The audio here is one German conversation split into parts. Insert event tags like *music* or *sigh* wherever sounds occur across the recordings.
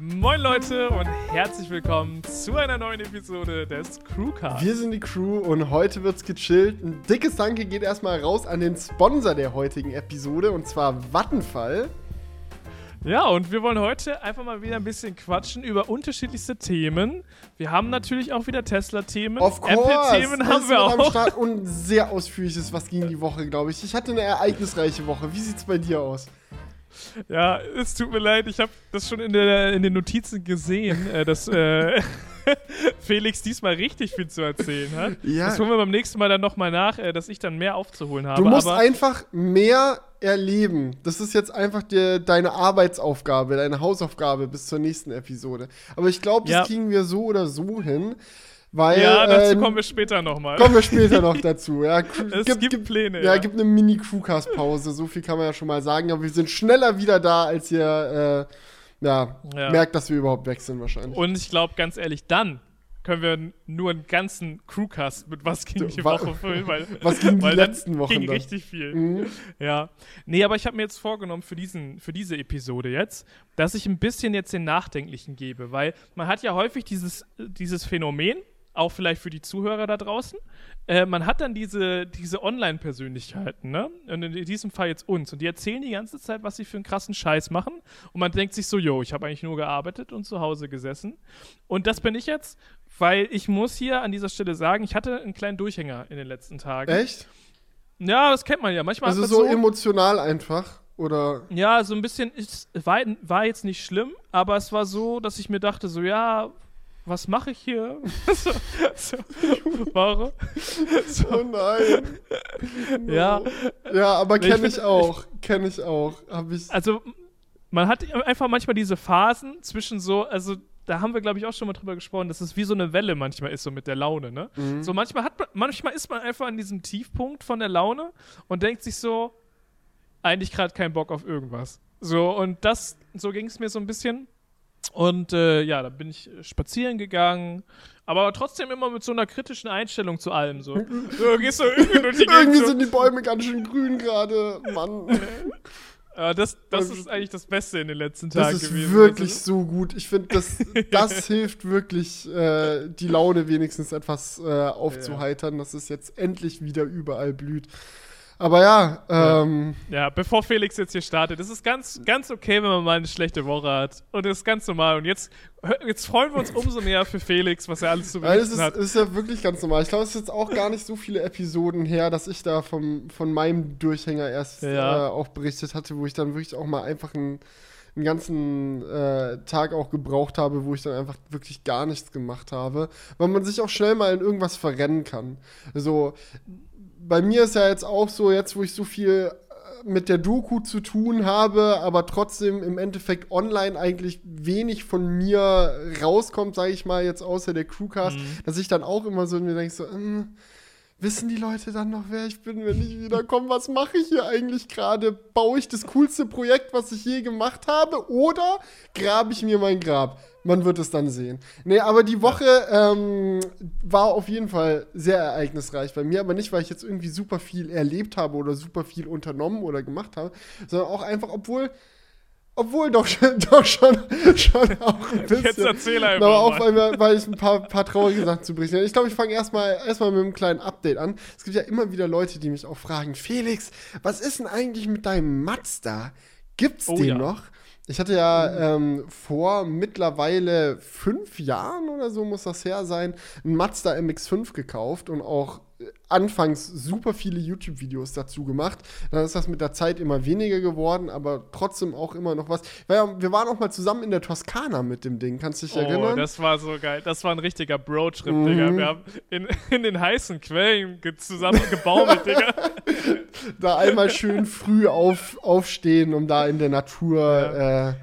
Moin Leute und herzlich willkommen zu einer neuen Episode des Crewcast. Wir sind die Crew und heute wird's gechillt. Ein dickes Danke geht erstmal raus an den Sponsor der heutigen Episode und zwar Vattenfall. Ja, und wir wollen heute einfach mal wieder ein bisschen quatschen über unterschiedlichste Themen. Wir haben natürlich auch wieder Tesla-Themen. Apple-Themen haben wir auch. Start *laughs* und sehr ausführliches, was ging die Woche, glaube ich. Ich hatte eine ereignisreiche Woche. Wie sieht's bei dir aus? Ja, es tut mir leid, ich habe das schon in, der, in den Notizen gesehen, äh, dass äh, *laughs* Felix diesmal richtig viel zu erzählen hat. Ja. Das holen wir beim nächsten Mal dann nochmal nach, äh, dass ich dann mehr aufzuholen habe. Du musst einfach mehr erleben. Das ist jetzt einfach die, deine Arbeitsaufgabe, deine Hausaufgabe bis zur nächsten Episode. Aber ich glaube, das ja. kriegen wir so oder so hin. Weil, ja, dazu ähm, kommen wir später nochmal. Kommen wir später noch dazu. Ja, *laughs* es gibt, gibt Pläne. Ja, ja. gibt eine Mini-Crewcast-Pause. So viel kann man ja schon mal sagen. Aber wir sind schneller wieder da, als ihr äh, ja, ja. merkt, dass wir überhaupt weg sind wahrscheinlich. Und ich glaube, ganz ehrlich, dann können wir nur einen ganzen Crewcast mit was ging die Woche füllen, weil *laughs* was ging die letzten Wochen ging dann? richtig viel. Mhm. Ja. Nee, aber ich habe mir jetzt vorgenommen für diesen für diese Episode jetzt, dass ich ein bisschen jetzt den nachdenklichen gebe, weil man hat ja häufig dieses dieses Phänomen, auch vielleicht für die Zuhörer da draußen. Äh, man hat dann diese, diese Online-Persönlichkeiten, ne? Und in diesem Fall jetzt uns. Und die erzählen die ganze Zeit, was sie für einen krassen Scheiß machen. Und man denkt sich so, yo, ich habe eigentlich nur gearbeitet und zu Hause gesessen. Und das bin ich jetzt, weil ich muss hier an dieser Stelle sagen, ich hatte einen kleinen Durchhänger in den letzten Tagen. Echt? Ja, das kennt man ja. Manchmal also so, so emotional einfach. Oder? Ja, so ein bisschen, es war, war jetzt nicht schlimm, aber es war so, dass ich mir dachte, so, ja, was mache ich hier? *laughs* so, so, warum? *laughs* So. Oh nein. No. *laughs* Ja. Ja, aber kenne ich, ich, auch. Kenne ich auch. Hab ich also, man hat einfach manchmal diese Phasen zwischen so, also da haben wir, glaube ich, auch schon mal drüber gesprochen, dass es wie so eine Welle manchmal ist, so mit der Laune, ne? Mhm. So manchmal hat man, manchmal ist man einfach an diesem Tiefpunkt von der Laune und denkt sich so, eigentlich gerade keinen Bock auf irgendwas. So, und das, so ging es mir so ein bisschen. Und äh, ja, da bin ich spazieren gegangen, aber trotzdem immer mit so einer kritischen Einstellung zu allem. So, *laughs* so gehst du irgendwie durch die *laughs* Gegend. Irgendwie sind die Bäume ganz schön grün gerade, Mann. *laughs* Ja, das, das ist eigentlich das Beste in den letzten Tagen gewesen. Das ist wirklich also. so gut. Ich finde, das, das hilft wirklich, äh, die Laune wenigstens etwas äh, aufzuheitern, ja. dass es jetzt endlich wieder überall blüht. Aber ja, ähm. Ja. ja, bevor Felix jetzt hier startet, es ist ganz, ganz okay, wenn man mal eine schlechte Woche hat. Und das ist ganz normal. Und jetzt, jetzt freuen wir uns umso mehr für Felix, was er alles zu berichten ja, hat. Das ist ja wirklich ganz normal. Ich glaube, es ist jetzt auch gar nicht so viele Episoden her, dass ich da vom, von meinem Durchhänger erst ja. äh, auch berichtet hatte, wo ich dann wirklich auch mal einfach einen, einen ganzen äh, Tag auch gebraucht habe, wo ich dann einfach wirklich gar nichts gemacht habe, weil man sich auch schnell mal in irgendwas verrennen kann. Also bei mir ist ja jetzt auch so, jetzt wo ich so viel äh, mit der Doku zu tun habe, aber trotzdem im Endeffekt online eigentlich wenig von mir rauskommt, sage ich mal, jetzt außer der Crewcast, mhm. dass ich dann auch immer so mir denke, so, äh, wissen die Leute dann noch, wer ich bin, wenn ich wiederkomme? Was mache ich hier eigentlich gerade? Baue ich das coolste Projekt, was ich je gemacht habe? Oder grabe ich mir mein Grab? Man wird es dann sehen. Nee, aber die Woche ähm, war auf jeden Fall sehr ereignisreich bei mir, aber nicht, weil ich jetzt irgendwie super viel erlebt habe oder super viel unternommen oder gemacht habe, sondern auch einfach, obwohl obwohl doch, *laughs* doch schon, schon auch ein bisschen. Jetzt erzähl einfach. Aber auch, weil, weil ich ein paar, paar traurige Sachen zu berichten Ich glaube, ich fange erstmal erstmal mit einem kleinen Update an. Es gibt ja immer wieder Leute, die mich auch fragen: Felix, was ist denn eigentlich mit deinem Mazda? Gibt's oh, den ja. noch? Ich hatte ja ähm, vor mittlerweile fünf Jahren oder so muss das her sein, einen Mazda MX5 gekauft und auch anfangs super viele YouTube-Videos dazu gemacht. Dann ist das mit der Zeit immer weniger geworden, aber trotzdem auch immer noch was. Wir waren auch mal zusammen in der Toskana mit dem Ding, kannst du dich oh, erinnern? das war so geil. Das war ein richtiger Bro-Trip, mhm. Digga. Wir haben in, in den heißen Quellen zusammen gebaumelt, Digga. *laughs* da einmal schön früh auf, aufstehen, um da in der Natur ja. äh,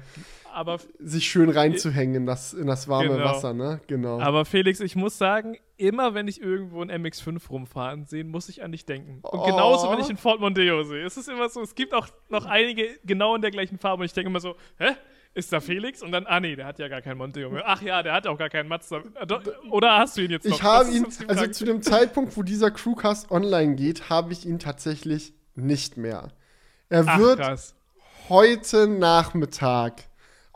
aber sich schön reinzuhängen in das, in das warme genau. Wasser, ne? Genau. Aber Felix, ich muss sagen, immer wenn ich irgendwo ein MX5 rumfahren sehe, muss ich an dich denken. Und oh. genauso, wenn ich in Ford Mondeo sehe. Es ist immer so, es gibt auch noch einige genau in der gleichen Farbe und ich denke immer so, hä? Ist da Felix? Und dann, ah nee, der hat ja gar keinen Mondeo mehr. Ach ja, der hat auch gar keinen Mazda. Oder hast du ihn jetzt noch? Ich habe ihn, also zu dem Zeitpunkt, wo dieser Crewcast online geht, habe ich ihn tatsächlich nicht mehr. Er Ach, wird krass. heute Nachmittag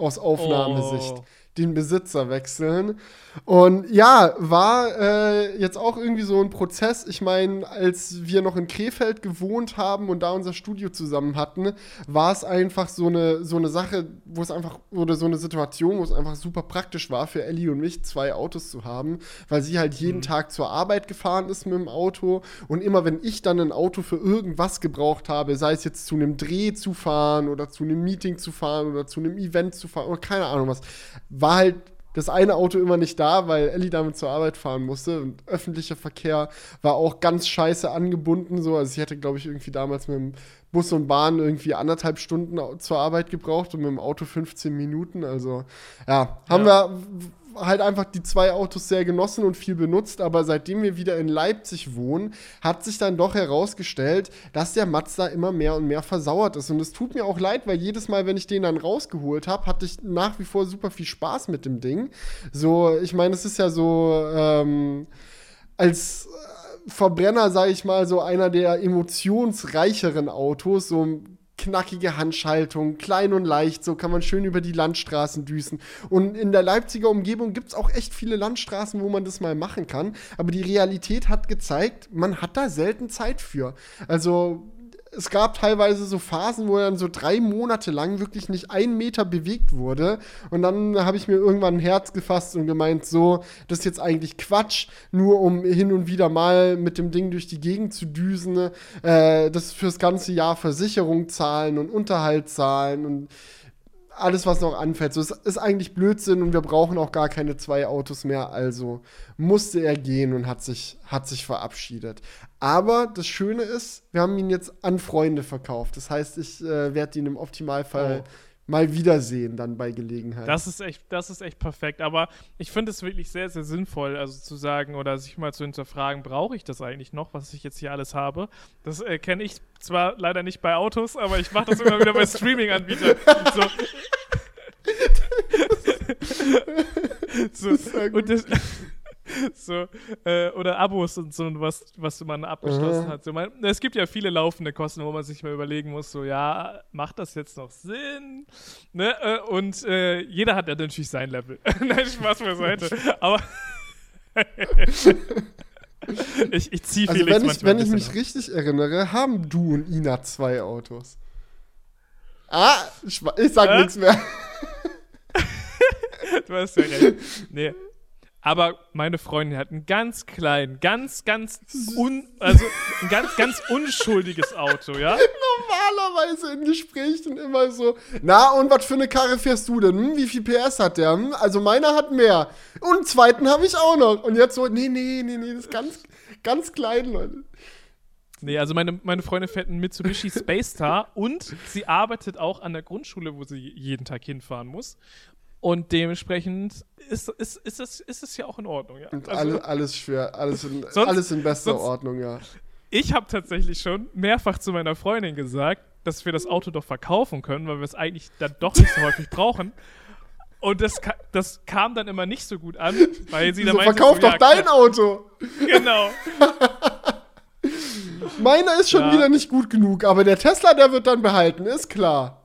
aus Aufnahmesicht. Oh den Besitzer wechseln. Und ja, war äh, jetzt auch irgendwie so ein Prozess. Ich meine, als wir noch in Krefeld gewohnt haben und da unser Studio zusammen hatten, war es einfach so eine, so eine Sache, wo es einfach, oder so eine Situation, wo es einfach super praktisch war für Ellie und mich, zwei Autos zu haben, weil sie halt jeden mhm. Tag zur Arbeit gefahren ist mit dem Auto. Und immer wenn ich dann ein Auto für irgendwas gebraucht habe, sei es jetzt zu einem Dreh zu fahren oder zu einem Meeting zu fahren oder zu einem Event zu fahren oder keine Ahnung was, war halt das eine Auto immer nicht da, weil Ellie damit zur Arbeit fahren musste. Und öffentlicher Verkehr war auch ganz scheiße angebunden. So. Also ich hätte, glaube ich, irgendwie damals mit dem Bus und Bahn irgendwie anderthalb Stunden zur Arbeit gebraucht und mit dem Auto 15 Minuten. Also ja, haben ja. wir halt einfach die zwei Autos sehr genossen und viel benutzt, aber seitdem wir wieder in Leipzig wohnen, hat sich dann doch herausgestellt, dass der Mazda immer mehr und mehr versauert ist. Und es tut mir auch leid, weil jedes Mal, wenn ich den dann rausgeholt habe, hatte ich nach wie vor super viel Spaß mit dem Ding. So, ich meine, es ist ja so, ähm, als Verbrenner, sage ich mal, so einer der emotionsreicheren Autos, so knackige Handschaltung, klein und leicht, so kann man schön über die Landstraßen düsen. Und in der Leipziger Umgebung gibt es auch echt viele Landstraßen, wo man das mal machen kann. Aber die Realität hat gezeigt, man hat da selten Zeit für. Also es gab teilweise so Phasen, wo dann so drei Monate lang wirklich nicht ein Meter bewegt wurde. Und dann habe ich mir irgendwann ein Herz gefasst und gemeint, so, das ist jetzt eigentlich Quatsch, nur um hin und wieder mal mit dem Ding durch die Gegend zu düsen, äh, das fürs ganze Jahr Versicherung zahlen und Unterhalt zahlen und alles, was noch anfällt. So, es ist eigentlich Blödsinn und wir brauchen auch gar keine zwei Autos mehr. Also musste er gehen und hat sich, hat sich verabschiedet. Aber das Schöne ist, wir haben ihn jetzt an Freunde verkauft. Das heißt, ich äh, werde ihn im Optimalfall. Oh mal wiedersehen dann bei Gelegenheit. Das ist echt, das ist echt perfekt. Aber ich finde es wirklich sehr, sehr sinnvoll, also zu sagen oder sich mal zu hinterfragen, brauche ich das eigentlich noch, was ich jetzt hier alles habe? Das äh, kenne ich zwar leider nicht bei Autos, aber ich mache das immer wieder bei Streaming-Anbietern. *laughs* So. so. Und das, *laughs* so, äh, oder Abos und so was, was man abgeschlossen mhm. hat. So, man, es gibt ja viele laufende Kosten, wo man sich mal überlegen muss, so, ja, macht das jetzt noch Sinn? Ne? Äh, und äh, jeder hat ja natürlich sein Level. *laughs* Nein, Spaß beiseite. *laughs* Aber ich, ich ziehe also Felix wenn ich, wenn ich mich auf. richtig erinnere, haben du und Ina zwei Autos. Ah, ich, ich sag nichts mehr. du hast ja recht. Nee, aber meine Freundin hat ein ganz klein, ganz, ganz, un, also ein ganz, ganz unschuldiges Auto, ja? Normalerweise in Gesprächen immer so, na, und was für eine Karre fährst du denn? Hm, wie viel PS hat der? Hm, also meiner hat mehr. Und einen zweiten habe ich auch noch. Und jetzt so, nee, nee, nee, nee, das ist ganz, ganz klein, Leute. Nee, also meine, meine Freundin fährt einen Mitsubishi Space Star und sie arbeitet auch an der Grundschule, wo sie jeden Tag hinfahren muss. Und dementsprechend ist, ist, ist, es, ist es ja auch in Ordnung, ja. Also, alles, alles schwer, alles in, sonst, alles in bester sonst, Ordnung, ja. Ich habe tatsächlich schon mehrfach zu meiner Freundin gesagt, dass wir das Auto doch verkaufen können, weil wir es eigentlich dann doch nicht so *laughs* häufig brauchen. Und das, das kam dann immer nicht so gut an, weil sie dann so, meinte, verkauf so, doch ja, dein. Auto. Genau. *laughs* Meiner ist schon ja. wieder nicht gut genug, aber der Tesla, der wird dann behalten, ist klar.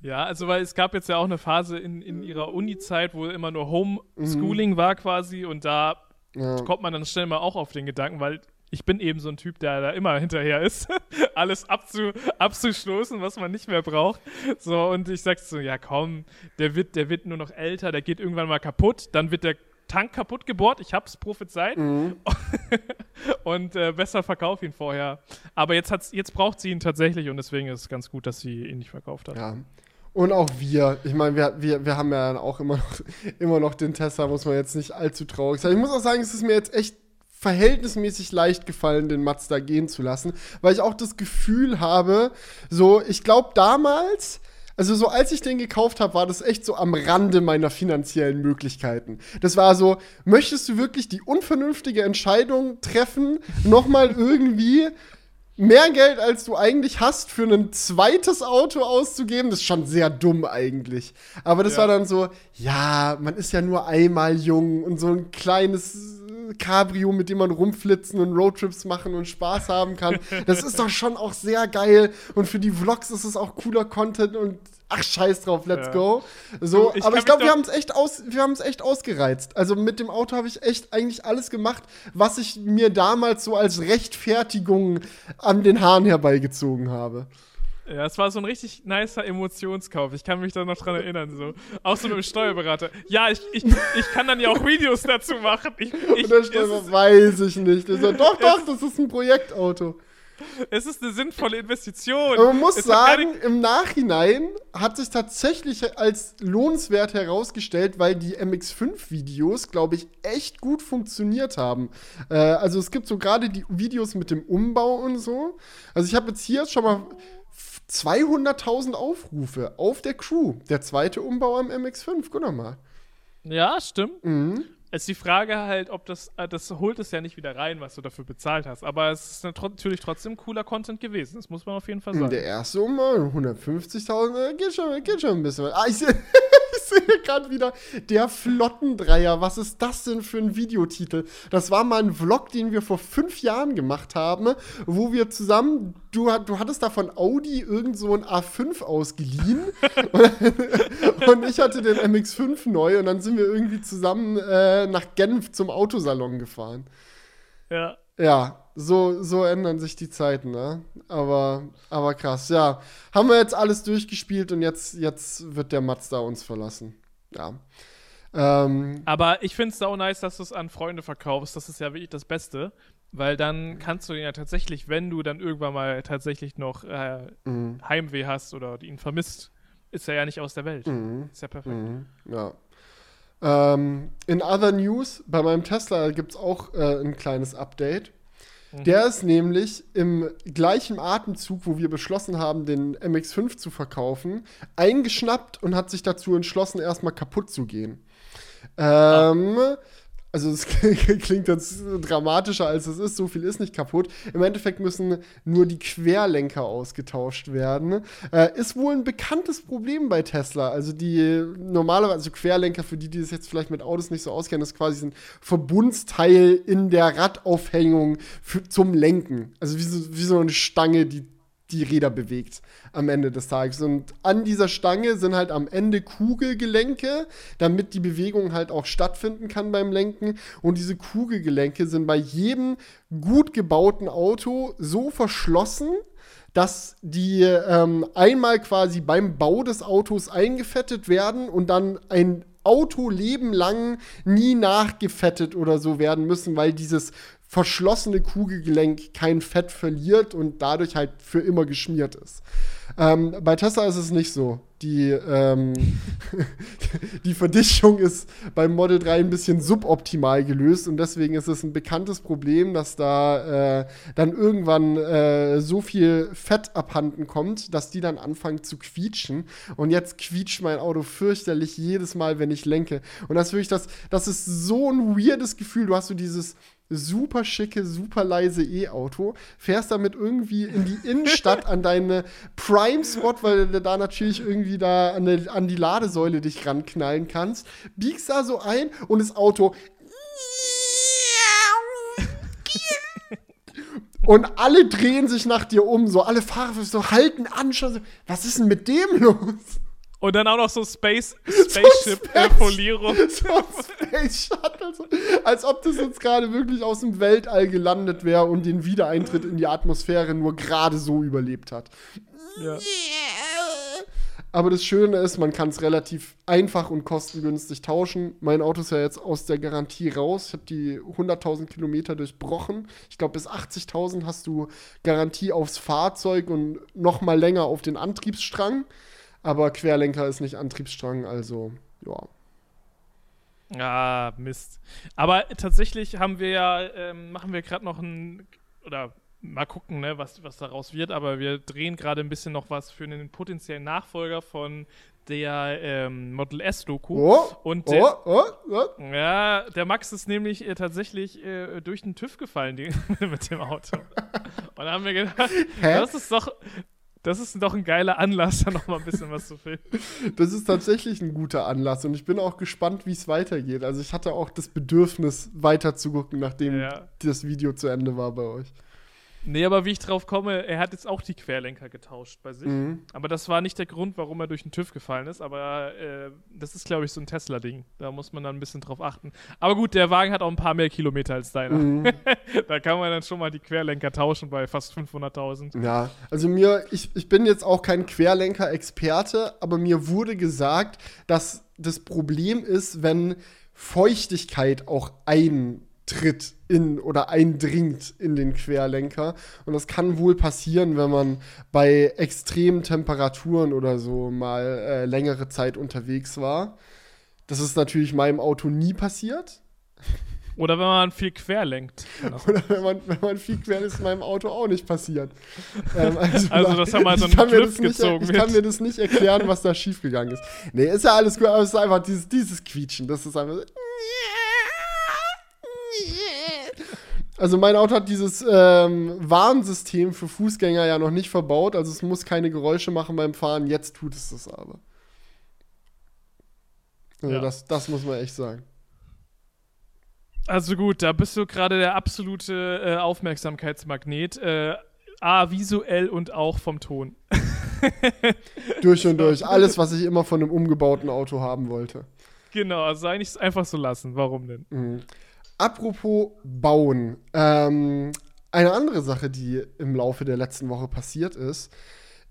Ja, also weil es gab jetzt ja auch eine Phase in, in ihrer Uni-Zeit, wo immer nur Homeschooling mhm. war quasi und da ja. kommt man dann schnell mal auch auf den Gedanken, weil ich bin eben so ein Typ, der da immer hinterher ist, *laughs* alles abzu, abzustoßen, was man nicht mehr braucht. So, und ich sag so, ja komm, der wird, der wird nur noch älter, der geht irgendwann mal kaputt, dann wird der Tank kaputt gebohrt, ich hab's prophezeit. Mhm. *laughs* und äh, besser verkauf ihn vorher. Aber jetzt, hat's, jetzt braucht sie ihn tatsächlich und deswegen ist es ganz gut, dass sie ihn nicht verkauft hat. Ja, und auch wir. Ich meine, wir, wir, wir haben ja auch immer noch, *laughs* immer noch den Tesla, muss man jetzt nicht allzu traurig sein. Ich muss auch sagen, es ist mir jetzt echt verhältnismäßig leicht gefallen, den Mazda gehen zu lassen, weil ich auch das Gefühl habe, so, ich glaube damals, also so als ich den gekauft habe, war das echt so am Rande meiner finanziellen Möglichkeiten. Das war so, möchtest du wirklich die unvernünftige Entscheidung treffen, nochmal irgendwie mehr Geld, als du eigentlich hast, für ein zweites Auto auszugeben, das ist schon sehr dumm eigentlich. Aber das ja. war dann so, ja, man ist ja nur einmal jung und so ein kleines Cabrio, mit dem man rumflitzen und Roadtrips machen und Spaß haben kann. *laughs* Das ist doch schon auch sehr geil. Und für die Vlogs ist es auch cooler Content und ach scheiß drauf, let's ja. go. So, ich aber ich glaube, wir haben es echt aus, wir haben es echt ausgereizt. Also mit dem Auto habe ich echt eigentlich alles gemacht, was ich mir damals so als Rechtfertigung an den Haaren herbeigezogen habe. Ja, es war so ein richtig nicer Emotionskauf. Ich kann mich da noch dran erinnern. So. Auch so mit dem Steuerberater. Ja, ich, ich, ich kann dann ja auch Videos dazu machen. Ich, ich, Und der Steuerberater weiß ich nicht. So, doch, *laughs* doch, das ist ein Projektauto. Es ist eine sinnvolle Investition. Aber man muss es sagen, im Nachhinein hat sich tatsächlich als lohnenswert herausgestellt, weil die MX5-Videos, glaube ich, echt gut funktioniert haben. Äh, also es gibt so gerade die Videos mit dem Umbau und so. Also ich habe jetzt hier schon mal 200.000 Aufrufe auf der Crew. Der zweite Umbau am MX5, guck doch mal. Ja, stimmt. Mhm. Es ist die Frage halt, ob das, äh, das holt es ja nicht wieder rein, was du dafür bezahlt hast. Aber es ist natürlich trotzdem cooler Content gewesen. Das muss man auf jeden Fall sagen. Der erste Umbau, 150.000, geht schon, geht schon ein bisschen. Ah, ich *laughs* *laughs* sehe gerade wieder der Flottendreier. Was ist das denn für ein Videotitel? Das war mal ein Vlog, den wir vor fünf Jahren gemacht haben, wo wir zusammen, du, du hattest da von Audi irgend so ein A5 ausgeliehen *laughs* und ich hatte den MX5 neu und dann sind wir irgendwie zusammen äh, nach Genf zum Autosalon gefahren. Ja. Ja, so, so ändern sich die Zeiten, ne? Aber, aber krass, ja. Haben wir jetzt alles durchgespielt und jetzt, jetzt wird der Mazda uns verlassen. Ja. Ähm, aber ich finde es auch nice, dass du es an Freunde verkaufst. Das ist ja wirklich das Beste. Weil dann kannst du ihn ja tatsächlich, wenn du dann irgendwann mal tatsächlich noch äh, mhm. Heimweh hast oder ihn vermisst, ist er ja nicht aus der Welt. Mhm. Ist ja perfekt. Mhm. Ja. Ähm, in other news, bei meinem Tesla gibt es auch äh, ein kleines Update. Mhm. Der ist nämlich im gleichen Atemzug, wo wir beschlossen haben, den MX5 zu verkaufen, eingeschnappt und hat sich dazu entschlossen, erstmal kaputt zu gehen. Ähm, ah also es *laughs* klingt jetzt dramatischer als es ist, so viel ist nicht kaputt. Im Endeffekt müssen nur die Querlenker ausgetauscht werden. Äh, ist wohl ein bekanntes Problem bei Tesla. Also die normalerweise, also Querlenker, für die, die das jetzt vielleicht mit Autos nicht so auskennen, ist quasi ein Verbundsteil in der Radaufhängung für, zum Lenken. Also wie so, wie so eine Stange, die die Räder bewegt am Ende des Tages. Und an dieser Stange sind halt am Ende Kugelgelenke, damit die Bewegung halt auch stattfinden kann beim Lenken. Und diese Kugelgelenke sind bei jedem gut gebauten Auto so verschlossen, dass die ähm, einmal quasi beim Bau des Autos eingefettet werden und dann ein Autoleben lang nie nachgefettet oder so werden müssen, weil dieses verschlossene Kugelgelenk kein Fett verliert und dadurch halt für immer geschmiert ist. Ähm, bei Tesla ist es nicht so. Die, ähm, *laughs* die Verdichtung ist beim Model 3 ein bisschen suboptimal gelöst und deswegen ist es ein bekanntes Problem, dass da äh, dann irgendwann äh, so viel Fett abhanden kommt, dass die dann anfangen zu quietschen. Und jetzt quietscht mein Auto fürchterlich jedes Mal, wenn ich lenke. Und das wirklich das, das ist so ein weirdes Gefühl. Du hast so dieses super schicke, super leise E-Auto, fährst damit irgendwie in die Innenstadt an deine Prime-Spot, weil du da natürlich irgendwie da an, die, an die Ladesäule dich ranknallen kannst, biegst da so ein und das Auto *laughs* Und alle drehen sich nach dir um, so alle Fahrer so halten an, schon so, was ist denn mit dem los? Und dann auch noch so Space Spaceship-Folierung. *laughs* So, *laughs* so Space Shuttle. So, als ob das jetzt gerade wirklich aus dem Weltall gelandet wäre und den Wiedereintritt in die Atmosphäre nur gerade so überlebt hat. Ja. Aber das Schöne ist, man kann es relativ einfach und kostengünstig tauschen. Mein Auto ist ja jetzt aus der Garantie raus. Ich habe die 100.000 Kilometer durchbrochen. Ich glaube, bis 80.000 hast du Garantie aufs Fahrzeug und noch mal länger auf den Antriebsstrang. Aber Querlenker ist nicht Antriebsstrang, also ja. Ah, Mist. Aber tatsächlich haben wir ja, ähm, machen wir gerade noch ein, oder mal gucken, ne, was, was daraus wird, aber wir drehen gerade ein bisschen noch was für einen potenziellen Nachfolger von der ähm, Model S-Doku. Oh, und der, oh, oh, oh. Ja, der Max ist nämlich äh, tatsächlich äh, durch den TÜV gefallen die, *laughs* mit dem Auto. und da haben wir gedacht, Hä? das ist doch, das ist doch ein geiler Anlass, *laughs* da noch mal ein bisschen was zu filmen. Das ist tatsächlich ein guter Anlass und ich bin auch gespannt, wie es weitergeht. Also ich hatte auch das Bedürfnis, weiter zu gucken, nachdem ja. das Video zu Ende war bei euch. Nee, aber wie ich drauf komme, er hat jetzt auch die Querlenker getauscht bei sich. Mhm. Aber das war nicht der Grund, warum er durch den TÜV gefallen ist. Aber äh, das ist, glaube ich, so ein Tesla-Ding. Da muss man dann ein bisschen drauf achten. Aber gut, der Wagen hat auch ein paar mehr Kilometer als deiner. Mhm. *laughs* da kann man dann schon mal die Querlenker tauschen bei fast 500.000. Ja, also mir, ich, ich bin jetzt auch kein Querlenker-Experte, aber mir wurde gesagt, dass das Problem ist, wenn Feuchtigkeit auch ein tritt in oder eindringt in den Querlenker. Und das kann wohl passieren, wenn man bei extremen Temperaturen oder so mal äh, längere Zeit unterwegs war. Das ist natürlich meinem Auto nie passiert. Oder wenn man viel quer lenkt. *laughs* Oder wenn man, wenn man viel quer ist, meinem Auto auch nicht passiert. ähm, *laughs* also, also das haben wir so einen Cliff gezogen. Nicht, ich kann mir das nicht erklären, was da schiefgegangen ist. Nee, ist ja alles gut, aber es ist einfach dieses, dieses Quietschen. Das ist einfach. *laughs* Also mein Auto hat dieses ähm, Warnsystem für Fußgänger ja noch nicht verbaut, also es muss keine Geräusche machen beim Fahren. Jetzt tut es das aber. Also ja. das, das muss man echt sagen. Also gut, da bist du gerade der absolute äh, Aufmerksamkeitsmagnet. Äh, A, visuell und auch vom Ton. *laughs* durch und durch. Alles, was ich immer von einem umgebauten Auto haben wollte. Genau, also eigentlich einfach so lassen. Warum denn? Mhm. Apropos Bauen. Ähm, eine andere Sache, die im Laufe der letzten Woche passiert ist,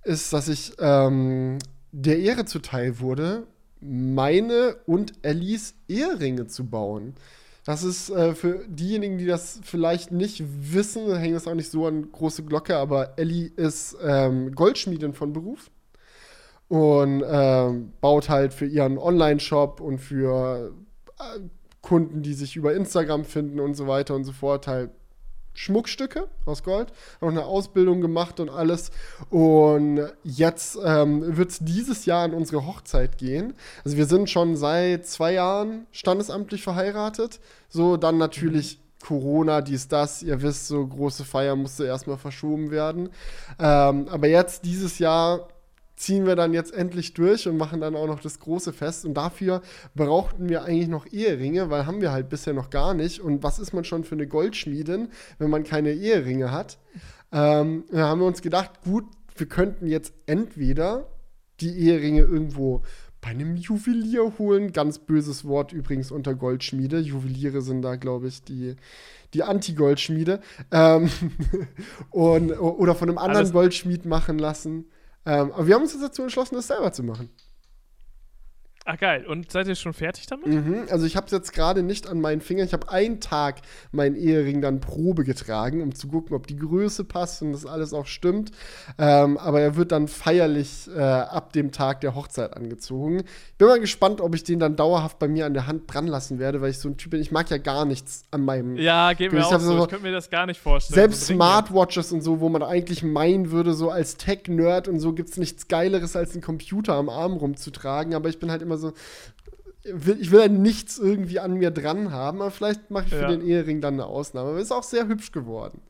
ist, dass ich ähm, der Ehre zuteil wurde, meine und Ellies Eheringe zu bauen. Das ist äh, für diejenigen, die das vielleicht nicht wissen, hängt das auch nicht so an große Glocke, aber Ellie ist ähm, Goldschmiedin von Beruf und ähm, baut halt für ihren Online-Shop und für äh, Kunden, die sich über Instagram finden und so weiter und so fort, halt Schmuckstücke aus Gold, auch eine Ausbildung gemacht und alles. Und jetzt ähm, wird es dieses Jahr an unsere Hochzeit gehen. Also wir sind schon seit zwei Jahren standesamtlich verheiratet. So, dann natürlich mhm. Corona, dies, das. Ihr wisst, so große Feier musste erstmal verschoben werden. Ähm, aber jetzt, dieses Jahr, ziehen wir dann jetzt endlich durch und machen dann auch noch das große Fest. Und dafür brauchten wir eigentlich noch Eheringe, weil haben wir halt bisher noch gar nicht. Und was ist man schon für eine Goldschmiedin, wenn man keine Eheringe hat? Ähm, da haben wir uns gedacht, gut, wir könnten jetzt entweder die Eheringe irgendwo bei einem Juwelier holen. Ganz böses Wort übrigens unter Goldschmiede. Juweliere sind da, glaube ich, die, die Anti-Goldschmiede. Ähm, *laughs* und, oder von einem anderen Alles Goldschmied machen lassen. Ähm, aber wir haben uns dazu entschlossen, das selber zu machen. Ach geil. Und seid ihr schon fertig damit? Mhm. Also ich habe es jetzt gerade nicht an meinen Fingern. Ich habe einen Tag meinen Ehering dann Probe getragen, um zu gucken, ob die Größe passt und das alles auch stimmt. Ähm, aber er wird dann feierlich äh, ab dem Tag der Hochzeit angezogen. Ich bin mal gespannt, ob ich den dann dauerhaft bei mir an der Hand dran lassen werde, weil ich so ein Typ bin. Ich mag ja gar nichts an meinem. Ja, geht mir ich auch so. Ich könnte mir das gar nicht vorstellen. Selbst Smartwatches und so, wo man eigentlich meinen würde, so als Tech-Nerd und so gibt es nichts Geileres, als einen Computer am Arm rumzutragen. Aber ich bin halt immer so, ich will halt nichts irgendwie an mir dran haben, aber vielleicht mache ich für ja. den Ehering dann eine Ausnahme. Aber ist auch sehr hübsch geworden.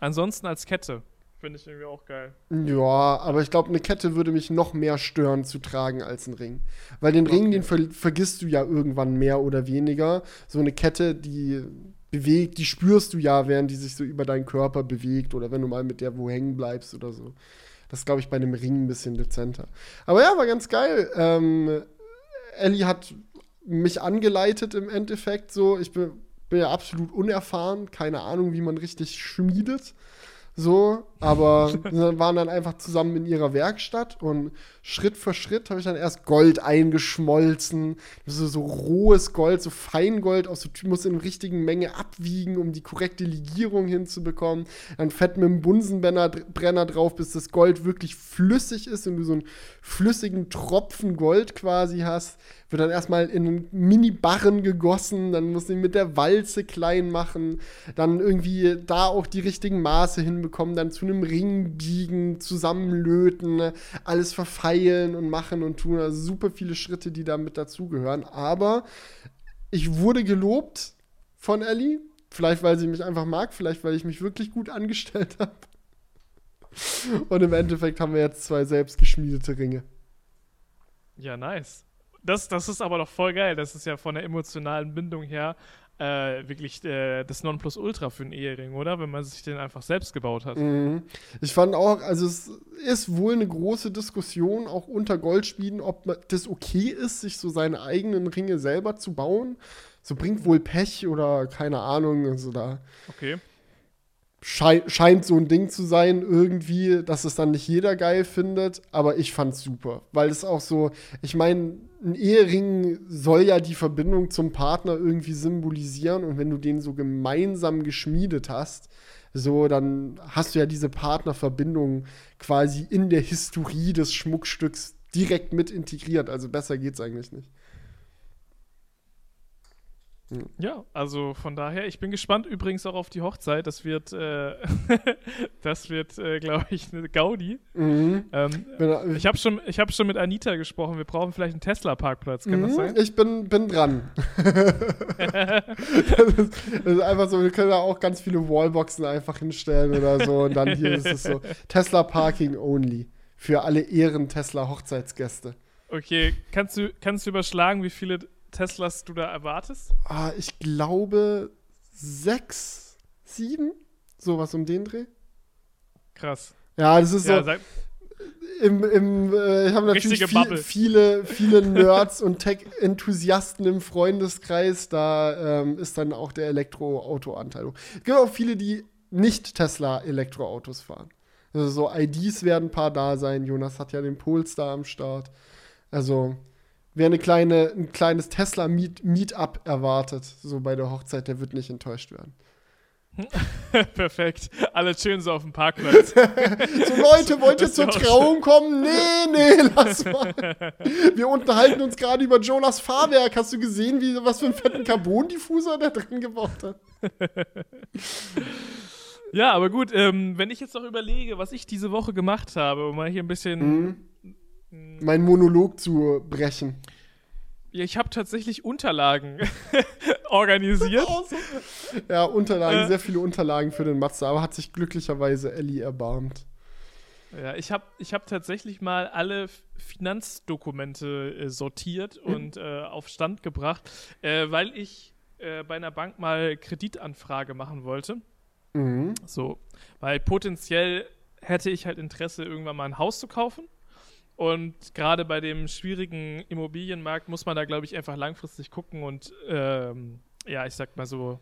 Ansonsten als Kette. Finde ich irgendwie auch geil. Ja, aber ich glaube, eine Kette würde mich noch mehr stören zu tragen als ein Ring. Weil den okay. Ring, den ver vergisst du ja irgendwann mehr oder weniger. So eine Kette, die bewegt, die spürst du ja, während die sich so über deinen Körper bewegt oder wenn du mal mit der wo hängen bleibst oder so. Das glaube ich, bei einem Ring ein bisschen dezenter. Aber ja, war ganz geil. Ähm, Ellie hat mich angeleitet im Endeffekt so. Ich bin, bin ja absolut unerfahren, keine Ahnung, wie man richtig schmiedet. So, aber *laughs* waren dann einfach zusammen in ihrer Werkstatt und Schritt für Schritt habe ich dann erst Gold eingeschmolzen. So, so rohes Gold, so Feingold aus so muss in der richtigen Menge abwiegen, um die korrekte Legierung hinzubekommen. Dann fett mit dem Bunsenbrenner drauf, bis das Gold wirklich flüssig ist und du so einen flüssigen Tropfen Gold quasi hast wird dann erstmal in Mini-Barren gegossen, dann muss ich mit der Walze klein machen, dann irgendwie da auch die richtigen Maße hinbekommen, dann zu einem Ring biegen, zusammenlöten, alles verfeilen und machen und tun. Also super viele Schritte, die da mit dazugehören. Aber ich wurde gelobt von Ellie. Vielleicht, weil sie mich einfach mag, vielleicht, weil ich mich wirklich gut angestellt *laughs* habe. Und im Endeffekt haben wir jetzt zwei selbstgeschmiedete Ringe. Ja, nice. Das, das ist aber doch voll geil. Das ist ja von der emotionalen Bindung her äh, wirklich äh, das Nonplusultra für einen Ehering, oder? Wenn man sich den einfach selbst gebaut hat. Mhm. Ich fand auch, also es ist wohl eine große Diskussion auch unter Goldschmieden, ob das okay ist, sich so seine eigenen Ringe selber zu bauen. So bringt wohl Pech oder keine Ahnung. Also da. Okay schei scheint so ein Ding zu sein, irgendwie, dass es dann nicht jeder geil findet, aber ich fand's super, weil es auch so, ich meine, ein Ehering soll ja die Verbindung zum Partner irgendwie symbolisieren und wenn du den so gemeinsam geschmiedet hast, so, dann hast du ja diese Partnerverbindung quasi in der Historie des Schmuckstücks direkt mit integriert, also besser geht's eigentlich nicht. Ja, also von daher, ich bin gespannt übrigens auch auf die Hochzeit. Das wird, äh, *laughs* das wird, äh, glaube ich, eine Gaudi. Mhm. Ähm, ich habe schon, hab schon mit Anita gesprochen. Wir brauchen vielleicht einen Tesla-Parkplatz. Kann mhm, das sein? Ich bin, bin dran. *laughs* das, ist, das, ist, einfach so, wir können da auch ganz viele Wallboxen einfach hinstellen oder so. Und dann hier ist es so Tesla-Parking only. Für alle Ehren-Tesla-Hochzeitsgäste. Okay, kannst du, kannst du überschlagen, wie viele Teslas du da erwartest? Ah, ich glaube sechs, sieben, sowas um den Dreh. Krass. Ja, das ist ja, so. Im, im, äh, ich habe natürlich viel, viele, viele *laughs* Nerds und Tech-Enthusiasten im Freundeskreis. Da ähm, ist dann auch der Elektroauto-Anteil. Es gibt auch viele, die nicht Tesla-Elektroautos fahren. Also so IDs werden ein paar da sein. Jonas hat ja den Polestar am Start. Also wer eine kleine, ein kleines Tesla-Meetup erwartet, so bei der Hochzeit, der wird nicht enttäuscht werden. *laughs* Perfekt. Alle schön so auf dem Parkplatz. *laughs* so, Leute, wollt ihr zur Trauung kommen? Nee, nee, *laughs* lass mal. Wir unterhalten uns gerade über Jonas Fahrwerk. Hast du gesehen, wie, was für einen fetten Carbon-Diffusor der drin gebaut hat? ja, aber gut, ähm, wenn ich jetzt noch überlege, was ich diese Woche gemacht habe, um mal hier ein bisschen mhm meinen Monolog zu brechen. Ja, ich habe tatsächlich Unterlagen *laughs* organisiert. ja, Unterlagen, äh, sehr viele Unterlagen für den Matze, aber hat sich glücklicherweise Ellie erbarmt. Ja, ich habe ich hab tatsächlich mal alle Finanzdokumente äh, sortiert mhm. und äh, auf Stand gebracht, äh, weil ich äh, bei einer Bank mal Kreditanfrage machen wollte. Mhm. So, weil potenziell hätte ich halt Interesse, irgendwann mal ein Haus zu kaufen. Und gerade bei dem schwierigen Immobilienmarkt muss man da, glaube ich, einfach langfristig gucken und, ähm, ja, ich sag mal so,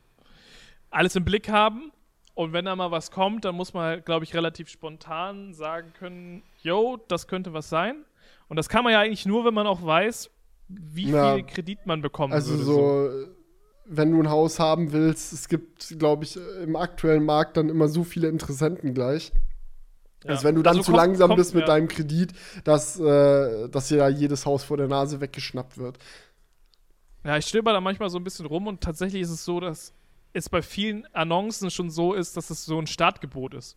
alles im Blick haben. Und wenn da mal was kommt, dann muss man, halt, glaube ich, relativ spontan sagen können, yo, das könnte was sein. Und das kann man ja eigentlich nur, wenn man auch weiß, wie ja, viel Kredit man bekommen also würde. Also so, wenn du ein Haus haben willst, es gibt, glaube ich, im aktuellen Markt dann immer so viele Interessenten gleich. Ja. Also wenn du dann also zu kommt, langsam kommt, bist mit ja. deinem Kredit, dass, äh, dass dir da jedes Haus vor der Nase weggeschnappt wird. Ja, ich stöber da manchmal so ein bisschen rum und tatsächlich ist es so, dass es bei vielen Annoncen schon so ist, dass es so ein Startgebot ist.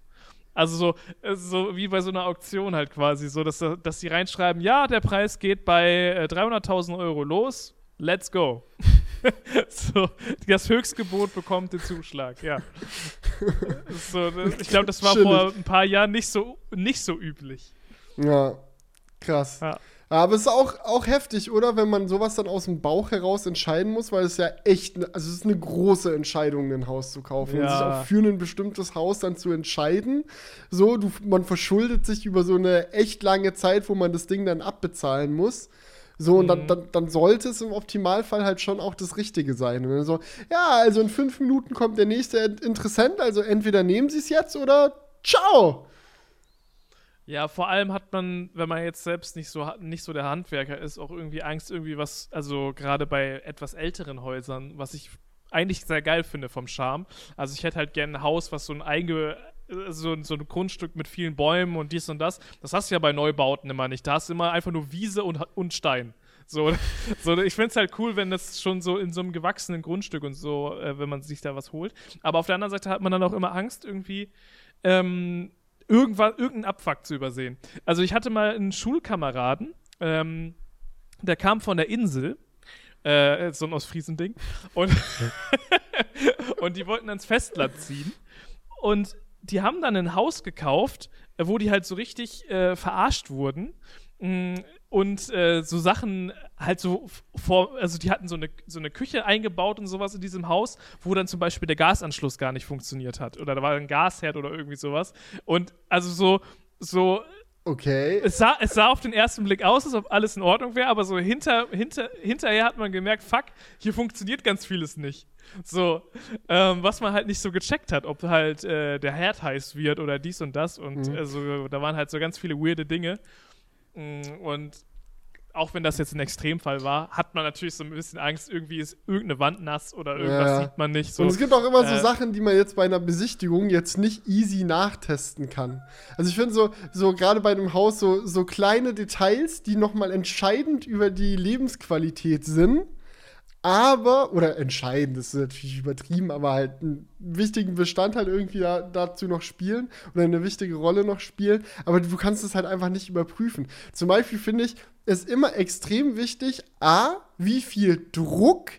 Also so, so wie bei so einer Auktion halt quasi, so dass, dass die reinschreiben, ja, der Preis geht bei äh, 300.000 Euro los, let's go. *laughs* *laughs* so, das Höchstgebot bekommt den Zuschlag, ja. so, das, ich glaube, das war Chillig. vor ein paar Jahren nicht so, nicht so üblich. Ja, krass. Ja. Aber es ist auch, auch heftig, oder? Wenn man sowas dann aus dem Bauch heraus entscheiden muss, weil es ja echt, also es ist eine große Entscheidung, ein Haus zu kaufen ja. und sich auch für ein bestimmtes Haus dann zu entscheiden. So, du, man verschuldet sich über so eine echt lange Zeit, wo man das Ding dann abbezahlen muss. So, und dann, mhm. dann, dann, sollte es im Optimalfall halt schon auch das Richtige sein. Und dann so, ja, also in fünf Minuten kommt der nächste Interessent, also entweder nehmen Sie es jetzt oder ciao. Ja, vor allem hat man, wenn man jetzt selbst nicht so, nicht so der Handwerker ist, auch irgendwie Angst, irgendwie was, also gerade bei etwas älteren Häusern, was ich eigentlich sehr geil finde vom Charme. Also ich hätte halt gerne ein Haus, was so ein einge so, so ein Grundstück mit vielen Bäumen und dies und das. Das hast du ja bei Neubauten immer nicht. Da hast du immer einfach nur Wiese und, und Stein. So, *laughs* so ich finde es halt cool, wenn das schon so in so einem gewachsenen Grundstück und so, äh, wenn man sich da was holt. Aber auf der anderen Seite hat man dann auch immer Angst, irgendwie ähm, irgendwann, irgendeinen Abfuck zu übersehen. Also ich hatte mal einen Schulkameraden, ähm, der kam von der Insel, äh, so ein Ostfriesen-Ding, und, *laughs* und die wollten ans Festland ziehen. Und die haben dann ein Haus gekauft, äh, wo die halt so richtig äh, verarscht wurden. Mm, und äh, so Sachen halt so vor, also die hatten so eine, so eine Küche eingebaut und sowas in diesem Haus, wo dann zum Beispiel der Gasanschluss gar nicht funktioniert hat. Oder da war ein Gasherd oder irgendwie sowas. Und also so, so Okay. Es sah, es sah auf den ersten Blick aus, als ob alles in Ordnung wäre, aber so hinter, hinter, hinterher hat man gemerkt, fuck, hier funktioniert ganz vieles nicht. So, ähm, was man halt nicht so gecheckt hat, ob halt äh, der Herd heiß wird oder dies und das. Und mhm. also, da waren halt so ganz viele weirde Dinge. Mm, und auch wenn das jetzt ein Extremfall war, hat man natürlich so ein bisschen Angst, irgendwie ist irgendeine Wand nass oder irgendwas ja. sieht man nicht. So. Und es gibt auch immer äh, so Sachen, die man jetzt bei einer Besichtigung jetzt nicht easy nachtesten kann. Also ich finde so, so gerade bei einem Haus so, so kleine Details, die nochmal entscheidend über die Lebensqualität sind aber, oder entscheidend, das ist natürlich übertrieben, aber halt einen wichtigen Bestandteil irgendwie da, dazu noch spielen oder eine wichtige Rolle noch spielen, aber du kannst es halt einfach nicht überprüfen. Zum Beispiel finde ich es immer extrem wichtig, a, wie viel Druck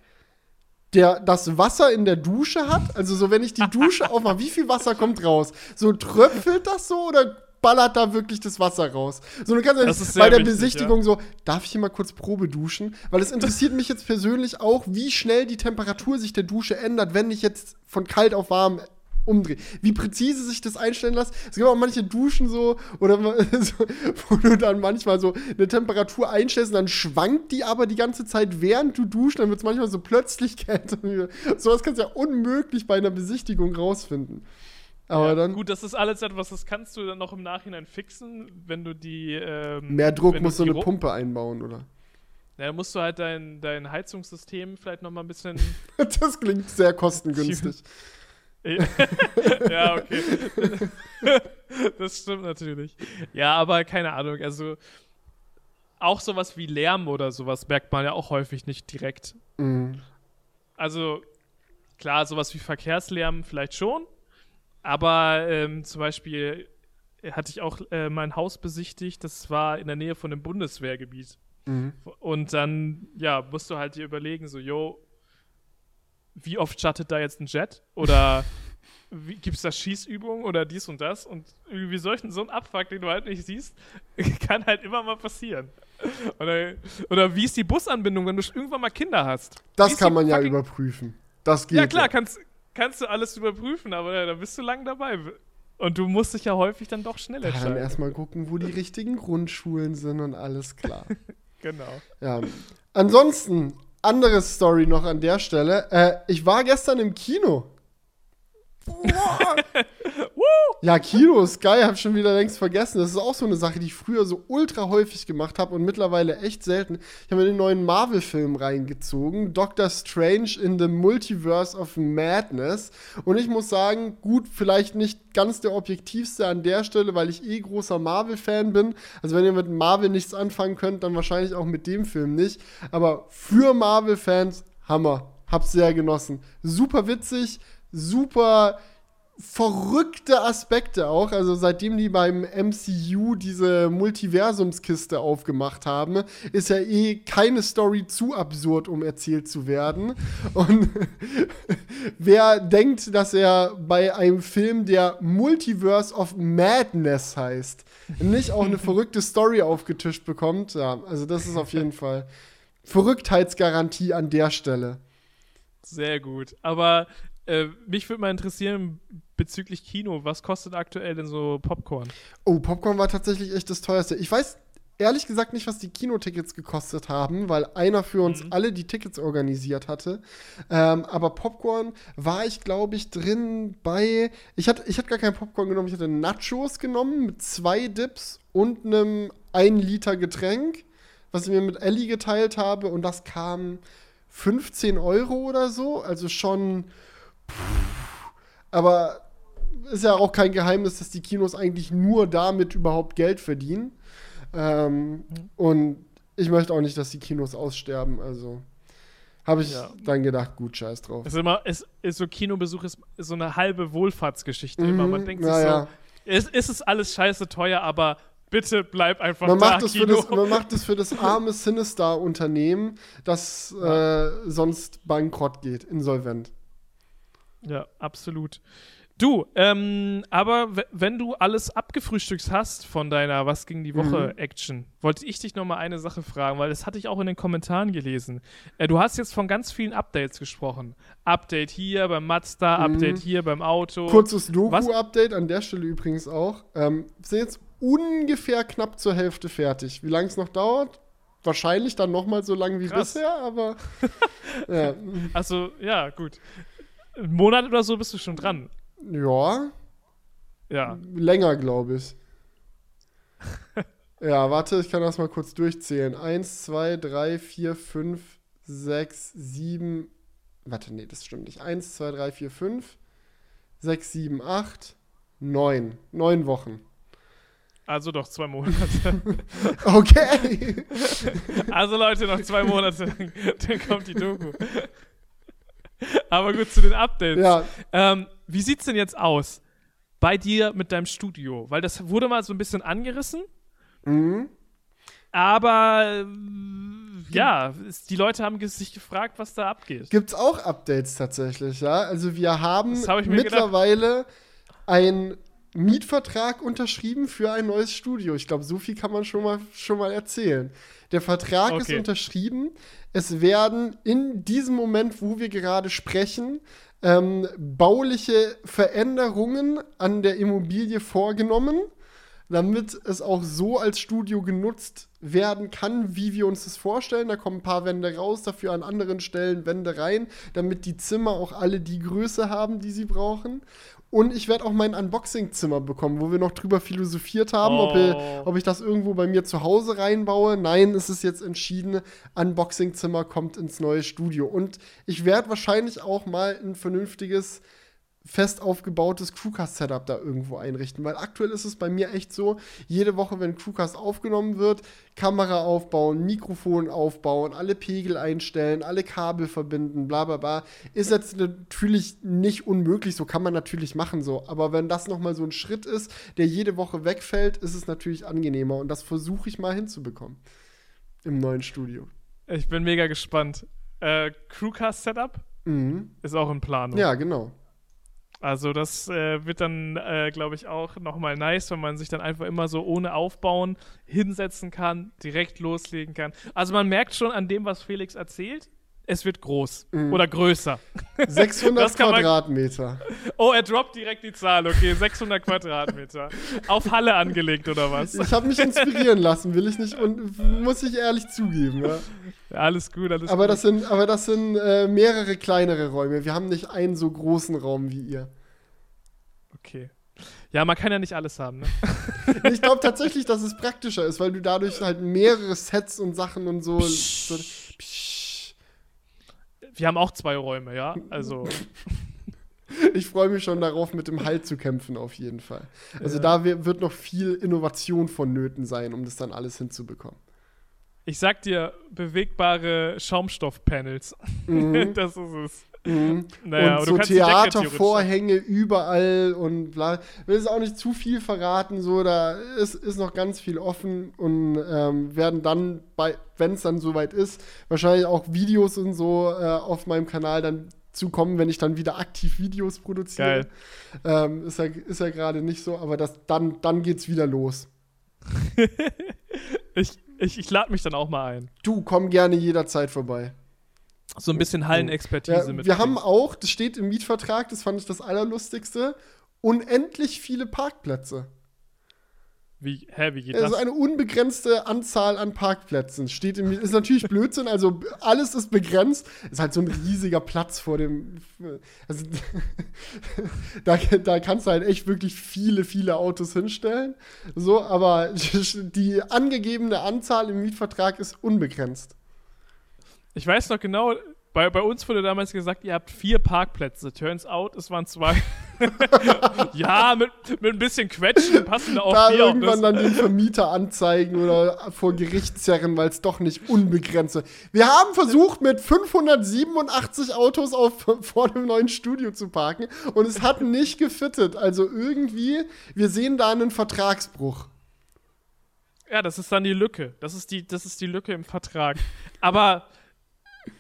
der das Wasser in der Dusche hat. Also so, wenn ich die Dusche *laughs* aufmache, wie viel Wasser kommt raus? So tröpfelt das so oder ballert da wirklich das Wasser raus. So, du kannst ja nicht bei der wichtig, Besichtigung ja. so, darf ich hier mal kurz Probe duschen? Weil es interessiert mich jetzt persönlich auch, wie schnell die Temperatur sich der Dusche ändert, wenn ich jetzt von kalt auf warm umdrehe. Wie präzise sich das einstellen lässt. Es gibt auch manche Duschen so, oder *laughs* so, wo du dann manchmal so eine Temperatur einstellst und dann schwankt die aber die ganze Zeit, während du duschst. Dann wird es manchmal so plötzlich *laughs* kälter. So was kannst du ja unmöglich bei einer Besichtigung rausfinden. Aber ja, dann. Gut, das ist alles etwas, das kannst du dann noch im Nachhinein fixen, wenn du die. Ähm, Mehr Druck musst du eine Pumpe einbauen, oder? Ja, dann musst du halt dein, dein Heizungssystem vielleicht noch mal ein bisschen. *laughs* das klingt sehr kostengünstig. *laughs* ja, okay. *laughs* das stimmt natürlich. Ja, aber keine Ahnung. Also auch sowas wie Lärm oder sowas merkt man ja auch häufig nicht direkt. Mhm. Also klar, sowas wie Verkehrslärm vielleicht schon, aber ähm, zum Beispiel hatte ich auch äh, mein Haus besichtigt, das war in der Nähe von einem Bundeswehrgebiet. Mhm. Und dann, ja, musst du halt dir überlegen, so, yo, wie oft schattet da jetzt ein Jet? Oder *laughs* gibt es da Schießübungen oder dies und das? Und irgendwie solchen, so ein Abfuck, den du halt nicht siehst, *laughs* kann halt immer mal passieren. Oder, oder wie ist die Busanbindung, wenn du irgendwann mal Kinder hast? Das kann man ja überprüfen. Das geht. Ja, klar, ja. kannst, kannst du alles überprüfen, aber da bist du lang dabei. Und du musst dich ja häufig dann doch schnell entscheiden. Dann erstmal gucken, wo die richtigen Grundschulen sind und alles klar. *laughs* genau. Ja. Ansonsten, andere Story noch an der Stelle. Äh, ich war gestern im Kino. *laughs* ja, Kino ist geil, hab schon wieder längst vergessen. Das ist auch so eine Sache, die ich früher so ultra häufig gemacht habe und mittlerweile echt selten. Ich habe mir den neuen Marvel-Film reingezogen, Doctor Strange in the Multiverse of Madness. Und ich muss sagen, gut, vielleicht nicht ganz der objektivste an der Stelle, weil ich eh großer Marvel-Fan bin. Also wenn ihr mit Marvel nichts anfangen könnt, dann wahrscheinlich auch mit dem Film nicht. Aber für Marvel-Fans, Hammer. Hab's sehr genossen. Super witzig, super verrückte Aspekte auch. Also seitdem die beim MCU diese Multiversumskiste aufgemacht haben, ist ja eh keine Story zu absurd, um erzählt zu werden. Und *laughs* wer denkt, dass er bei einem Film, der Multiverse of Madness heißt, nicht auch eine *laughs* verrückte Story aufgetischt bekommt, ja, also das ist auf jeden *laughs* Fall Verrücktheitsgarantie an der Stelle. Sehr gut. Aber äh, mich würde mal interessieren bezüglich Kino, was kostet aktuell denn so Popcorn? Oh, Popcorn war tatsächlich echt das teuerste. Ich weiß ehrlich gesagt nicht, was die Kinotickets gekostet haben, weil einer für uns mhm. alle die Tickets organisiert hatte. Ähm, aber Popcorn war ich, glaube ich, drin bei. Ich hatte, ich hatte gar kein Popcorn genommen, ich hatte Nachos genommen mit zwei Dips und einem 1 Liter Getränk, was ich mir mit Ellie geteilt habe. Und das kam 15 Euro oder so. Also schon aber ist ja auch kein Geheimnis, dass die Kinos eigentlich nur damit überhaupt Geld verdienen. Ähm, und ich möchte auch nicht, dass die Kinos aussterben. Also habe ich ja. dann gedacht, gut, scheiß drauf. Es ist immer, es ist so Kinobesuch ist, ist so eine halbe Wohlfahrtsgeschichte mhm, immer. Man denkt sich so, ja. ist, ist es alles scheiße teuer, aber bitte bleib einfach man da, macht das Kino. Für das, man macht es für das arme Sinister-Unternehmen, das äh, sonst bankrott geht, insolvent. Ja, absolut. Du, ähm, aber wenn du alles abgefrühstückt hast von deiner Was ging die Woche mhm. Action, wollte ich dich noch mal eine Sache fragen, weil das hatte ich auch in den Kommentaren gelesen. Äh, du hast jetzt von ganz vielen Updates gesprochen. Update hier beim Mazda, mhm. Update hier beim Auto. Kurzes Doku-Update an der Stelle übrigens auch. Ähm, sind jetzt ungefähr knapp zur Hälfte fertig. Wie lange es noch dauert? Wahrscheinlich dann noch mal so lange wie Krass. bisher, aber *laughs* ja. Also, ja, gut. Einen Monat oder so bist du schon dran. Ja. Ja. Länger, glaube ich. *laughs* ja, warte, ich kann das mal kurz durchzählen. Eins, zwei, drei, vier, fünf, sechs, sieben. Warte, nee, das stimmt nicht. Eins, zwei, drei, vier, fünf, sechs, sieben, acht, neun. Neun Wochen. Also doch zwei Monate. *laughs* okay. *laughs* Also Leute, noch zwei Monate, dann kommt die Doku. *laughs* Aber gut, zu den Updates. Ja. Ähm, wie sieht's denn jetzt aus bei dir mit deinem Studio? Weil das wurde mal so ein bisschen angerissen. Mhm. Aber ja, die Leute haben sich gefragt, was da abgeht. Gibt's auch Updates tatsächlich, ja? Also wir haben hab mittlerweile einen Mietvertrag unterschrieben für ein neues Studio. Ich glaube, so viel kann man schon mal, schon mal erzählen. Der Vertrag okay. ist unterschrieben. Es werden in diesem Moment, wo wir gerade sprechen, ähm, bauliche Veränderungen an der Immobilie vorgenommen, damit es auch so als Studio genutzt werden kann, wie wir uns das vorstellen. Da kommen ein paar Wände raus, dafür an anderen Stellen Wände rein, damit die Zimmer auch alle die Größe haben, die sie brauchen. Und ich werde auch mein Unboxing-Zimmer bekommen, wo wir noch drüber philosophiert haben, oh. ob, ich, ob, ich, das irgendwo bei mir zu Hause reinbaue. Nein, es ist jetzt entschieden, Unboxing-Zimmer kommt ins neue Studio. Und ich werde wahrscheinlich auch mal ein vernünftiges fest aufgebautes Crewcast-Setup da irgendwo einrichten. Weil aktuell ist es bei mir echt so, jede Woche, wenn Crewcast aufgenommen wird, Kamera aufbauen, Mikrofon aufbauen, alle Pegel einstellen, alle Kabel verbinden, bla bla bla, ist jetzt natürlich nicht unmöglich, so kann man natürlich machen so. Aber wenn das nochmal so ein Schritt ist, der jede Woche wegfällt, ist es natürlich angenehmer. Und das versuche ich mal hinzubekommen im neuen Studio. Ich bin mega gespannt. Äh, Crewcast-Setup mhm. ist auch in Planung. Ja, genau. Also das äh, wird dann, äh, glaube ich, auch nochmal nice, wenn man sich dann einfach immer so ohne Aufbauen hinsetzen kann, direkt loslegen kann. Also man merkt schon an dem, was Felix erzählt, es wird groß mhm. oder größer. 600 *laughs* Quadratmeter. Oh, er droppt direkt die Zahl. Okay, 600 Quadratmeter. Auf Halle angelegt oder was? Ich habe mich inspirieren lassen, will ich nicht und muss ich ehrlich zugeben. Ja. ja alles gut, alles aber gut. Das sind, aber das sind äh, mehrere kleinere Räume. Wir haben nicht einen so großen Raum wie ihr. Okay. Ja, man kann ja nicht alles haben, ne? ich glaube tatsächlich, dass es praktischer ist, weil du dadurch halt mehrere Sets und Sachen und so. Wir haben auch zwei Räume, ja? Also. *laughs* ich freue mich schon darauf, mit dem Halt zu kämpfen, auf jeden Fall. Also ja. da wird noch viel Innovation vonnöten sein, um das dann alles hinzubekommen. Ich sag dir, bewegbare Schaumstoffpanels. Mhm. *laughs* das ist es. Mhm. Naja, und so Theatervorhänge überall und bla. Ich will es auch nicht zu viel verraten, so da ist, ist noch ganz viel offen und ähm, werden dann, wenn es dann soweit ist, wahrscheinlich auch Videos und so äh, auf meinem Kanal dann zukommen, wenn ich dann wieder aktiv Videos produziere. Ähm, ist ja, ist ja gerade nicht so, aber das, dann, dann geht's wieder los. *laughs* ich ich, ich lade mich dann auch mal ein. Du, komm gerne jederzeit vorbei so ein bisschen Hallenexpertise ja, mit. Wir haben auch, das steht im Mietvertrag, das fand ich das Allerlustigste, unendlich viele Parkplätze. Wie, hä, wie geht also das? Also eine unbegrenzte Anzahl an Parkplätzen steht im Ist natürlich Blödsinn, also alles ist begrenzt. Ist halt so ein riesiger Platz vor dem. Also *laughs* da, da kannst du halt echt wirklich viele, viele Autos hinstellen. So, aber *laughs* die angegebene Anzahl im Mietvertrag ist unbegrenzt. Ich weiß noch genau, bei, bei uns wurde damals gesagt, ihr habt vier Parkplätze. Turns out, es waren zwei. *laughs* ja, mit, mit ein bisschen Quetschen passen da auch da vier. irgendwann dann den Vermieter anzeigen oder vor Gericht zerren, weil es doch nicht unbegrenzt ist. Wir haben versucht, mit 587 Autos auf, vor dem neuen Studio zu parken und es hat nicht gefittet. Also irgendwie, wir sehen da einen Vertragsbruch. Ja, das ist dann die Lücke. Das ist die, das ist die Lücke im Vertrag. Aber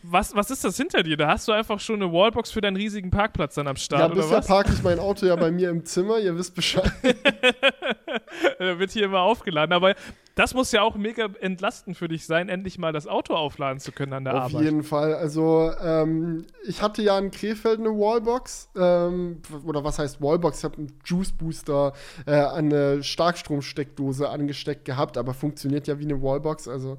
was, was ist das hinter dir? Da hast du einfach schon eine Wallbox für deinen riesigen Parkplatz dann am Start, ja, bisher parke ich mein Auto ja bei mir im Zimmer, ihr wisst Bescheid. *laughs* da wird hier immer aufgeladen. Aber das muss ja auch mega entlastend für dich sein, endlich mal das Auto aufladen zu können an der Auf Arbeit. Auf jeden Fall. Also, ähm, ich hatte ja in Krefeld eine Wallbox. Ähm, oder was heißt Wallbox? Ich habe einen Juice Booster äh, an eine Starkstromsteckdose angesteckt gehabt, aber funktioniert ja wie eine Wallbox. Also,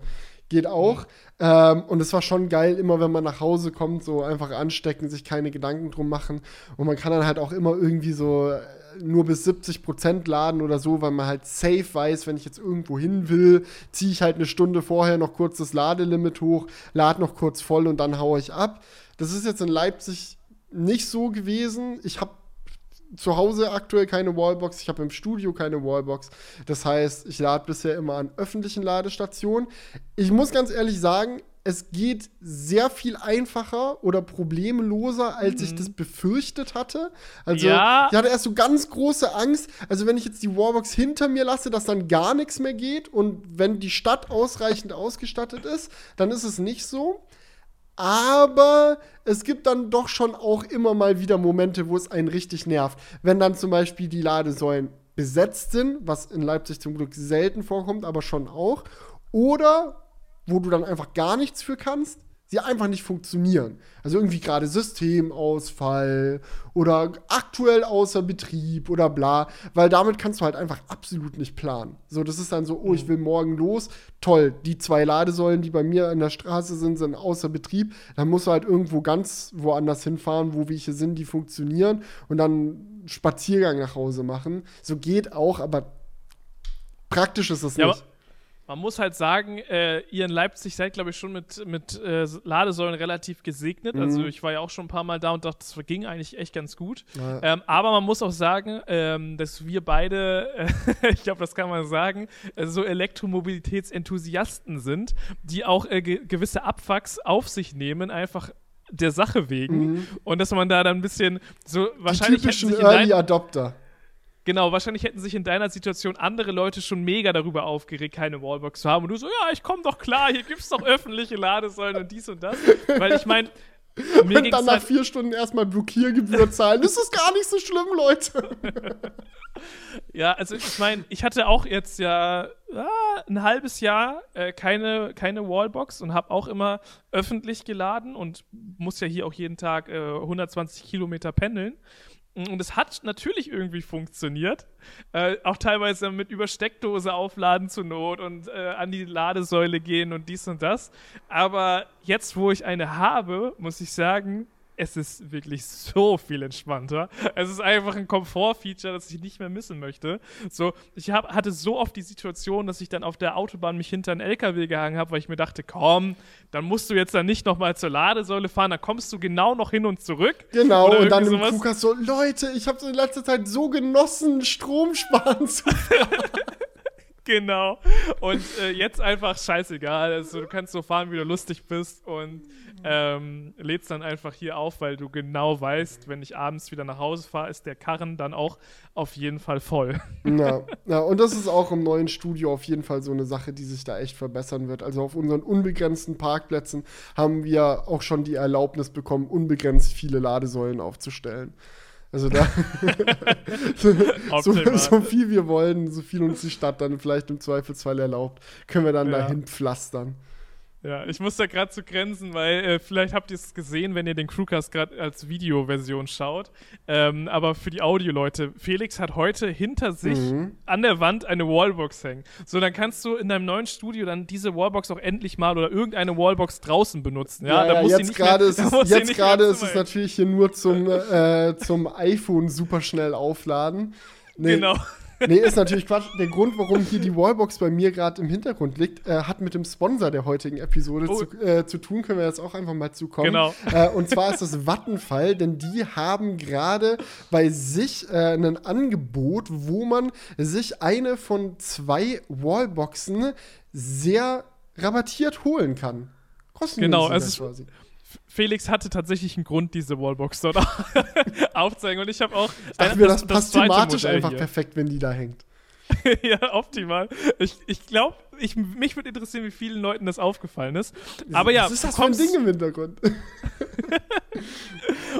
geht auch. Mhm. Ähm, und es war schon geil, immer wenn man nach Hause kommt, so einfach anstecken, sich keine Gedanken drum machen. Und man kann dann halt auch immer irgendwie so äh, nur bis 70 Prozent laden oder so, weil man halt safe weiß, wenn ich jetzt irgendwo hin will, ziehe ich halt eine Stunde vorher noch kurz das Ladelimit hoch, lade noch kurz voll und dann haue ich ab. Das ist jetzt in Leipzig nicht so gewesen. Ich habe zu Hause aktuell keine Wallbox, ich habe im Studio keine Wallbox. Das heißt, ich lade bisher immer an öffentlichen Ladestationen. Ich muss ganz ehrlich sagen, es geht sehr viel einfacher oder problemloser, als mhm. ich das befürchtet hatte. Also, ja. ich hatte erst so ganz große Angst. Also, wenn ich jetzt die Wallbox hinter mir lasse, dass dann gar nichts mehr geht und wenn die Stadt ausreichend ausgestattet ist, dann ist es nicht so. Aber es gibt dann doch schon auch immer mal wieder Momente, wo es einen richtig nervt. Wenn dann zum Beispiel die Ladesäulen besetzt sind, was in Leipzig zum Glück selten vorkommt, aber schon auch. Oder wo du dann einfach gar nichts für kannst sie einfach nicht funktionieren. Also irgendwie gerade Systemausfall oder aktuell außer Betrieb oder bla, weil damit kannst du halt einfach absolut nicht planen. So, das ist dann so, oh, ich mhm. will morgen los, toll, die zwei Ladesäulen, die bei mir an der Straße sind, sind außer Betrieb, dann musst du halt irgendwo ganz woanders hinfahren, wo welche sind, die funktionieren und dann Spaziergang nach Hause machen. So geht auch, aber praktisch ist es ja, nicht. Man muss halt sagen, äh, ihr in Leipzig seid, glaube ich, schon mit, mit äh, Ladesäulen relativ gesegnet. Also mhm. Also ich war ja auch schon ein paar Mal da und dachte, das ging eigentlich echt ganz gut. Ja. Ähm, aber man muss auch sagen, ähm, dass wir beide, äh, *laughs* ich glaube, das kann man sagen, äh, so Elektromobilitätsenthusiasten sind, die auch äh, ge gewisse Abfucks auf sich nehmen, einfach der Sache wegen. Mhm. Und dass man da dann ein bisschen so wahrscheinlich. Die typischen Early Adopter. Genau, wahrscheinlich hätten sich in deiner Situation andere Leute schon mega darüber aufgeregt, keine Wallbox zu haben. Und du so, ja, ich komme doch klar, hier gibt es doch öffentliche Ladesäulen und dies und das. Weil ich meine, *laughs* mir und dann nach halt vier Stunden erstmal Blockiergebühr zahlen. Das ist gar nicht so schlimm, Leute. *laughs* ja, also ich meine, ich hatte auch jetzt ja ah, ein halbes Jahr äh, keine, keine Wallbox und habe auch immer öffentlich geladen und muss ja hier auch jeden Tag äh, 120 Kilometer pendeln. Und es hat natürlich irgendwie funktioniert. Äh, auch teilweise mit über Steckdose aufladen zur Not und äh, an die Ladesäule gehen und dies und das. Aber jetzt, wo ich eine habe, muss ich sagen, es ist wirklich so viel entspannter. Es ist einfach ein Komfort-Feature, das ich nicht mehr missen möchte. So, ich hab, hatte so oft die Situation, dass ich dann auf der Autobahn mich hinter einen LKW gehangen habe, weil ich mir dachte, komm, dann musst du jetzt dann nicht nochmal zur Ladesäule fahren, dann kommst du genau noch hin und zurück. Genau, und dann im Flughafen so, Leute, ich habe in letzter Zeit so genossen, Strom sparen zu *laughs* genau. Und äh, jetzt einfach scheißegal. Also du kannst so fahren, wie du lustig bist und ähm, lädst dann einfach hier auf, weil du genau weißt, wenn ich abends wieder nach Hause fahre, ist der Karren dann auch auf jeden Fall voll. Ja, ja, und das ist auch im neuen Studio auf jeden Fall so eine Sache, die sich da echt verbessern wird. Also auf unseren unbegrenzten Parkplätzen haben wir auch schon die Erlaubnis bekommen, unbegrenzt viele Ladesäulen aufzustellen. Also da *laughs* *laughs* so, so, viel wir wollen, so viel uns die Stadt dann vielleicht im Zweifelsfall erlaubt, können wir dann ja. dahin pflastern. Ja, ich muss da gerade zu grenzen, weil äh, vielleicht habt ihr es gesehen, wenn ihr den Crewcast gerade als Videoversion schaut. Ähm, aber für die Audioleute, Felix hat heute hinter sich mhm. an der Wand eine Wallbox hängen. So, dann kannst du in deinem neuen Studio dann diese Wallbox auch endlich mal oder irgendeine Wallbox draußen benutzen. Ja, ja, ja jetzt gerade ist, *laughs* es, jetzt ist es natürlich hier nur zum, äh, zum iPhone super schnell aufladen. Nee. Genau. Nee, ist natürlich Quatsch. Der Grund, warum hier die Wallbox bei mir gerade im Hintergrund liegt, äh, hat mit dem Sponsor der heutigen Episode oh. zu, äh, zu, tun. Können wir jetzt auch einfach mal zukommen. Genau. Äh, und zwar ist das Vattenfall, denn die haben gerade bei sich äh, ein Angebot, wo man sich eine von zwei Wallboxen sehr rabattiert holen kann. Kostenlos genau, es ist quasi. Felix hatte tatsächlich einen Grund, diese Wallbox dort *laughs* aufzeigen. Und ich habe auch. Ich dachte mir, das, das passt thematisch einfach hier. perfekt, wenn die da hängt. *laughs* ja, optimal. Ich, ich glaube, ich, mich würde interessieren, wie vielen Leuten das aufgefallen ist. Aber ja, was ist das für ein Ding im Hintergrund? *laughs*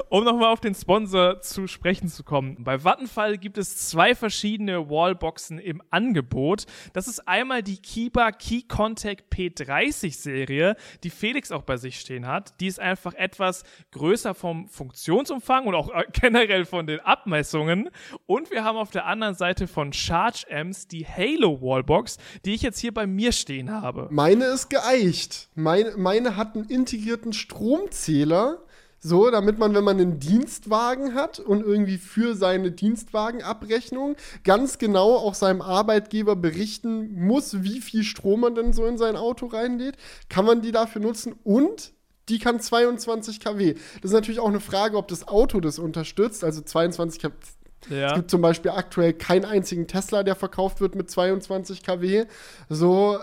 um nochmal auf den Sponsor zu sprechen zu kommen. Bei Vattenfall gibt es zwei verschiedene Wallboxen im Angebot. Das ist einmal die Kiba Key Contact P30 Serie, die Felix auch bei sich stehen hat. Die ist einfach etwas größer vom Funktionsumfang und auch äh, *laughs* generell von den Abmessungen. Und wir haben auf der anderen Seite von Charge Amps die Halo Wallbox, die ich jetzt hier bei mir stehen habe. Meine ist geeicht. Meine, meine hat einen integrierten Stromzähler so, damit man, wenn man einen Dienstwagen hat und irgendwie für seine Dienstwagenabrechnung ganz genau auch seinem Arbeitgeber berichten muss, wie viel Strom man denn so in sein Auto reinlädt, kann man die dafür nutzen und die kann 22 kW. Das ist natürlich auch eine Frage, ob das Auto das unterstützt. Also 22 kW. Ja. Es gibt zum Beispiel aktuell keinen einzigen Tesla, der verkauft wird mit 22 kW. So,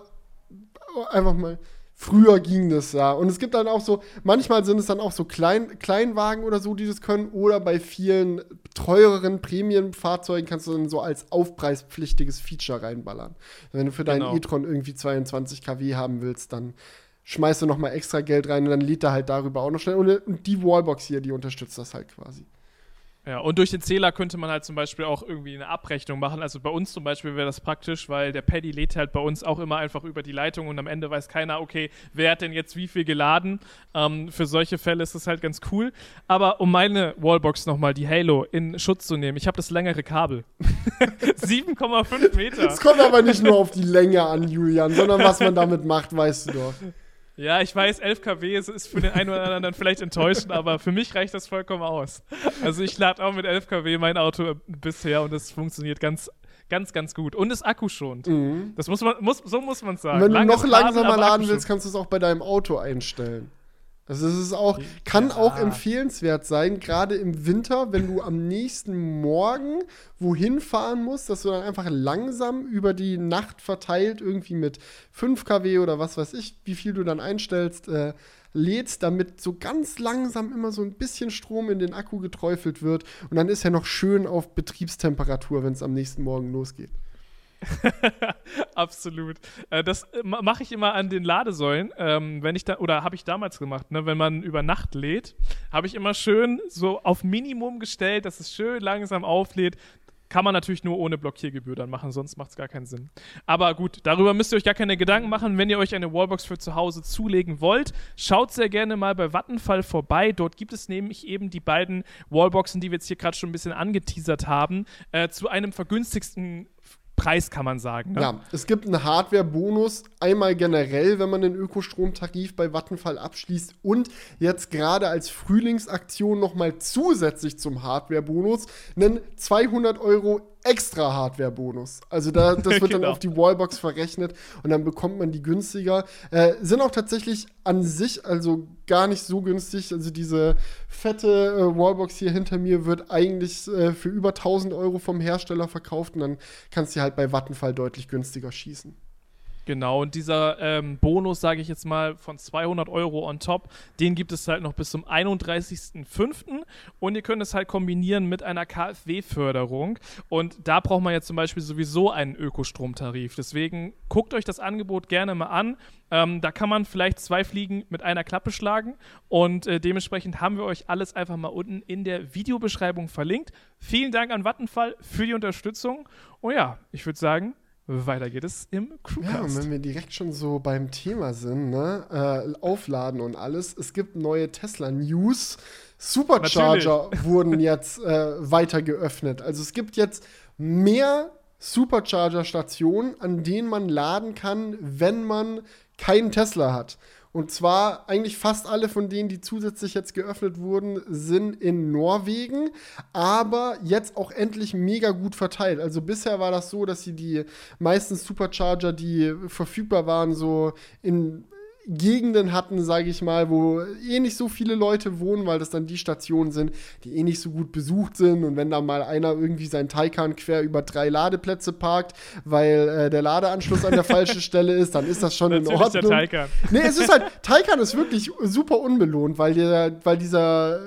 einfach mal Früher ging das ja. Und es gibt dann auch so, manchmal sind es dann auch so Klein, Kleinwagen oder so, die das können. Oder bei vielen teureren Prämienfahrzeugen kannst du dann so als aufpreispflichtiges Feature reinballern. Wenn du für deinen genau. e-tron irgendwie 22 kW haben willst, dann schmeißt du noch mal extra Geld rein und dann lädt er halt darüber auch noch schnell. Und die Wallbox hier, die unterstützt das halt quasi. Ja, und durch den Zähler könnte man halt zum Beispiel auch irgendwie eine Abrechnung machen. Also bei uns zum Beispiel wäre das praktisch, weil der Paddy lädt halt bei uns auch immer einfach über die Leitung und am Ende weiß keiner, okay, wer hat denn jetzt wie viel geladen. Ähm, für solche Fälle ist das halt ganz cool. Aber um meine Wallbox nochmal, die Halo, in Schutz zu nehmen, ich habe das längere Kabel. *laughs* 7,5 Meter. Es kommt aber nicht nur auf die Länge an, Julian, sondern was man damit macht, weißt du doch. Ja, ich weiß, 11 kW ist, ist für den einen oder anderen vielleicht enttäuschend, *laughs* aber für mich reicht das vollkommen aus. Also ich lade auch mit 11 kW mein Auto bisher und es funktioniert ganz, ganz, ganz gut. Und ist akkuschonend. Mhm. Das muss man, muss, so muss man sagen. Wenn du noch langsamer laden willst, kannst du es auch bei deinem Auto einstellen. Also es ist auch, kann ja. auch empfehlenswert sein, gerade im Winter, wenn du am nächsten Morgen wohin fahren musst, dass du dann einfach langsam über die Nacht verteilt, irgendwie mit 5 kW oder was weiß ich, wie viel du dann einstellst, äh, lädst, damit so ganz langsam immer so ein bisschen Strom in den Akku geträufelt wird. Und dann ist er noch schön auf Betriebstemperatur, wenn es am nächsten Morgen losgeht. *laughs* Absolut. Äh, das äh, mache ich immer an den Ladesäulen, ähm, wenn ich da, oder habe ich damals gemacht, ne, wenn man über Nacht lädt, habe ich immer schön so auf Minimum gestellt, dass es schön langsam auflädt. Kann man natürlich nur ohne Blockiergebühr dann machen, sonst macht es gar keinen Sinn. Aber gut, darüber müsst ihr euch gar keine Gedanken machen. Wenn ihr euch eine Wallbox für zu Hause zulegen wollt, schaut sehr gerne mal bei Vattenfall vorbei. Dort gibt es nämlich eben die beiden Wallboxen, die wir jetzt hier gerade schon ein bisschen angeteasert haben, äh, zu einem vergünstigsten Preis, kann man sagen. Ne? Ja, es gibt einen Hardware-Bonus, einmal generell, wenn man den Ökostromtarif bei Vattenfall abschließt und jetzt gerade als Frühlingsaktion nochmal zusätzlich zum Hardware-Bonus einen 200 Euro extra Hardware-Bonus. Also da, das *laughs* wird genau. dann auf die Wallbox verrechnet und dann bekommt man die günstiger. Äh, sind auch tatsächlich an sich also gar nicht so günstig. Also diese fette äh, Wallbox hier hinter mir wird eigentlich äh, für über 1000 Euro vom Hersteller verkauft und dann kannst du halt bei Vattenfall deutlich günstiger schießen. Genau, und dieser ähm, Bonus, sage ich jetzt mal, von 200 Euro on top, den gibt es halt noch bis zum 31.05. Und ihr könnt es halt kombinieren mit einer KfW-Förderung. Und da braucht man jetzt zum Beispiel sowieso einen Ökostromtarif. Deswegen guckt euch das Angebot gerne mal an. Ähm, da kann man vielleicht zwei Fliegen mit einer Klappe schlagen. Und äh, dementsprechend haben wir euch alles einfach mal unten in der Videobeschreibung verlinkt. Vielen Dank an Vattenfall für die Unterstützung. Und ja, ich würde sagen, weiter geht es im Crewcast. Ja, und wenn wir direkt schon so beim Thema sind, ne? Äh, aufladen und alles. Es gibt neue Tesla-News. Supercharger Natürlich. *laughs* wurden jetzt äh, weiter geöffnet. Also es gibt jetzt mehr Supercharger-Stationen, an denen man laden kann, wenn man keinen Tesla hat. Und zwar eigentlich fast alle von denen, die zusätzlich jetzt geöffnet wurden, sind in Norwegen, aber jetzt auch endlich mega gut verteilt. Also bisher war das so, dass sie die meisten Supercharger, die verfügbar waren, so in Gegenden hatten, sage ich mal, wo eh nicht so viele Leute wohnen, weil das dann die Stationen sind, die eh nicht so gut besucht sind. Und wenn da mal einer irgendwie seinen Taycan quer über drei Ladeplätze parkt, weil äh, der Ladeanschluss an der falschen *laughs* Stelle ist, dann ist das schon in Ordnung. Der Taycan. Nee, es ist halt, Taycan ist wirklich super unbelohnt, weil, der, weil dieser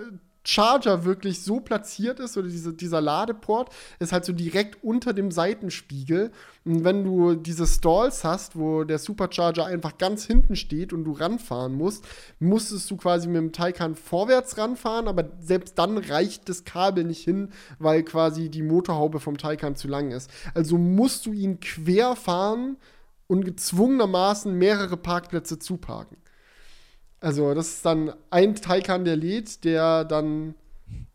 Charger wirklich so platziert ist oder diese, dieser Ladeport ist halt so direkt unter dem Seitenspiegel. Und wenn du diese Stalls hast, wo der Supercharger einfach ganz hinten steht und du ranfahren musst, musstest du quasi mit dem Taycan vorwärts ranfahren, aber selbst dann reicht das Kabel nicht hin, weil quasi die Motorhaube vom Taycan zu lang ist. Also musst du ihn quer fahren und gezwungenermaßen mehrere Parkplätze zuparken. Also, das ist dann ein Taycan, der lädt, der dann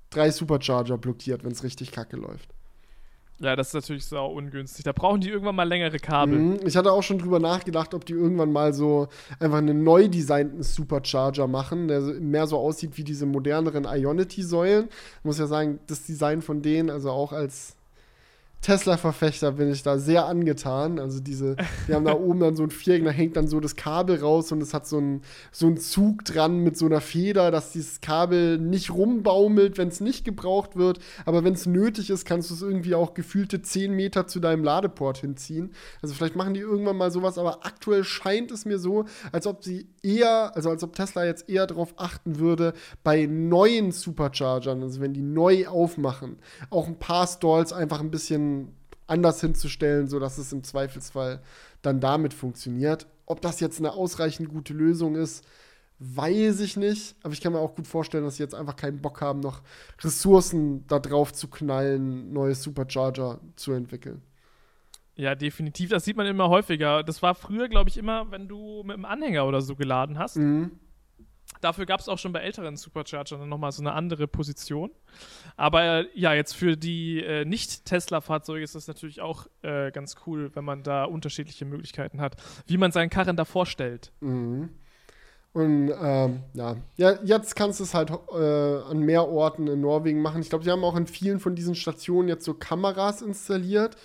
drei Supercharger blockiert, wenn es richtig kacke läuft. Ja, das ist natürlich sau ungünstig. Da brauchen die irgendwann mal längere Kabel. Mhm. Ich hatte auch schon drüber nachgedacht, ob die irgendwann mal so einfach einen neu designten Supercharger machen, der mehr so aussieht wie diese moderneren Ionity-Säulen. Ich muss ja sagen, das Design von denen, also auch als Tesla-Verfechter bin ich da sehr angetan. Also diese, die haben da *laughs* oben dann so ein Viereck, da hängt dann so das Kabel raus und es hat so einen so einen Zug dran mit so einer Feder, dass dieses Kabel nicht rumbaumelt, wenn es nicht gebraucht wird. Aber wenn es nötig ist, kannst du es irgendwie auch gefühlte 10 Meter zu deinem Ladeport hinziehen. Also vielleicht machen die irgendwann mal sowas, aber aktuell scheint es mir so, als ob sie eher, also als ob Tesla jetzt eher darauf achten würde, bei neuen Superchargern, also wenn die neu aufmachen, auch ein paar Stalls einfach ein bisschen anders hinzustellen, sodass es im Zweifelsfall dann damit funktioniert. Ob das jetzt eine ausreichend gute Lösung ist, weiß ich nicht. Aber ich kann mir auch gut vorstellen, dass sie jetzt einfach keinen Bock haben, noch Ressourcen da drauf zu knallen, neue Supercharger zu entwickeln. Ja, definitiv. Das sieht man immer häufiger. Das war früher, glaube ich, immer, wenn du mit einem Anhänger oder so geladen hast. Mhm. Dafür gab es auch schon bei älteren Superchargern nochmal so eine andere Position. Aber äh, ja, jetzt für die äh, Nicht-Tesla-Fahrzeuge ist das natürlich auch äh, ganz cool, wenn man da unterschiedliche Möglichkeiten hat, wie man seinen Karren da vorstellt. Mhm. Und ähm, ja. ja, jetzt kannst du es halt äh, an mehr Orten in Norwegen machen. Ich glaube, sie haben auch in vielen von diesen Stationen jetzt so Kameras installiert.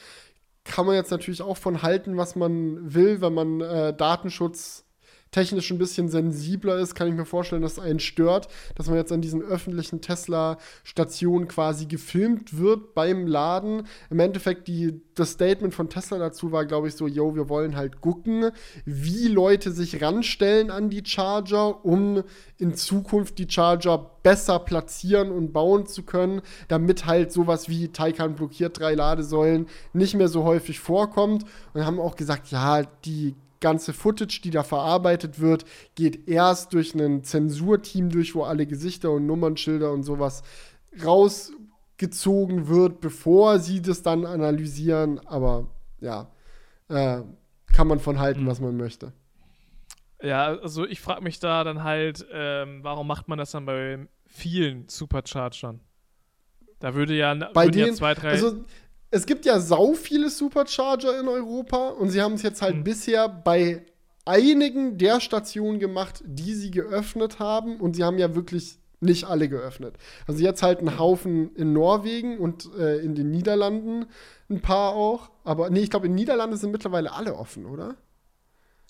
Kann man jetzt natürlich auch von halten, was man will, wenn man äh, Datenschutz technisch ein bisschen sensibler ist, kann ich mir vorstellen, dass einen stört, dass man jetzt an diesen öffentlichen Tesla-Stationen quasi gefilmt wird beim Laden. Im Endeffekt, die, das Statement von Tesla dazu war, glaube ich, so, yo, wir wollen halt gucken, wie Leute sich ranstellen an die Charger, um in Zukunft die Charger besser platzieren und bauen zu können, damit halt sowas wie Taycan blockiert drei Ladesäulen nicht mehr so häufig vorkommt. Und haben auch gesagt, ja, die ganze Footage, die da verarbeitet wird, geht erst durch ein Zensurteam durch, wo alle Gesichter und Nummernschilder und sowas rausgezogen wird, bevor sie das dann analysieren. Aber ja, äh, kann man von halten, mhm. was man möchte. Ja, also ich frage mich da dann halt, ähm, warum macht man das dann bei vielen Superchargern? Da würde ja, bei denen, ja zwei, drei. Also es gibt ja sau viele Supercharger in Europa und sie haben es jetzt halt mhm. bisher bei einigen der Stationen gemacht, die sie geöffnet haben und sie haben ja wirklich nicht alle geöffnet. Also jetzt halt einen Haufen in Norwegen und äh, in den Niederlanden ein paar auch, aber nee, ich glaube in den Niederlanden sind mittlerweile alle offen, oder?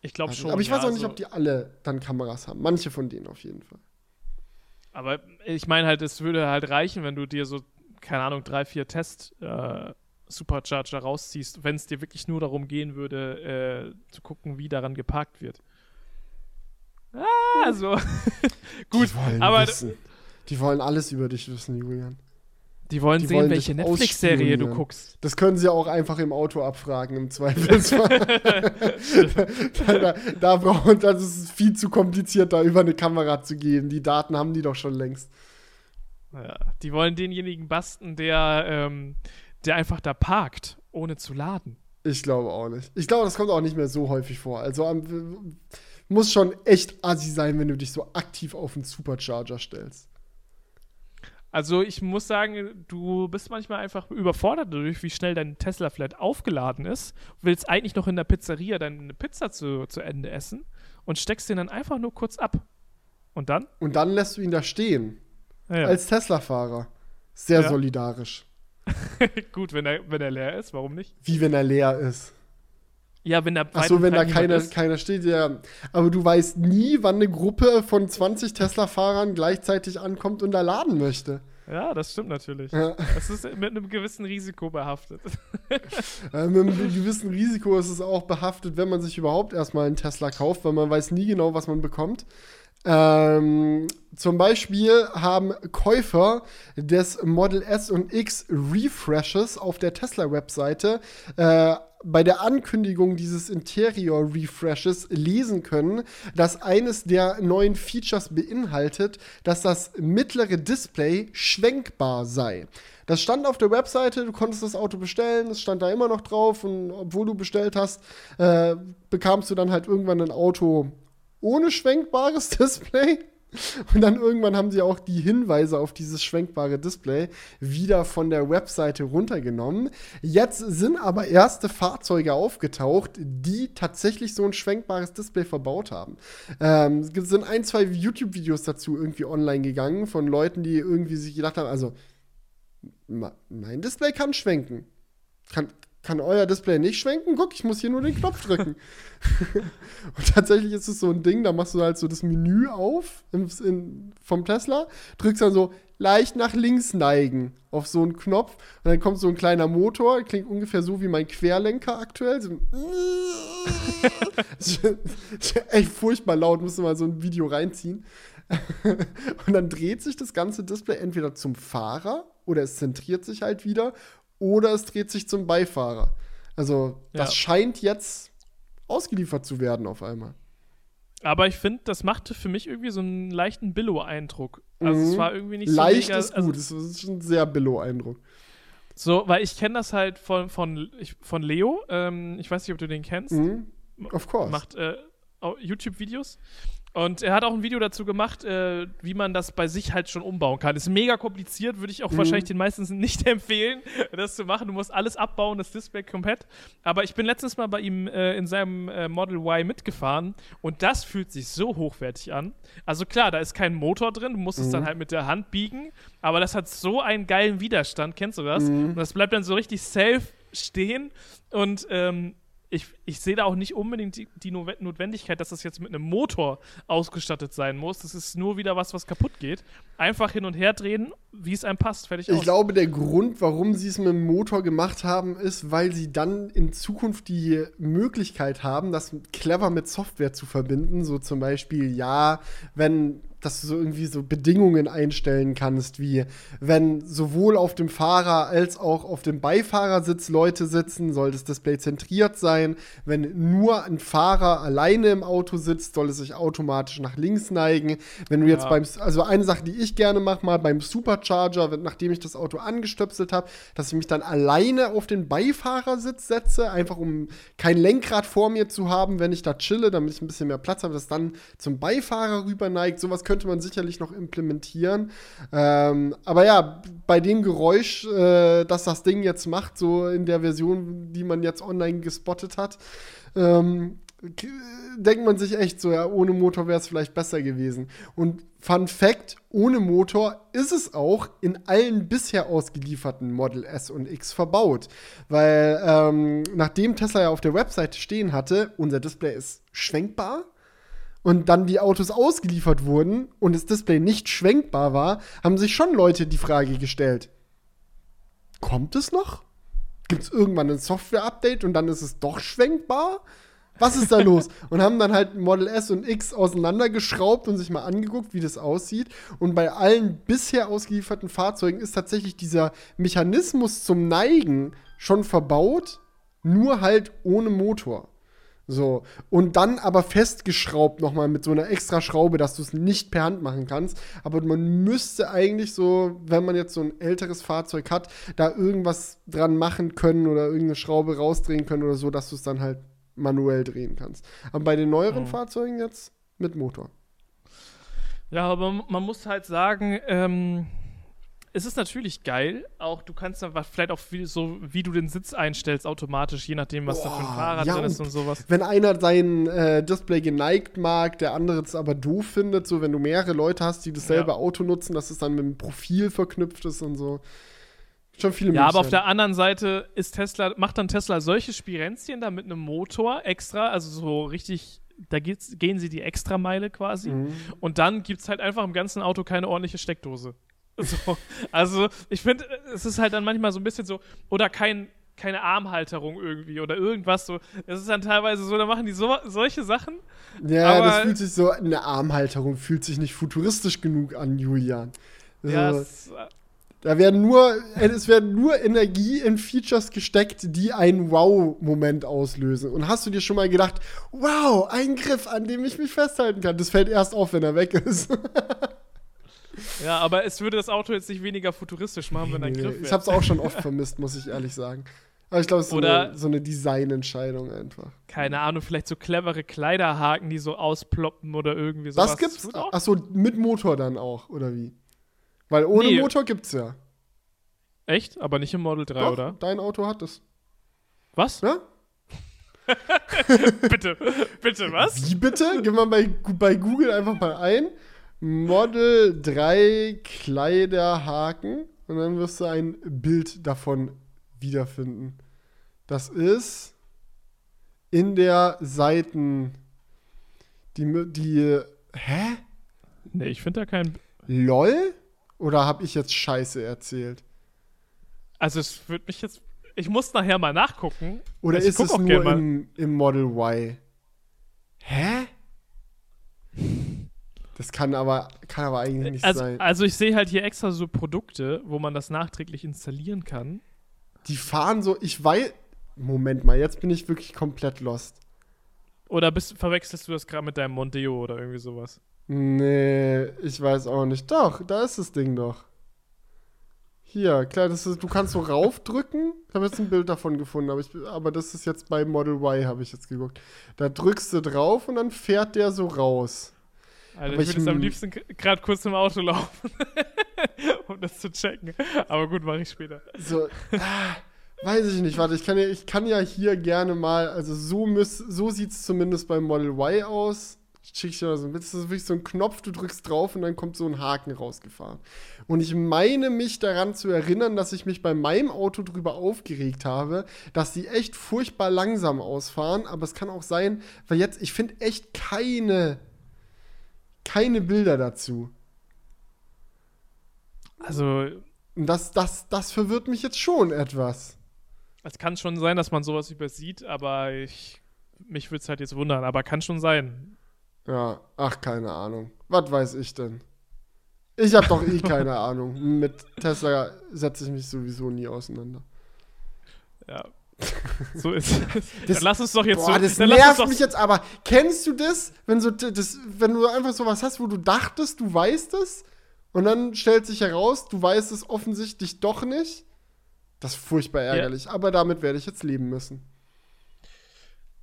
Ich glaube also, schon. Aber ich weiß ja, auch nicht, also ob die alle dann Kameras haben. Manche von denen auf jeden Fall. Aber ich meine halt, es würde halt reichen, wenn du dir so, keine Ahnung, drei, vier Test äh, Supercharger rausziehst, wenn es dir wirklich nur darum gehen würde, äh, zu gucken, wie daran geparkt wird. Ah, also. *laughs* Gut, die aber. Wissen. Die wollen alles über dich wissen, Julian. Die wollen die sehen, wollen welche Netflix-Serie du guckst. Das können sie auch einfach im Auto abfragen, im Zweifelsfall. *laughs* *laughs* da, da, da brauchen, das ist viel zu kompliziert, da über eine Kamera zu gehen. Die Daten haben die doch schon längst. Ja, die wollen denjenigen basten, der ähm, der einfach da parkt, ohne zu laden. Ich glaube auch nicht. Ich glaube, das kommt auch nicht mehr so häufig vor. Also um, muss schon echt assi sein, wenn du dich so aktiv auf einen Supercharger stellst. Also ich muss sagen, du bist manchmal einfach überfordert dadurch, wie schnell dein Tesla Flat aufgeladen ist. Willst eigentlich noch in der Pizzeria deine Pizza zu, zu Ende essen und steckst den dann einfach nur kurz ab. Und dann? Und dann lässt du ihn da stehen. Ja. Als Tesla-Fahrer. Sehr ja. solidarisch. *laughs* Gut, wenn er, wenn er leer ist, warum nicht? Wie wenn er leer ist? Ja, wenn er Ach so, wenn da keiner, keiner steht, ja. Aber du weißt nie, wann eine Gruppe von 20 Tesla-Fahrern gleichzeitig ankommt und da laden möchte. Ja, das stimmt natürlich. Ja. Das ist mit einem gewissen Risiko behaftet. *laughs* Äh, mit einem gewissen Risiko ist es auch behaftet, wenn man sich überhaupt erstmal einen Tesla kauft, weil man weiß nie genau, was man bekommt. Ähm, zum Beispiel haben Käufer des Model S und X Refreshes auf der Tesla-Webseite äh, bei der Ankündigung dieses Interior-Refreshes lesen können, dass eines der neuen Features beinhaltet, dass das mittlere Display schwenkbar sei. Das stand auf der Webseite, du konntest das Auto bestellen, es stand da immer noch drauf und obwohl du bestellt hast, äh, bekamst du dann halt irgendwann ein Auto ohne schwenkbares *laughs* Display. Und dann irgendwann haben sie auch die Hinweise auf dieses schwenkbare Display wieder von der Webseite runtergenommen. Jetzt sind aber erste Fahrzeuge aufgetaucht, die tatsächlich so ein schwenkbares Display verbaut haben. Ähm, es sind ein, zwei YouTube-Videos dazu irgendwie online gegangen von Leuten, die irgendwie sich gedacht haben, also mein Display kann schwenken. Kann, kann euer Display nicht schwenken? Guck, ich muss hier nur den Knopf drücken. *laughs* und tatsächlich ist es so ein Ding, da machst du halt so das Menü auf in, in, vom Tesla, drückst dann so leicht nach links neigen auf so einen Knopf und dann kommt so ein kleiner Motor, klingt ungefähr so wie mein Querlenker aktuell. So *laughs* echt furchtbar laut, musst du mal so ein Video reinziehen. *laughs* und dann dreht sich das ganze Display entweder zum Fahrer oder es zentriert sich halt wieder oder es dreht sich zum Beifahrer. Also, das ja. scheint jetzt ausgeliefert zu werden auf einmal. Aber ich finde, das machte für mich irgendwie so einen leichten Billo-Eindruck. Also, mhm. es war irgendwie nicht so Leicht ist also gut, es ist ein sehr Billo-Eindruck. So, weil ich kenne das halt von, von, von Leo. Ähm, ich weiß nicht, ob du den kennst. Mhm. Of course. Macht äh, YouTube-Videos. Und er hat auch ein Video dazu gemacht, äh, wie man das bei sich halt schon umbauen kann. Ist mega kompliziert, würde ich auch mhm. wahrscheinlich den meisten *laughs* nicht empfehlen, das zu machen. Du musst alles abbauen, das Display komplett. Aber ich bin letztens mal bei ihm äh, in seinem äh, Model Y mitgefahren und das fühlt sich so hochwertig an. Also klar, da ist kein Motor drin, du musst mhm. es dann halt mit der Hand biegen, aber das hat so einen geilen Widerstand, kennst du das? Mhm. Und das bleibt dann so richtig safe stehen und ähm, ich, ich sehe da auch nicht unbedingt die, die, Notwendigkeit, dass das jetzt mit einem Motor ausgestattet sein muss. Das ist nur wieder was, was kaputt geht. Einfach hin und her drehen, wie es einem passt. Fertig ich aus. glaube, der Grund, warum sie es mit dem Motor gemacht haben, ist, weil sie dann in Zukunft die Möglichkeit haben, das clever mit Software zu verbinden. So zum Beispiel, ja, wenn dass du so irgendwie so Bedingungen einstellen kannst, wie wenn sowohl auf dem Fahrer als auch auf dem Beifahrersitz Leute sitzen, soll das Display zentriert sein. Wenn nur ein Fahrer alleine im Auto sitzt, soll es sich automatisch nach links neigen. Wenn du jetzt ja. beim, also eine Sache, die ich gerne mache, mal beim Supercharger, nachdem ich das Auto angestöpselt habe, dass ich mich dann alleine auf den Beifahrersitz setze, einfach um kein Lenkrad vor mir zu haben, wenn ich da chille, damit ich ein bisschen mehr Platz habe, dass dann zum Beifahrer rüber neigt. Sowas könnte könnte man sicherlich noch implementieren. Ähm, aber ja, bei dem Geräusch, äh, das das Ding jetzt macht, so in der Version, die man jetzt online gespottet hat, ähm, denkt man sich echt so, ja, ohne Motor wäre es vielleicht besser gewesen. Und Fun Fact: Ohne Motor ist es auch in allen bisher ausgelieferten Model S und X verbaut. Weil, ähm, nachdem Tesla ja auf der Webseite stehen hatte, unser Display ist schwenkbar und dann die Autos ausgeliefert wurden und das Display nicht schwenkbar war, haben sich schon Leute die Frage gestellt: Kommt es noch? Gibt es irgendwann ein Software-Update und dann ist es doch schwenkbar? Was ist da los? *laughs* Und haben dann halt Model S und X auseinandergeschraubt und sich mal angeguckt, wie das aussieht. Und bei allen bisher ausgelieferten Fahrzeugen ist tatsächlich dieser Mechanismus zum Neigen schon verbaut, nur halt ohne Motor. So. Und dann aber festgeschraubt nochmal mit so einer extra Schraube, dass du es nicht per Hand machen kannst. Aber man müsste eigentlich so, wenn man jetzt so ein älteres Fahrzeug hat, da irgendwas dran machen können oder irgendeine Schraube rausdrehen können oder so, dass du es dann halt manuell drehen kannst. Aber bei den neueren mhm. Fahrzeugen jetzt mit Motor. Ja, aber man muss halt sagen, ähm, es ist natürlich geil. Auch du kannst dann vielleicht auch wie, so, wie du den Sitz einstellst, automatisch, je nachdem, was Boah, da für ein Fahrrad ja, drin ist und sowas. Wenn einer sein äh, Display geneigt mag, der andere es aber doof findet, so wenn du mehrere Leute hast, die dasselbe ja. Auto nutzen, dass es dann mit dem Profil verknüpft ist und so. Schon viele Ja, aber auf der anderen Seite ist Tesla, macht dann Tesla solche Spirenzchen da mit einem Motor extra, also so richtig da gehen sie die Extrameile quasi. Mhm. Und dann gibt es halt einfach im ganzen Auto keine ordentliche Steckdose. So, also ich finde, es ist halt dann manchmal so ein bisschen so, oder kein, keine Armhalterung irgendwie oder irgendwas so. Das ist dann teilweise so, da machen die so, solche Sachen. Ja, das fühlt sich so, eine Armhalterung fühlt sich nicht futuristisch genug an, Julian. Ja, so, da werden nur, es werden nur Energie in Features gesteckt, die einen Wow-Moment auslösen. Und hast du dir schon mal gedacht, wow, ein Griff, an dem ich mich festhalten kann? Das fällt erst auf, wenn er weg ist. *laughs* Ja, aber es würde das Auto jetzt nicht weniger futuristisch machen, wenn ein nee, Griff wäre. Ich hab's auch schon oft vermisst, muss ich ehrlich sagen. Aber ich glaube, es ist Oder so eine, so eine Designentscheidung einfach. Keine Ahnung, vielleicht so clevere Kleiderhaken, die so ausploppen oder irgendwie sowas. Das gibt's auch. Achso, mit Motor dann auch, oder wie? Weil ohne nee. Motor gibt's ja. Echt? Aber nicht im Model 3, Doch, oder? Dein Auto hat es. Was? Ja? *laughs* bitte, bitte, was? Wie bitte? Gib mal bei, bei Google einfach mal ein. Model 3 Kleiderhaken und dann wirst du ein Bild davon wiederfinden. Das ist in der Seiten die die hä? Nee, ich finde da kein LOL oder habe ich jetzt Scheiße erzählt? Also es wird mich jetzt ich muss nachher mal nachgucken. Oder also ist es nur im, im Model Y? Hä? Das kann aber, kann aber eigentlich nicht also, sein. Also ich sehe halt hier extra so Produkte, wo man das nachträglich installieren kann. Die fahren so, ich weiß. Moment mal, jetzt bin ich wirklich komplett lost. Oder bist, verwechselst du das gerade mit deinem Mondeo oder irgendwie sowas? Nee, ich weiß auch nicht. Doch, da ist das Ding doch. Hier, klar, das ist, du kannst so raufdrücken. Ich habe jetzt ein Bild davon gefunden, aber, ich, aber das ist jetzt bei Model Y, habe ich jetzt geguckt. Da drückst du drauf und dann fährt der so raus. Alter, aber ich würde jetzt am liebsten gerade kurz im Auto laufen, *laughs* um das zu checken. Aber gut, mache ich später. So, ah, weiß ich nicht. Warte, ich kann ja, ich kann ja hier gerne mal, also so, so sieht es zumindest beim Model Y aus. Schick ich dir so. Das ist wirklich so ein Knopf, du drückst drauf und dann kommt so ein Haken rausgefahren. Und ich meine mich daran zu erinnern, dass ich mich bei meinem Auto drüber aufgeregt habe, dass die echt furchtbar langsam ausfahren. Aber es kann auch sein, weil jetzt, ich finde echt keine keine Bilder dazu. Also. Das, das, das verwirrt mich jetzt schon etwas. Es kann schon sein, dass man sowas übersieht, aber ich, mich würde es halt jetzt wundern, aber kann schon sein. Ja, ach, keine Ahnung. Was weiß ich denn? Ich habe doch eh keine *laughs* Ahnung. Mit Tesla setze ich mich sowieso nie auseinander. Ja, *laughs* so ist es. Das, dann lass uns doch jetzt boah, so. Das nervt mich jetzt aber. Kennst du das, wenn, so, das, wenn du einfach sowas hast, wo du dachtest, du weißt es und dann stellt sich heraus, du weißt es offensichtlich doch nicht? Das ist furchtbar ärgerlich, ja. aber damit werde ich jetzt leben müssen.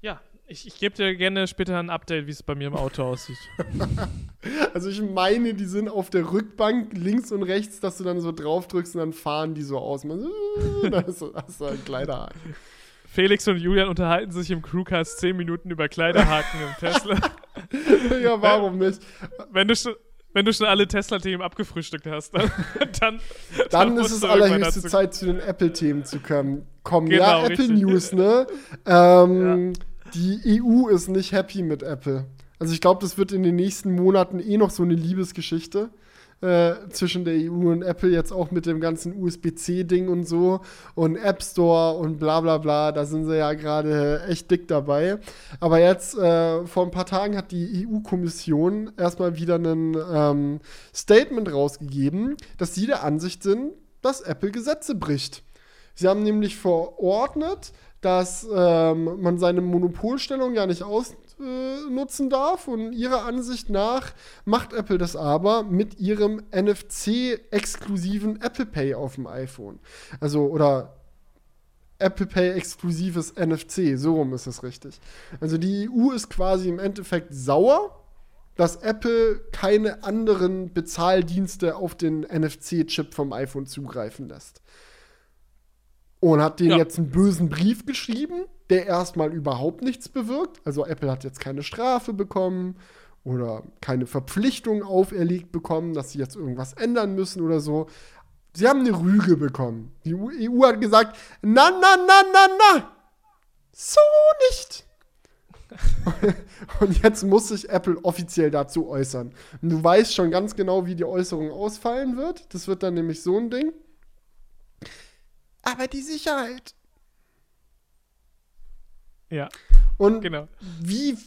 Ja, ich, ich gebe dir gerne später ein Update, wie es bei mir im Auto aussieht. *laughs* also ich meine, die sind auf der Rückbank links und rechts, dass du dann so drauf drückst und dann fahren die so aus. Man so, da hast du, hast du ein Kleiderhaken. Felix und Julian unterhalten sich im Crewcast 10 Minuten über Kleiderhaken im Tesla. *laughs* ja, warum nicht? Wenn du schon, wenn du schon alle Tesla-Themen abgefrühstückt hast, dann, *laughs* dann, dann, dann ist es allerhöchste Zeit, zu den Apple-Themen zu kommen. Kommen. Genau, ja, Apple richtig. News, ne? Ähm, ja die EU ist nicht happy mit Apple. Also ich glaube, das wird in den nächsten Monaten eh noch so eine Liebesgeschichte äh, zwischen der EU und Apple, jetzt auch mit dem ganzen USB-C-Ding und so und App Store und bla bla bla. Da sind sie ja gerade echt dick dabei. Aber jetzt, äh, vor ein paar Tagen hat die EU-Kommission erstmal wieder ein ähm, Statement rausgegeben, dass sie der Ansicht sind, dass Apple Gesetze bricht. Sie haben nämlich verordnet, dass ähm, man seine Monopolstellung ja nicht ausnutzen äh, darf. Und ihrer Ansicht nach macht Apple das aber mit ihrem NFC-exklusiven Apple Pay auf dem iPhone. Also, oder Apple Pay exklusives NFC, so rum ist es richtig. Also die EU ist quasi im Endeffekt sauer, dass Apple keine anderen Bezahldienste auf den NFC-Chip vom iPhone zugreifen lässt und hat denen ja. jetzt einen bösen Brief geschrieben, der erstmal überhaupt nichts bewirkt. Also Apple hat jetzt keine Strafe bekommen oder keine Verpflichtung auferlegt bekommen, dass sie jetzt irgendwas ändern müssen oder so. Sie haben eine Rüge bekommen. Die EU hat gesagt, na, na, na, na, na, so nicht. *laughs* Und jetzt muss sich Apple offiziell dazu äußern. Und du weißt schon ganz genau, wie die Äußerung ausfallen wird. Das wird dann nämlich so ein Ding. Aber die Sicherheit. Ja. Und genau. wie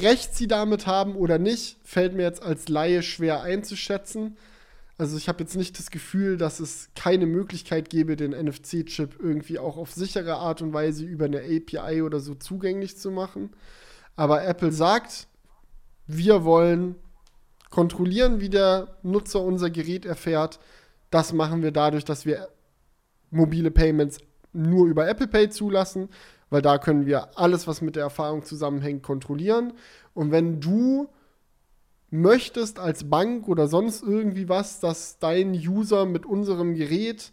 recht sie damit haben oder nicht, fällt mir jetzt als Laie schwer einzuschätzen. Also ich habe jetzt nicht das Gefühl, dass es keine Möglichkeit gäbe, den NFC-Chip irgendwie auch auf sichere Art und Weise über eine API oder so zugänglich zu machen. Aber Apple sagt, wir wollen kontrollieren, wie der Nutzer unser Gerät erfährt. Das machen wir dadurch, dass wir mobile Payments nur über Apple Pay zulassen, weil da können wir alles, was mit der Erfahrung zusammenhängt, kontrollieren. Und wenn du möchtest als Bank oder sonst irgendwie was, dass dein User mit unserem Gerät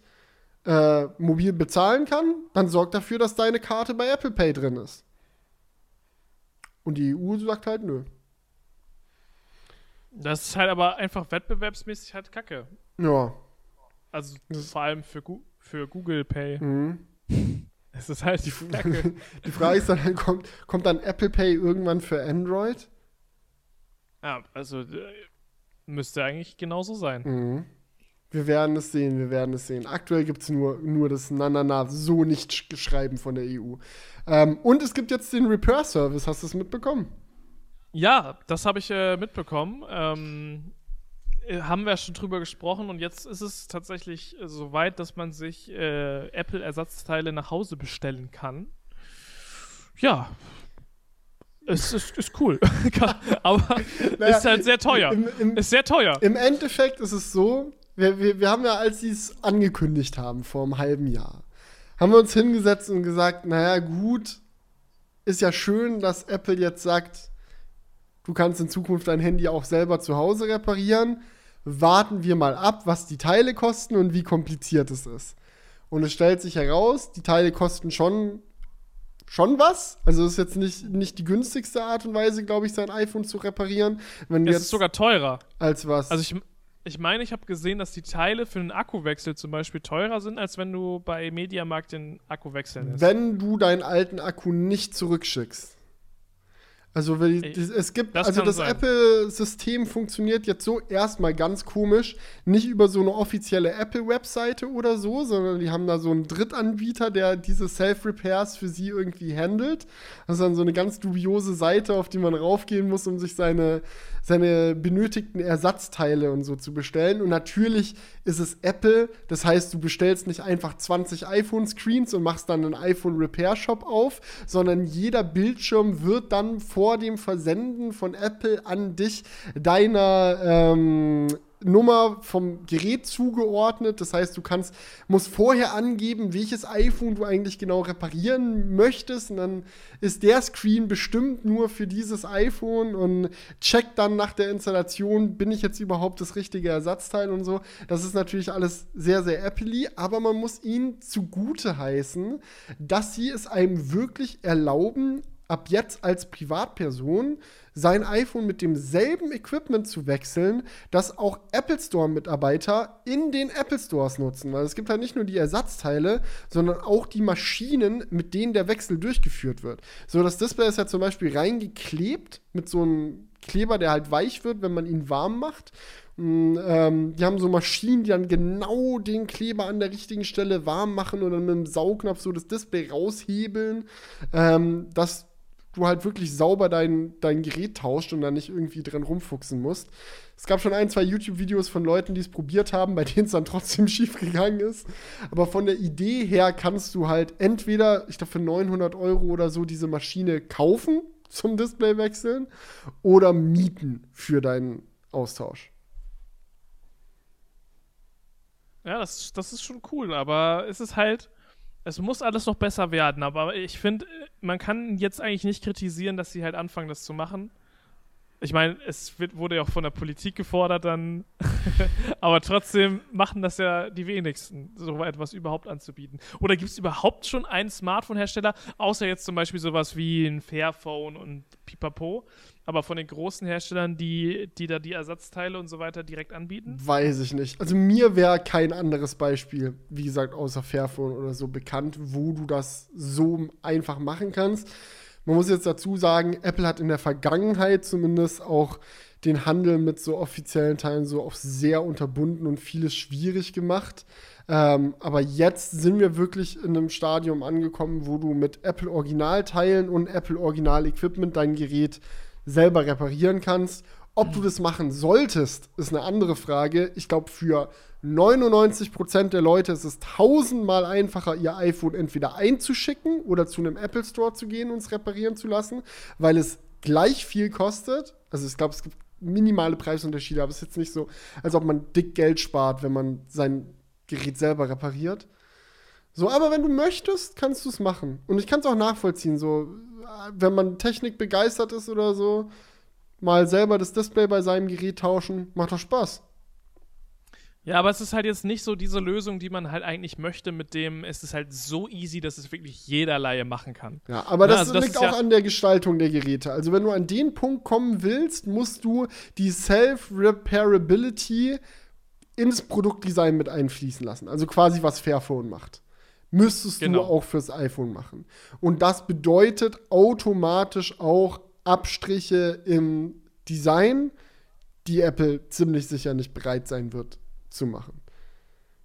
äh, mobil bezahlen kann, dann sorg dafür, dass deine Karte bei Apple Pay drin ist. Und die EU sagt halt nö. Das ist halt aber einfach wettbewerbsmäßig halt kacke. Ja. Also vor allem für, für Google Pay. Mhm. *laughs* Es ist halt die, Kacke. *laughs* die Frage ist dann, kommt, kommt dann Apple Pay irgendwann für Android? Ja, also müsste eigentlich genauso sein. Mhm. Wir werden es sehen, wir werden es sehen. Aktuell gibt es nur, nur das Na, na, na, so nicht schreiben von der EU. Ähm, und es gibt jetzt den Repair-Service. Hast du es mitbekommen? Ja, das habe ich äh, mitbekommen. Ähm, äh, haben wir schon drüber gesprochen und jetzt ist es tatsächlich äh, so weit, dass man sich äh, Apple-Ersatzteile nach Hause bestellen kann. Ja, es ist, ist cool. *laughs* Aber *laughs* naja, ist halt sehr teuer. Im, im, ist sehr teuer. Im Endeffekt ist es so, wir, wir, wir haben ja, als sie es angekündigt haben, vor einem halben Jahr, haben wir uns hingesetzt und gesagt, naja, gut, ist ja schön, dass Apple jetzt sagt, du kannst in Zukunft dein Handy auch selber zu Hause reparieren. Warten wir mal ab, was die Teile kosten und wie kompliziert es ist. Und es stellt sich heraus, die Teile kosten schon schon was. Also ist jetzt nicht, nicht die günstigste Art und Weise, glaube ich, sein iPhone zu reparieren. Wenn es ist sogar teurer. Als was? Also ich, ich meine, ich habe gesehen, dass die Teile für einen Akkuwechsel zum Beispiel teurer sind, als wenn du bei Mediamarkt den Akku wechseln lässt. Wenn du deinen alten Akku nicht zurückschickst. Also es gibt, das also das Apple-System funktioniert jetzt so erstmal ganz komisch, nicht über so eine offizielle Apple-Webseite oder so, sondern die haben da so einen Drittanbieter, der diese Self-Repairs für sie irgendwie handelt. Das ist dann so eine ganz dubiose Seite, auf die man raufgehen muss, um sich seine, seine benötigten Ersatzteile und so zu bestellen. Und natürlich ist es Apple, das heißt, du bestellst nicht einfach 20 iPhone-Screens und machst dann einen iPhone-Repair-Shop auf, sondern jeder Bildschirm wird dann vor dem Versenden von Apple an dich deiner ähm, Nummer vom Gerät zugeordnet. Das heißt, du kannst, musst vorher angeben, welches iPhone du eigentlich genau reparieren möchtest. Und dann ist der Screen bestimmt nur für dieses iPhone und checkt dann nach der Installation, bin ich jetzt überhaupt das richtige Ersatzteil und so. Das ist natürlich alles sehr, sehr Apple-y, aber man muss ihnen zugute heißen, dass sie es einem wirklich erlauben, ab jetzt als Privatperson sein iPhone mit demselben Equipment zu wechseln, das auch Apple Store-Mitarbeiter in den Apple Stores nutzen. Weil es gibt halt nicht nur die Ersatzteile, sondern auch die Maschinen, mit denen der Wechsel durchgeführt wird. So, das Display ist ja zum Beispiel reingeklebt mit so einem Kleber, der halt weich wird, wenn man ihn warm macht. Und, ähm, die haben so Maschinen, die dann genau den Kleber an der richtigen Stelle warm machen und dann mit dem Saugnapf so das Display raushebeln. Ähm, das du halt wirklich sauber dein, dein Gerät tauscht und dann nicht irgendwie drin rumfuchsen musst. Es gab schon ein, zwei YouTube-Videos von Leuten, die es probiert haben, bei denen es dann *laughs* trotzdem schief gegangen ist. Aber von der Idee her kannst du halt entweder, ich glaube, für 900 Euro oder so diese Maschine kaufen zum Display wechseln oder mieten für deinen Austausch. Ja, das, das ist schon cool, aber es ist halt es muss alles noch besser werden, aber ich finde, man kann jetzt eigentlich nicht kritisieren, dass sie halt anfangen, das zu machen. Ich meine, es wird, wurde ja auch von der Politik gefordert dann, *laughs* aber trotzdem machen das ja die wenigsten, so etwas überhaupt anzubieten. Oder gibt es überhaupt schon einen Smartphone-Hersteller, außer jetzt zum Beispiel sowas wie ein Fairphone und Pipapo, aber von den großen Herstellern, die, die da die Ersatzteile und so weiter direkt anbieten? Weiß ich nicht. Also mir wäre kein anderes Beispiel, wie gesagt, außer Fairphone oder so bekannt, wo du das so einfach machen kannst. Man muss jetzt dazu sagen, Apple hat in der Vergangenheit zumindest auch den Handel mit so offiziellen Teilen so auch sehr unterbunden und vieles schwierig gemacht. Ähm, aber jetzt sind wir wirklich in einem Stadium angekommen, wo du mit Apple Originalteilen und Apple Original Equipment dein Gerät selber reparieren kannst. Ob du das machen solltest, ist eine andere Frage. Ich glaube, für 99% der Leute ist es tausendmal einfacher, ihr iPhone entweder einzuschicken oder zu einem Apple Store zu gehen und es reparieren zu lassen, weil es gleich viel kostet. Also ich glaube, es gibt minimale Preisunterschiede, aber es ist jetzt nicht so, als ob man dick Geld spart, wenn man sein Gerät selber repariert. So, aber wenn du möchtest, kannst du es machen. Und ich kann es auch nachvollziehen, so, wenn man Technik begeistert ist oder so, mal selber das Display bei seinem Gerät tauschen, macht doch Spaß. Ja, aber es ist halt jetzt nicht so diese Lösung, die man halt eigentlich möchte, mit dem es ist halt so easy, dass es wirklich jeder Laie machen kann. Ja, aber das, also das liegt auch ja an der Gestaltung der Geräte. Also wenn du an den Punkt kommen willst, musst du die Self-Repairability ins Produktdesign mit einfließen lassen. Also quasi was Fairphone macht. Müsstest genau. du auch fürs iPhone machen. Und das bedeutet automatisch auch Abstriche im Design, die Apple ziemlich sicher nicht bereit sein wird zu machen.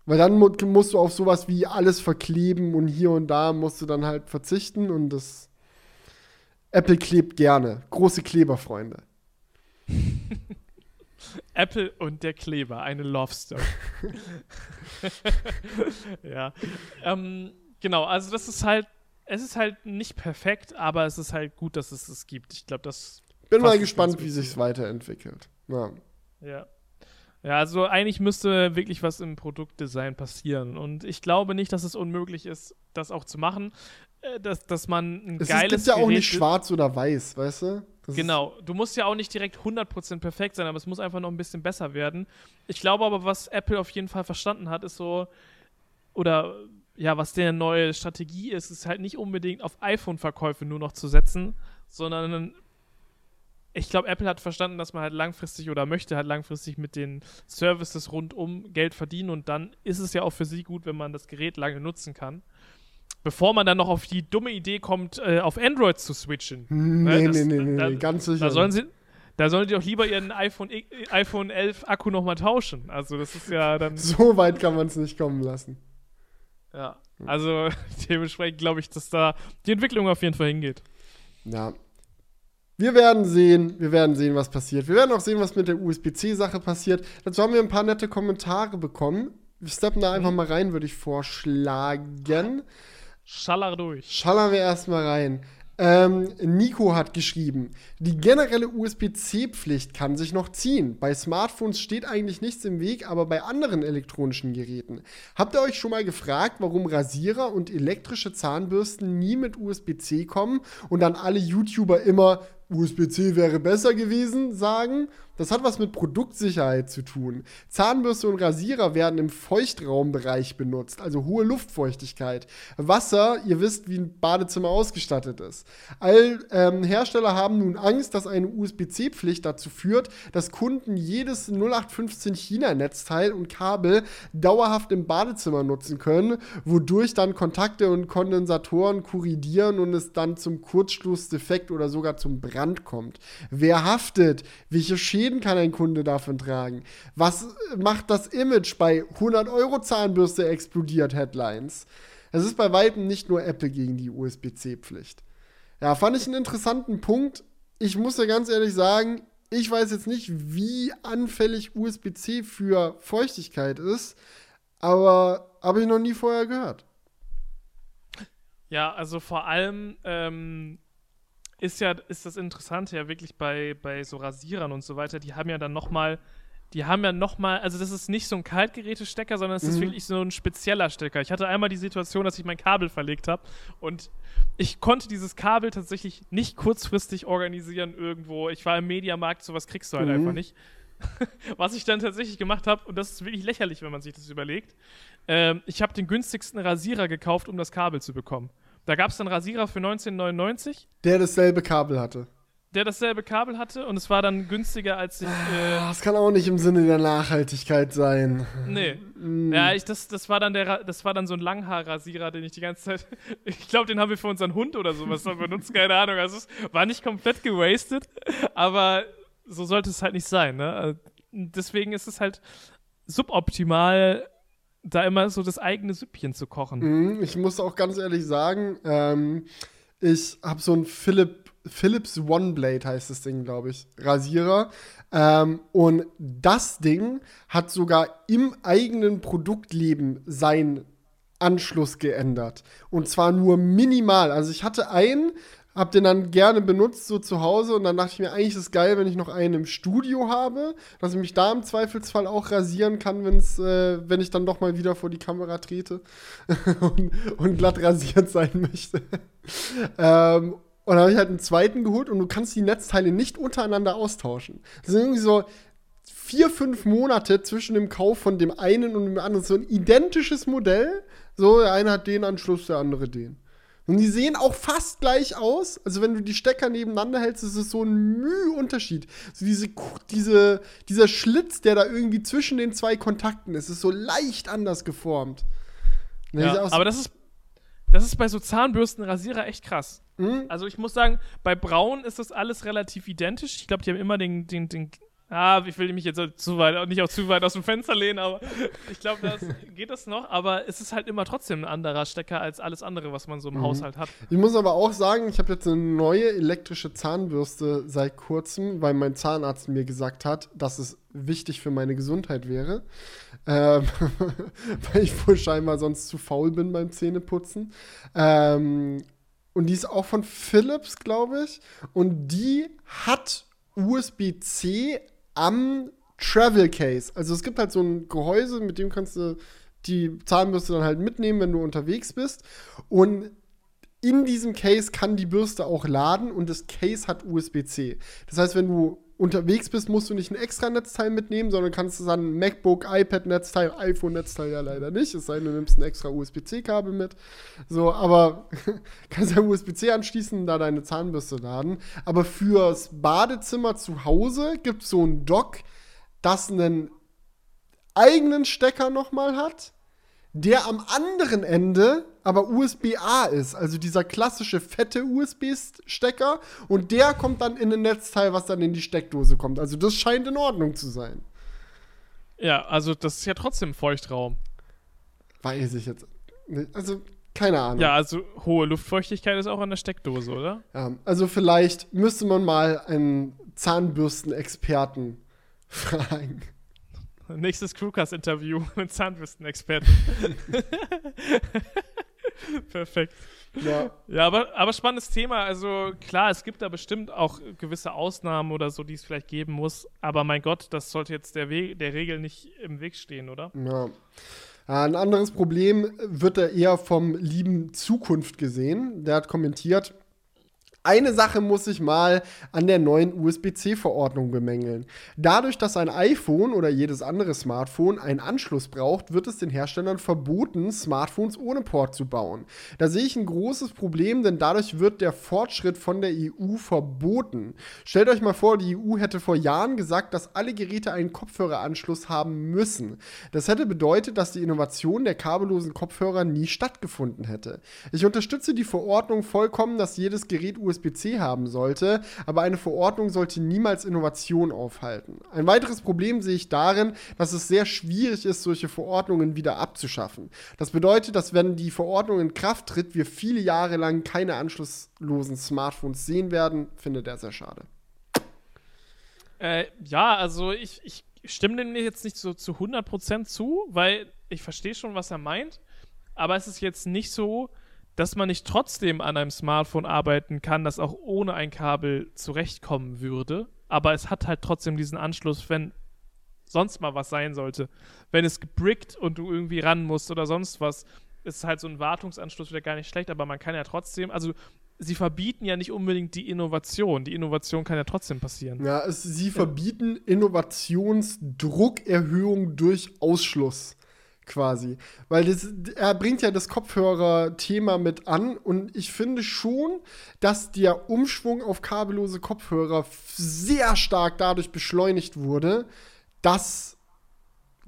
Weil dann mu musst du auf sowas wie alles verkleben und hier und da musst du dann halt verzichten und das Apple klebt gerne. Große Kleberfreunde. *laughs* Apple und der Kleber, eine Love Story. *laughs* *laughs* ja. Ähm, genau, also das ist halt, es ist halt nicht perfekt, aber es ist halt gut, dass es es gibt. Ich glaube, das. Bin mal gespannt, wie sich weiterentwickelt. Ja. Ja. Ja, also eigentlich müsste wirklich was im Produktdesign passieren. Und ich glaube nicht, dass es unmöglich ist, das auch zu machen. Äh, dass, dass man ein es geiles. Es gibt ja auch nicht schwarz oder weiß, weißt du? Das genau. Du musst ja auch nicht direkt 100% perfekt sein, aber es muss einfach noch ein bisschen besser werden. Ich glaube aber, was Apple auf jeden Fall verstanden hat, ist so. Oder ja, was der neue Strategie ist, ist halt nicht unbedingt auf iPhone-Verkäufe nur noch zu setzen, sondern ich glaube, Apple hat verstanden, dass man halt langfristig oder möchte halt langfristig mit den Services rundum Geld verdienen und dann ist es ja auch für sie gut, wenn man das Gerät lange nutzen kann. Bevor man dann noch auf die dumme Idee kommt, äh, auf Android zu switchen. Nee, ne, das, nee, nee, da, nee, ganz sicher. Da sollen sie, da sollen die doch lieber ihren iPhone, iPhone 11 Akku nochmal tauschen. Also das ist ja dann. So weit kann man es nicht kommen lassen. Ja, also *laughs* dementsprechend glaube ich, dass da die Entwicklung auf jeden Fall hingeht. Ja, wir werden sehen, wir werden sehen, was passiert. Wir werden auch sehen, was mit der USB-C-Sache passiert. Dazu haben wir ein paar nette Kommentare bekommen. Wir steppen da einfach mal rein, würde ich vorschlagen. Schaller durch. Schallern wir erstmal rein. Ähm, Nico hat geschrieben, die generelle USB-C-Pflicht kann sich noch ziehen. Bei Smartphones steht eigentlich nichts im Weg, aber bei anderen elektronischen Geräten. Habt ihr euch schon mal gefragt, warum Rasierer und elektrische Zahnbürsten nie mit USB-C kommen und dann alle YouTuber immer USB-C wäre besser gewesen sagen? Das hat was mit Produktsicherheit zu tun. Zahnbürste und Rasierer werden im Feuchtraumbereich benutzt, also hohe Luftfeuchtigkeit. Wasser, ihr wisst, wie ein Badezimmer ausgestattet ist. All ähm, Hersteller haben nun Angst, dass eine USB-C-Pflicht dazu führt, dass Kunden jedes 0815 China-Netzteil und Kabel dauerhaft im Badezimmer nutzen können, wodurch dann Kontakte und Kondensatoren korridieren und es dann zum Kurzschlussdefekt oder sogar zum Brand kommt. Wer haftet? Welche Schäden Schäden kann ein Kunde davon tragen? Was macht das Image bei 100 Euro Zahnbürste explodiert Headlines? Es ist bei weitem nicht nur Apple gegen die USB-C-Pflicht. Ja, fand ich einen interessanten Punkt. Ich muss ja ganz ehrlich sagen, ich weiß jetzt nicht, wie anfällig USB-C für Feuchtigkeit ist, aber habe ich noch nie vorher gehört. Ja, also vor allem ähm, ist ja, ist das Interessante ja wirklich bei, bei so Rasierern und so weiter, die haben ja dann nochmal, die haben ja nochmal, also das ist nicht so ein Kaltgerätestecker, sondern es mhm. ist wirklich so ein spezieller Stecker. Ich hatte einmal die Situation, dass ich mein Kabel verlegt habe und ich konnte dieses Kabel tatsächlich nicht kurzfristig organisieren irgendwo. Ich war im Mediamarkt, sowas kriegst du halt mhm. einfach nicht. *laughs* Was ich dann tatsächlich gemacht habe, und das ist wirklich lächerlich, wenn man sich das überlegt, ähm, ich habe den günstigsten Rasierer gekauft, um das Kabel zu bekommen. Da gab es dann Rasierer für 1999. Der dasselbe Kabel hatte. der dasselbe Kabel hatte und es war dann günstiger, als ich. Äh, das kann auch nicht im Sinne der Nachhaltigkeit sein. Nee. Mm. Ja, ich, das, das, war dann der, das war dann so ein Langhaarrasierer, den ich die ganze Zeit. *laughs* Ich glaube, den haben wir für unseren Hund oder sowas benutzt, keine Ahnung. Also es war nicht komplett gewastet, aber so sollte es halt nicht sein, ne? Also, deswegen ist es halt suboptimal, da immer so das eigene Süppchen zu kochen. Mm, ich muss auch ganz ehrlich sagen, ähm, ich habe so ein Philipp Philips One Blade heißt das Ding, glaube ich, Rasierer. Ähm, und das Ding hat sogar im eigenen Produktleben seinen Anschluss geändert. Und zwar nur minimal. Also ich hatte einen, hab den dann gerne benutzt, so zu Hause. Und dann dachte ich mir, eigentlich ist es geil, wenn ich noch einen im Studio habe, dass ich mich da im Zweifelsfall auch rasieren kann, wenn's, äh, wenn ich dann doch mal wieder vor die Kamera trete *laughs* und, und glatt rasiert sein möchte. ähm, und dann habe ich halt einen zweiten geholt und du kannst die Netzteile nicht untereinander austauschen. Das sind irgendwie so vier, fünf Monate zwischen dem Kauf von dem einen und dem anderen. So ein identisches Modell. So, der eine hat den Anschluss, der andere den. Und die sehen auch fast gleich aus. Also wenn du die Stecker nebeneinander hältst, ist es so ein Müh-Unterschied. So diese, diese, dieser Schlitz, der da irgendwie zwischen den zwei Kontakten ist, ist so leicht anders geformt. Ja, aber das ist, das ist bei so Zahnbürstenrasierer echt krass. Mhm. Also ich muss sagen, bei Braun ist das alles relativ identisch. Ich glaube, die haben immer den, den, den Ah, ich will mich jetzt zu weit, nicht auch zu weit aus dem Fenster lehnen, aber *laughs* ich glaube, das geht das noch. Aber es ist halt immer trotzdem ein anderer Stecker als alles andere, was man so im mhm. Haushalt hat. Ich muss aber auch sagen, ich habe jetzt eine neue elektrische Zahnbürste seit kurzem, weil mein Zahnarzt mir gesagt hat, dass es wichtig für meine Gesundheit wäre. Ähm, *laughs* weil ich wohl scheinbar sonst zu faul bin beim Zähneputzen. Ähm, und die ist auch von Philips, glaube ich. Und die hat USB-C am Travel Case. Also es gibt halt so ein Gehäuse, mit dem kannst du die Zahnbürste dann halt mitnehmen, wenn du unterwegs bist. Und in diesem Case kann die Bürste auch laden und das Case hat USB-C. Das heißt, wenn du unterwegs bist, musst du nicht ein extra Netzteil mitnehmen, sondern kannst du dann MacBook, iPad-Netzteil, iPhone-Netzteil ja leider nicht, es sei denn, du nimmst ein extra USB-C-Kabel mit. So, aber *laughs* kannst ja USB-C anschließen, da deine Zahnbürste laden. Aber fürs Badezimmer zu Hause gibt es so ein Dock, das einen eigenen Stecker nochmal hat, der am anderen Ende aber USB-A ist, also dieser klassische fette USB-Stecker und der kommt dann in ein Netzteil, was dann in die Steckdose kommt. Also das scheint in Ordnung zu sein. Ja, also das ist ja trotzdem Feuchtraum. Weiß ich jetzt. Nicht. Also keine Ahnung. Ja, also hohe Luftfeuchtigkeit ist auch an der Steckdose, oder? Ja, also vielleicht müsste man mal einen Zahnbürstenexperten *laughs* fragen. *laughs* Nächstes Crewcast-Interview *laughs* mit Zahnbürstenexperten. *laughs* Perfekt. Ja, ja aber, aber spannendes Thema. Also klar, es gibt da bestimmt auch gewisse Ausnahmen oder so, die es vielleicht geben muss. Aber mein Gott, das sollte jetzt der, We der Regel nicht im Weg stehen, oder? Ja. Ein anderes Problem wird da eher vom lieben Zukunft gesehen. Der hat kommentiert, eine Sache muss ich mal an der neuen USB-C-Verordnung bemängeln. Dadurch, dass ein iPhone oder jedes andere Smartphone einen Anschluss braucht, wird es den Herstellern verboten, Smartphones ohne Port zu bauen. Da sehe ich ein großes Problem, denn dadurch wird der Fortschritt von der EU verboten. Stellt euch mal vor, die EU hätte vor Jahren gesagt, dass alle Geräte einen Kopfhöreranschluss haben müssen. Das hätte bedeutet, dass die Innovation der kabellosen Kopfhörer nie stattgefunden hätte. Ich unterstütze die Verordnung vollkommen, dass jedes Gerät USB USB-C haben sollte, aber eine Verordnung sollte niemals Innovation aufhalten. Ein weiteres Problem sehe ich darin, dass es sehr schwierig ist, solche Verordnungen wieder abzuschaffen. Das bedeutet, dass wenn die Verordnung in Kraft tritt, wir viele Jahre lang keine anschlusslosen Smartphones sehen werden, findet er sehr schade. Äh, ja, also ich, ich stimme dem jetzt nicht so zu 100% zu, weil ich verstehe schon, was er meint, aber es ist jetzt nicht so, dass man nicht trotzdem an einem Smartphone arbeiten kann, das auch ohne ein Kabel zurechtkommen würde. Aber es hat halt trotzdem diesen Anschluss, wenn sonst mal was sein sollte. Wenn es gebrickt und du irgendwie ran musst oder sonst was, ist halt so ein Wartungsanschluss wieder gar nicht schlecht, aber man kann ja trotzdem, also sie verbieten ja nicht unbedingt die Innovation. Die Innovation kann ja trotzdem passieren. Ja, es, sie verbieten Innovationsdruckerhöhung durch Ausschluss. Quasi. Weil das, er bringt ja das Kopfhörer-Thema mit an und ich finde schon, dass der Umschwung auf kabellose Kopfhörer sehr stark dadurch beschleunigt wurde, dass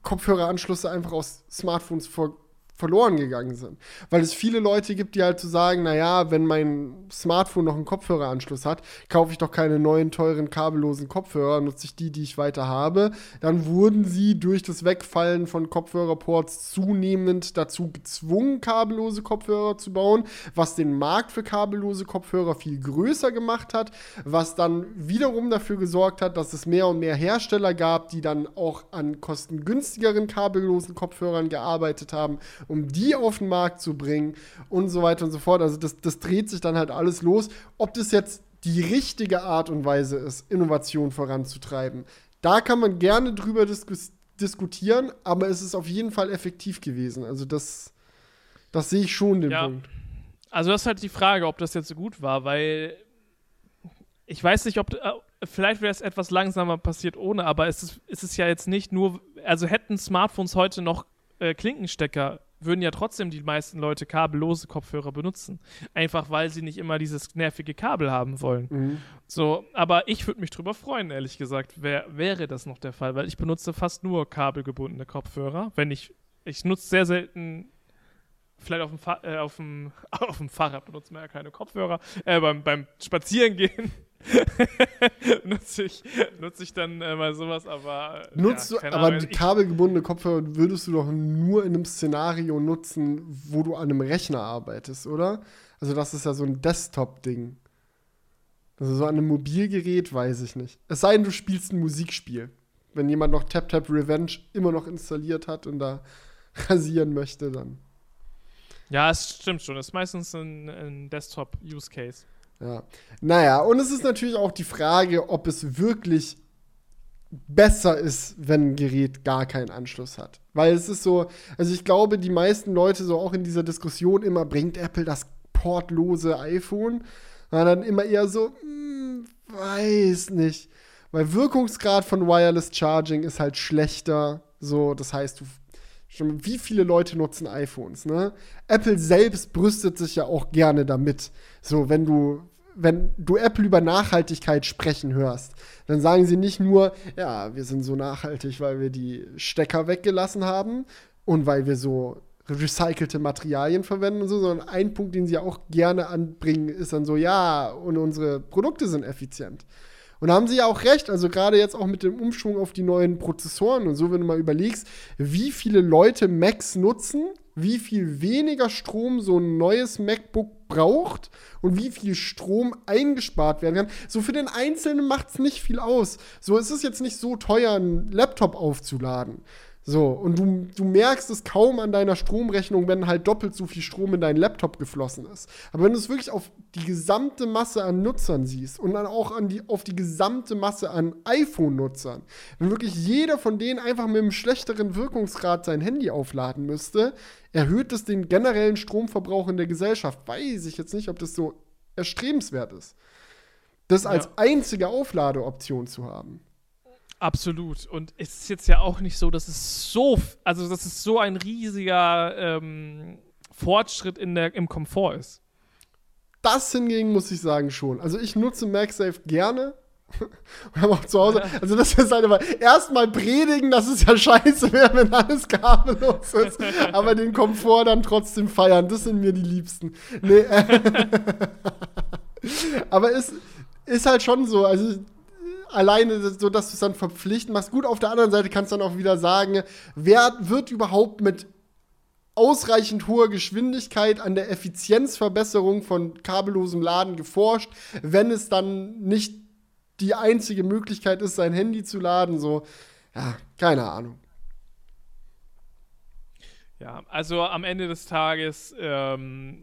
Kopfhöreranschlüsse einfach aus Smartphones vor verloren gegangen sind. Weil es viele Leute gibt, die halt zu so sagen, naja, wenn mein Smartphone noch einen Kopfhöreranschluss hat, kaufe ich doch keine neuen, teuren, kabellosen Kopfhörer, nutze ich die, die ich weiter habe. Dann wurden sie durch das Wegfallen von Kopfhörerports zunehmend dazu gezwungen, kabellose Kopfhörer zu bauen, was den Markt für kabellose Kopfhörer viel größer gemacht hat, was dann wiederum dafür gesorgt hat, dass es mehr und mehr Hersteller gab, die dann auch an kostengünstigeren kabellosen Kopfhörern gearbeitet haben um die auf den Markt zu bringen und so weiter und so fort. Also das, das dreht sich dann halt alles los. Ob das jetzt die richtige Art und Weise ist, Innovation voranzutreiben, da kann man gerne drüber diskus diskutieren, aber es ist auf jeden Fall effektiv gewesen. Also das, das sehe ich schon den ja. Punkt. Also das ist halt die Frage, ob das jetzt so gut war, weil ich weiß nicht, ob äh, vielleicht wäre es etwas langsamer passiert ohne, aber es ist, es ist ja jetzt nicht nur, also hätten Smartphones heute noch äh, Klinkenstecker würden ja trotzdem die meisten Leute kabellose Kopfhörer benutzen. Einfach weil sie nicht immer dieses nervige Kabel haben wollen. Mhm. So, aber ich würde mich drüber freuen, ehrlich gesagt, wär, wäre das noch der Fall, weil ich benutze fast nur kabelgebundene Kopfhörer. Wenn ich, ich nutze sehr selten vielleicht auf dem, Fa äh, auf, dem, *laughs* auf dem Fahrrad benutzt man ja keine Kopfhörer, äh, beim, beim Spazierengehen *laughs* nutze ich, nutz ich dann äh, mal sowas, aber. Äh, Nutzt ja, du, aber Ahnung, die kabelgebundene Kopfhörer würdest du doch nur in einem Szenario nutzen, wo du an einem Rechner arbeitest, oder? Also, das ist ja so ein Desktop-Ding. Also, so an einem Mobilgerät weiß ich nicht. Es sei denn, du spielst ein Musikspiel. Wenn jemand noch Tap Tap Revenge immer noch installiert hat und da *laughs* rasieren möchte, dann. Ja, es stimmt schon. Das ist meistens ein, ein Desktop-Use-Case. Ja. Naja, und es ist natürlich auch die Frage, ob es wirklich besser ist, wenn ein Gerät gar keinen Anschluss hat. Weil es ist so, also ich glaube, die meisten Leute so auch in dieser Diskussion immer, bringt Apple das portlose iPhone? Und dann immer eher so, hm, weiß nicht. Weil Wirkungsgrad von Wireless Charging ist halt schlechter. So, das heißt, du wie viele Leute nutzen iPhones, ne? Apple selbst brüstet sich ja auch gerne damit. So, wenn du, wenn du Apple über Nachhaltigkeit sprechen hörst, dann sagen sie nicht nur, ja, wir sind so nachhaltig, weil wir die Stecker weggelassen haben und weil wir so recycelte Materialien verwenden und so, sondern ein Punkt, den sie auch gerne anbringen, ist dann so, ja, und unsere Produkte sind effizient. Und da haben sie ja auch recht, also gerade jetzt auch mit dem Umschwung auf die neuen Prozessoren und so, wenn du mal überlegst, wie viele Leute Macs nutzen, wie viel weniger Strom so ein neues MacBook braucht und wie viel Strom eingespart werden kann. So für den Einzelnen macht es nicht viel aus. So, es ist jetzt nicht so teuer, einen Laptop aufzuladen. So, und du, du merkst es kaum an deiner Stromrechnung, wenn halt doppelt so viel Strom in deinen Laptop geflossen ist. Aber wenn du es wirklich auf die gesamte Masse an Nutzern siehst und dann auch an die, auf die gesamte Masse an iPhone-Nutzern, wenn wirklich jeder von denen einfach mit einem schlechteren Wirkungsgrad sein Handy aufladen müsste, erhöht es den generellen Stromverbrauch in der Gesellschaft. Weiß ich jetzt nicht, ob das so erstrebenswert ist. Das als ja. einzige Aufladeoption zu haben. Absolut. Und es ist jetzt ja auch nicht so, dass es so, also dass es so ein riesiger ähm, Fortschritt in der, im Komfort ist. Das hingegen muss ich sagen schon. Also ich nutze MagSafe gerne. *laughs* Und habe auch zu Hause. Also das ist halt aber erstmal predigen, dass es ja scheiße wäre, wenn alles kabellos ist. aber den Komfort dann trotzdem feiern. Das sind mir die Liebsten. Nee, äh, *laughs* aber es ist halt schon so. Also alleine so, dass du es dann verpflichtend machst. Gut, auf der anderen Seite kannst du dann auch wieder sagen, wer wird überhaupt mit ausreichend hoher Geschwindigkeit an der Effizienzverbesserung von kabellosem Laden geforscht, wenn es dann nicht die einzige Möglichkeit ist, sein Handy zu laden. So, ja, keine Ahnung. Ja, also am Ende des Tages ähm,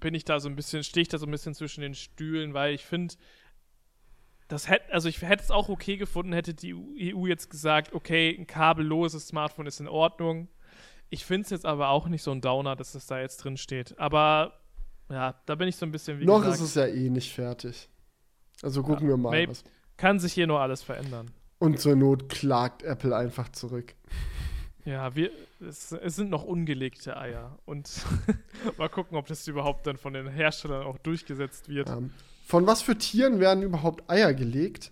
bin ich da so ein bisschen, stehe ich da so ein bisschen zwischen den Stühlen, weil ich finde, das hätte, also ich hätte es auch okay gefunden, hätte die EU jetzt gesagt, okay, ein kabelloses Smartphone ist in Ordnung. Ich finde es jetzt aber auch nicht so ein Downer, dass es da jetzt drin steht. Aber ja, da bin ich so ein bisschen wie Noch gesagt, ist es ja eh nicht fertig. Also gucken ja, wir mal. Was. Kann sich hier nur alles verändern. Und zur Not klagt Apple einfach zurück. Ja, wir, es, es sind noch ungelegte Eier. Und *laughs* mal gucken, ob das überhaupt dann von den Herstellern auch durchgesetzt wird. Ähm, von was für Tieren werden überhaupt Eier gelegt?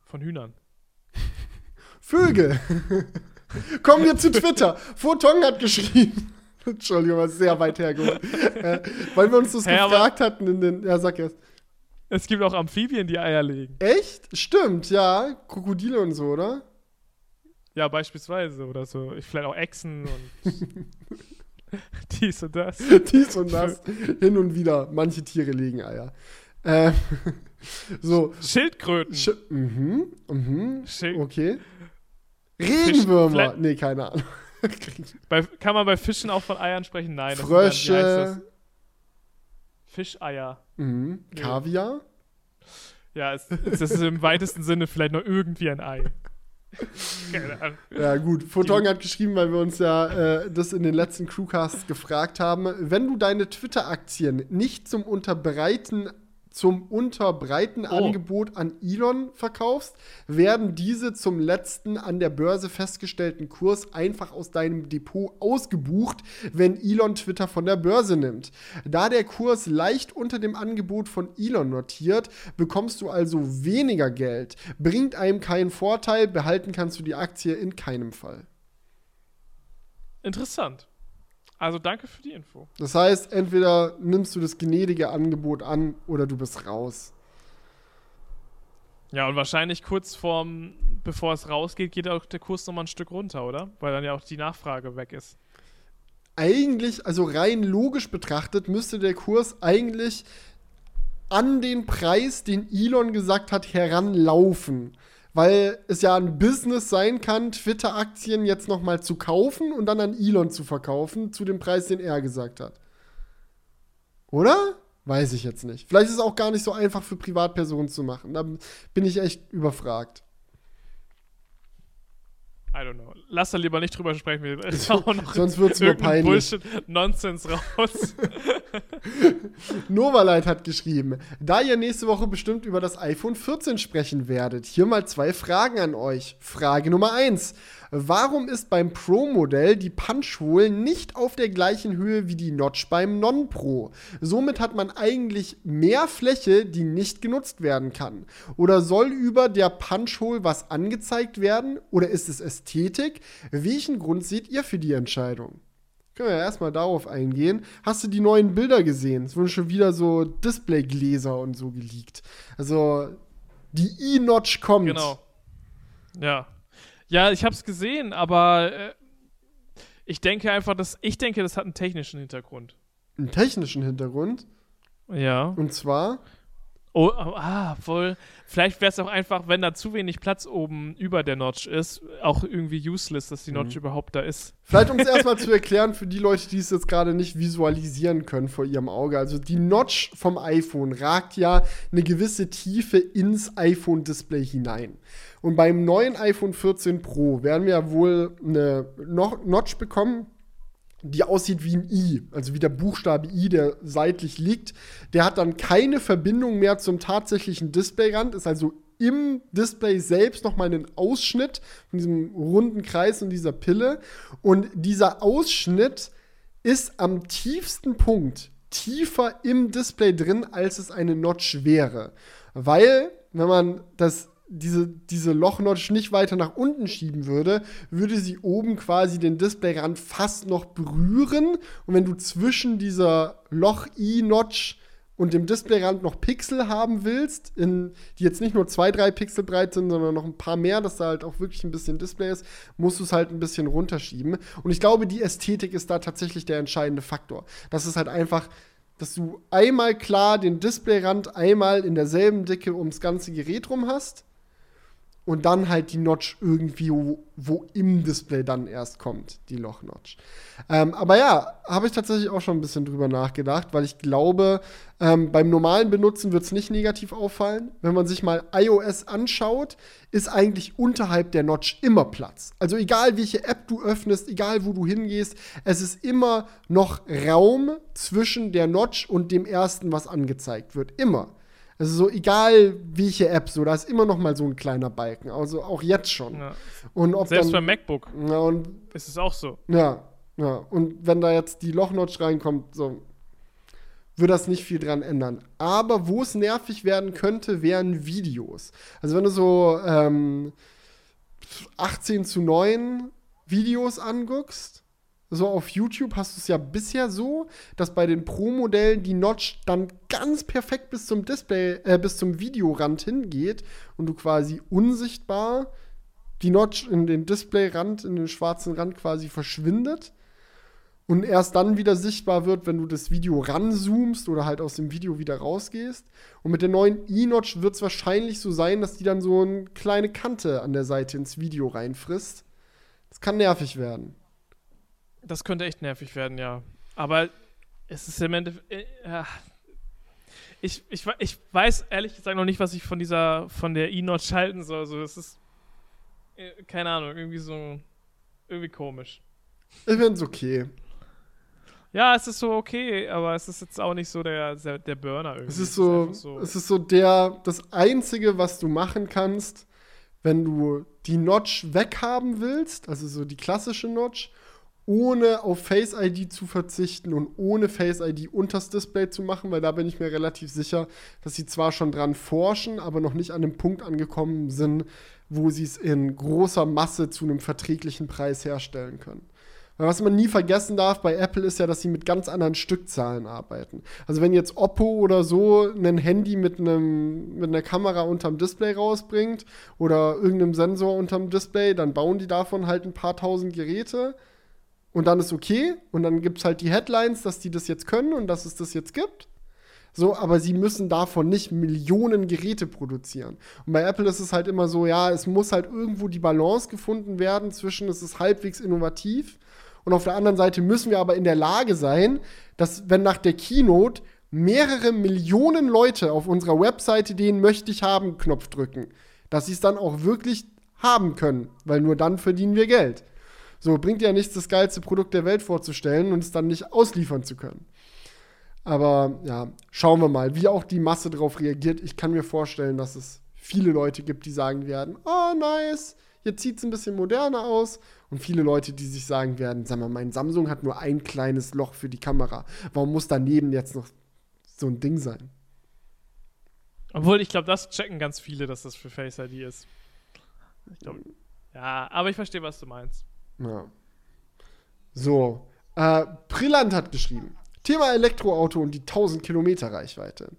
Von Hühnern. *laughs* Vögel. *laughs* Kommen wir zu Twitter. Photon hat geschrieben. *laughs* Entschuldigung, war sehr weit hergeholt. äh, weil wir uns das hey, gefragt hatten in den. Ja, sag erst. Es gibt auch Amphibien, die Eier legen. Echt? Stimmt, ja. Krokodile und so, oder? Ja, beispielsweise. Oder so. Vielleicht auch Echsen und *laughs* dies und das. *laughs* dies und das. Hin und wieder. Manche Tiere legen Eier. Äh, *laughs* so. Schildkröten. Sch mhm, mhm. Schild okay. Regenwürmer. Fisch, nee, keine Ahnung. bei, kann man bei Fischen auch von Eiern sprechen? Nein. Frösche. Fischeier. Mhm. Kaviar? Ja, es, es ist im weitesten Sinne vielleicht noch irgendwie ein Ei. Ja, gut. Photon hat geschrieben, weil wir uns ja äh, das in den letzten Crewcasts gefragt haben. Wenn du deine Twitter-Aktien nicht zum Unterbreiten zum unterbreiten oh. Angebot an Elon verkaufst, werden diese zum letzten an der Börse festgestellten Kurs einfach aus deinem Depot ausgebucht, wenn Elon Twitter von der Börse nimmt. Da der Kurs leicht unter dem Angebot von Elon notiert, bekommst du also weniger Geld. Bringt einem keinen Vorteil, behalten kannst du die Aktie in keinem Fall. Interessant. Also danke für die Info. Das heißt, entweder nimmst du das gnädige Angebot an oder du bist raus. Ja, und wahrscheinlich kurz vorm, bevor es rausgeht, geht auch der Kurs nochmal ein Stück runter, oder? Weil dann ja auch die Nachfrage weg ist. Eigentlich, also rein logisch betrachtet, müsste der Kurs eigentlich an den Preis, den Elon gesagt hat, heranlaufen weil es ja ein Business sein kann, Twitter-Aktien jetzt noch mal zu kaufen und dann an Elon zu verkaufen zu dem Preis, den er gesagt hat. Oder? Weiß ich jetzt nicht. Vielleicht ist es auch gar nicht so einfach für Privatpersonen zu machen. Da bin ich echt überfragt. I don't know. Lass da lieber nicht drüber sprechen. Wir *laughs* Sonst wird es nur peinlich. Bullshit-Nonsens raus. *laughs* Novalight hat geschrieben, da ihr nächste Woche bestimmt über das iPhone 14 sprechen werdet, hier mal zwei Fragen an euch. Frage Nummer 1. Warum ist beim Pro-Modell die Punch-Hole nicht auf der gleichen Höhe wie die Notch beim Non-Pro? Somit hat man eigentlich mehr Fläche, die nicht genutzt werden kann. Oder soll über der Punch-Hole was angezeigt werden? Oder ist es Ästhetik? Welchen Grund seht ihr für die Entscheidung? Können wir ja erstmal darauf eingehen. Hast du die neuen Bilder gesehen? Es wurden schon wieder so Displaygläser und so geleakt. Also, die E-Notch kommt. Genau. Ja. Ja, ich habe es gesehen, aber äh, ich denke einfach, dass ich denke, das hat einen technischen Hintergrund. Einen technischen Hintergrund? Ja. Und zwar? Oh, oh ah, voll. Vielleicht wäre es auch einfach, wenn da zu wenig Platz oben über der Notch ist, auch irgendwie useless, dass die. Notch mhm. überhaupt da ist. Vielleicht, um es *laughs* erstmal zu erklären, für die Leute, die es jetzt gerade nicht visualisieren können vor ihrem Auge. Also die Notch vom iPhone ragt ja eine gewisse Tiefe ins iPhone-Display hinein. Und beim neuen iPhone 14 Pro werden wir ja wohl eine Notch bekommen, die aussieht wie ein I, also wie der Buchstabe I, der seitlich liegt. Der hat dann keine Verbindung mehr zum tatsächlichen Displayrand, ist also im Display selbst nochmal einen Ausschnitt von diesem runden Kreis und dieser Pille. Und dieser Ausschnitt ist am tiefsten Punkt tiefer im Display drin, als es eine Notch wäre. Weil, wenn man das diese, diese Lochnotch nicht weiter nach unten schieben würde, würde sie oben quasi den Displayrand fast noch berühren. Und wenn du zwischen dieser Loch-I-Notch und dem Displayrand noch Pixel haben willst, in, die jetzt nicht nur zwei, drei Pixel breit sind, sondern noch ein paar mehr, dass da halt auch wirklich ein bisschen Display ist, musst du es halt ein bisschen runterschieben. Und ich glaube, die Ästhetik ist da tatsächlich der entscheidende Faktor. Das ist halt einfach dass du einmal klar den Displayrand einmal in derselben Dicke ums ganze Gerät rum hast und dann halt die Notch irgendwie, wo, wo im Display dann erst kommt, die Loch-Notch. Ähm, aber ja, habe ich tatsächlich auch schon ein bisschen drüber nachgedacht, weil ich glaube, ähm, beim normalen Benutzen wird es nicht negativ auffallen. Wenn man sich mal iOS anschaut, ist eigentlich unterhalb der Notch immer Platz. Also egal welche App du öffnest, egal wo du hingehst, es ist immer noch Raum zwischen der Notch und dem ersten, was angezeigt wird. Immer. Also so egal welche App, so da ist immer noch mal so ein kleiner Balken. Also auch jetzt schon. Ja. Und ob Selbst dann, beim MacBook. Ja, und, ist es auch so. Ja, ja. Und wenn da jetzt die Lochnotch reinkommt, so würde das nicht viel dran ändern. Aber wo es nervig werden könnte, wären Videos. Also wenn du so ähm, 18 zu 9 Videos anguckst, so auf YouTube hast du es ja bisher so, dass bei den Pro-Modellen die Notch dann ganz perfekt bis zum Display, äh, bis zum Videorand hingeht und du quasi unsichtbar die Notch in den Displayrand, in den schwarzen Rand quasi verschwindet und erst dann wieder sichtbar wird, wenn du das Video ranzoomst oder halt aus dem Video wieder rausgehst. Und mit der neuen E-Notch wird es wahrscheinlich so sein, dass die dann so eine kleine Kante an der Seite ins Video reinfrisst. Das kann nervig werden. Das könnte echt nervig werden, ja. Aber es ist im Endeffekt. Äh, ja. ich, ich, ich weiß ehrlich gesagt noch nicht, was ich von dieser, von der E-Notch halten soll. Also, es ist. Äh, keine Ahnung, irgendwie so. Irgendwie komisch. Ich finde es okay. Ja, es ist so okay, aber es ist jetzt auch nicht so der, der, der Burner irgendwie. Es ist so, es ist so, es ist so der, das Einzige, was du machen kannst, wenn du die Notch weghaben willst, also so die klassische Notch, ohne auf Face ID zu verzichten und ohne Face ID unters Display zu machen, weil da bin ich mir relativ sicher, dass sie zwar schon dran forschen, aber noch nicht an dem Punkt angekommen sind, wo sie es in großer Masse zu einem verträglichen Preis herstellen können. Weil was man nie vergessen darf bei Apple ist ja, dass sie mit ganz anderen Stückzahlen arbeiten. Also wenn jetzt Oppo oder so ein Handy mit, einem, mit einer Kamera unterm Display rausbringt oder irgendeinem Sensor unterm Display, dann bauen die davon halt ein paar tausend Geräte und dann ist okay. Und dann gibt es halt die Headlines, dass die das jetzt können und dass es das jetzt gibt. So, aber sie müssen davon nicht Millionen Geräte produzieren. Und bei Apple ist es halt immer so, ja, es muss halt irgendwo die Balance gefunden werden zwischen, es ist halbwegs innovativ und auf der anderen Seite müssen wir aber in der Lage sein, dass, wenn nach der Keynote mehrere Millionen Leute auf unserer Webseite den möchte ich haben Knopf drücken, dass sie es dann auch wirklich haben können, weil nur dann verdienen wir Geld. So bringt ja nichts, das geilste Produkt der Welt vorzustellen und es dann nicht ausliefern zu können. Aber ja, schauen wir mal, wie auch die Masse darauf reagiert. Ich kann mir vorstellen, dass es viele Leute gibt, die sagen werden, oh nice, jetzt sieht es ein bisschen moderner aus. Und viele Leute, die sich sagen werden, sag mal, mein Samsung hat nur ein kleines Loch für die Kamera. Warum muss daneben jetzt noch so ein Ding sein? Obwohl, ich glaube, das checken ganz viele, dass das für Face ID ist. Glaub, ja, aber ich verstehe, was du meinst. Ja. So. Äh, Brillant hat geschrieben. Thema Elektroauto und die 1000 Kilometer Reichweite.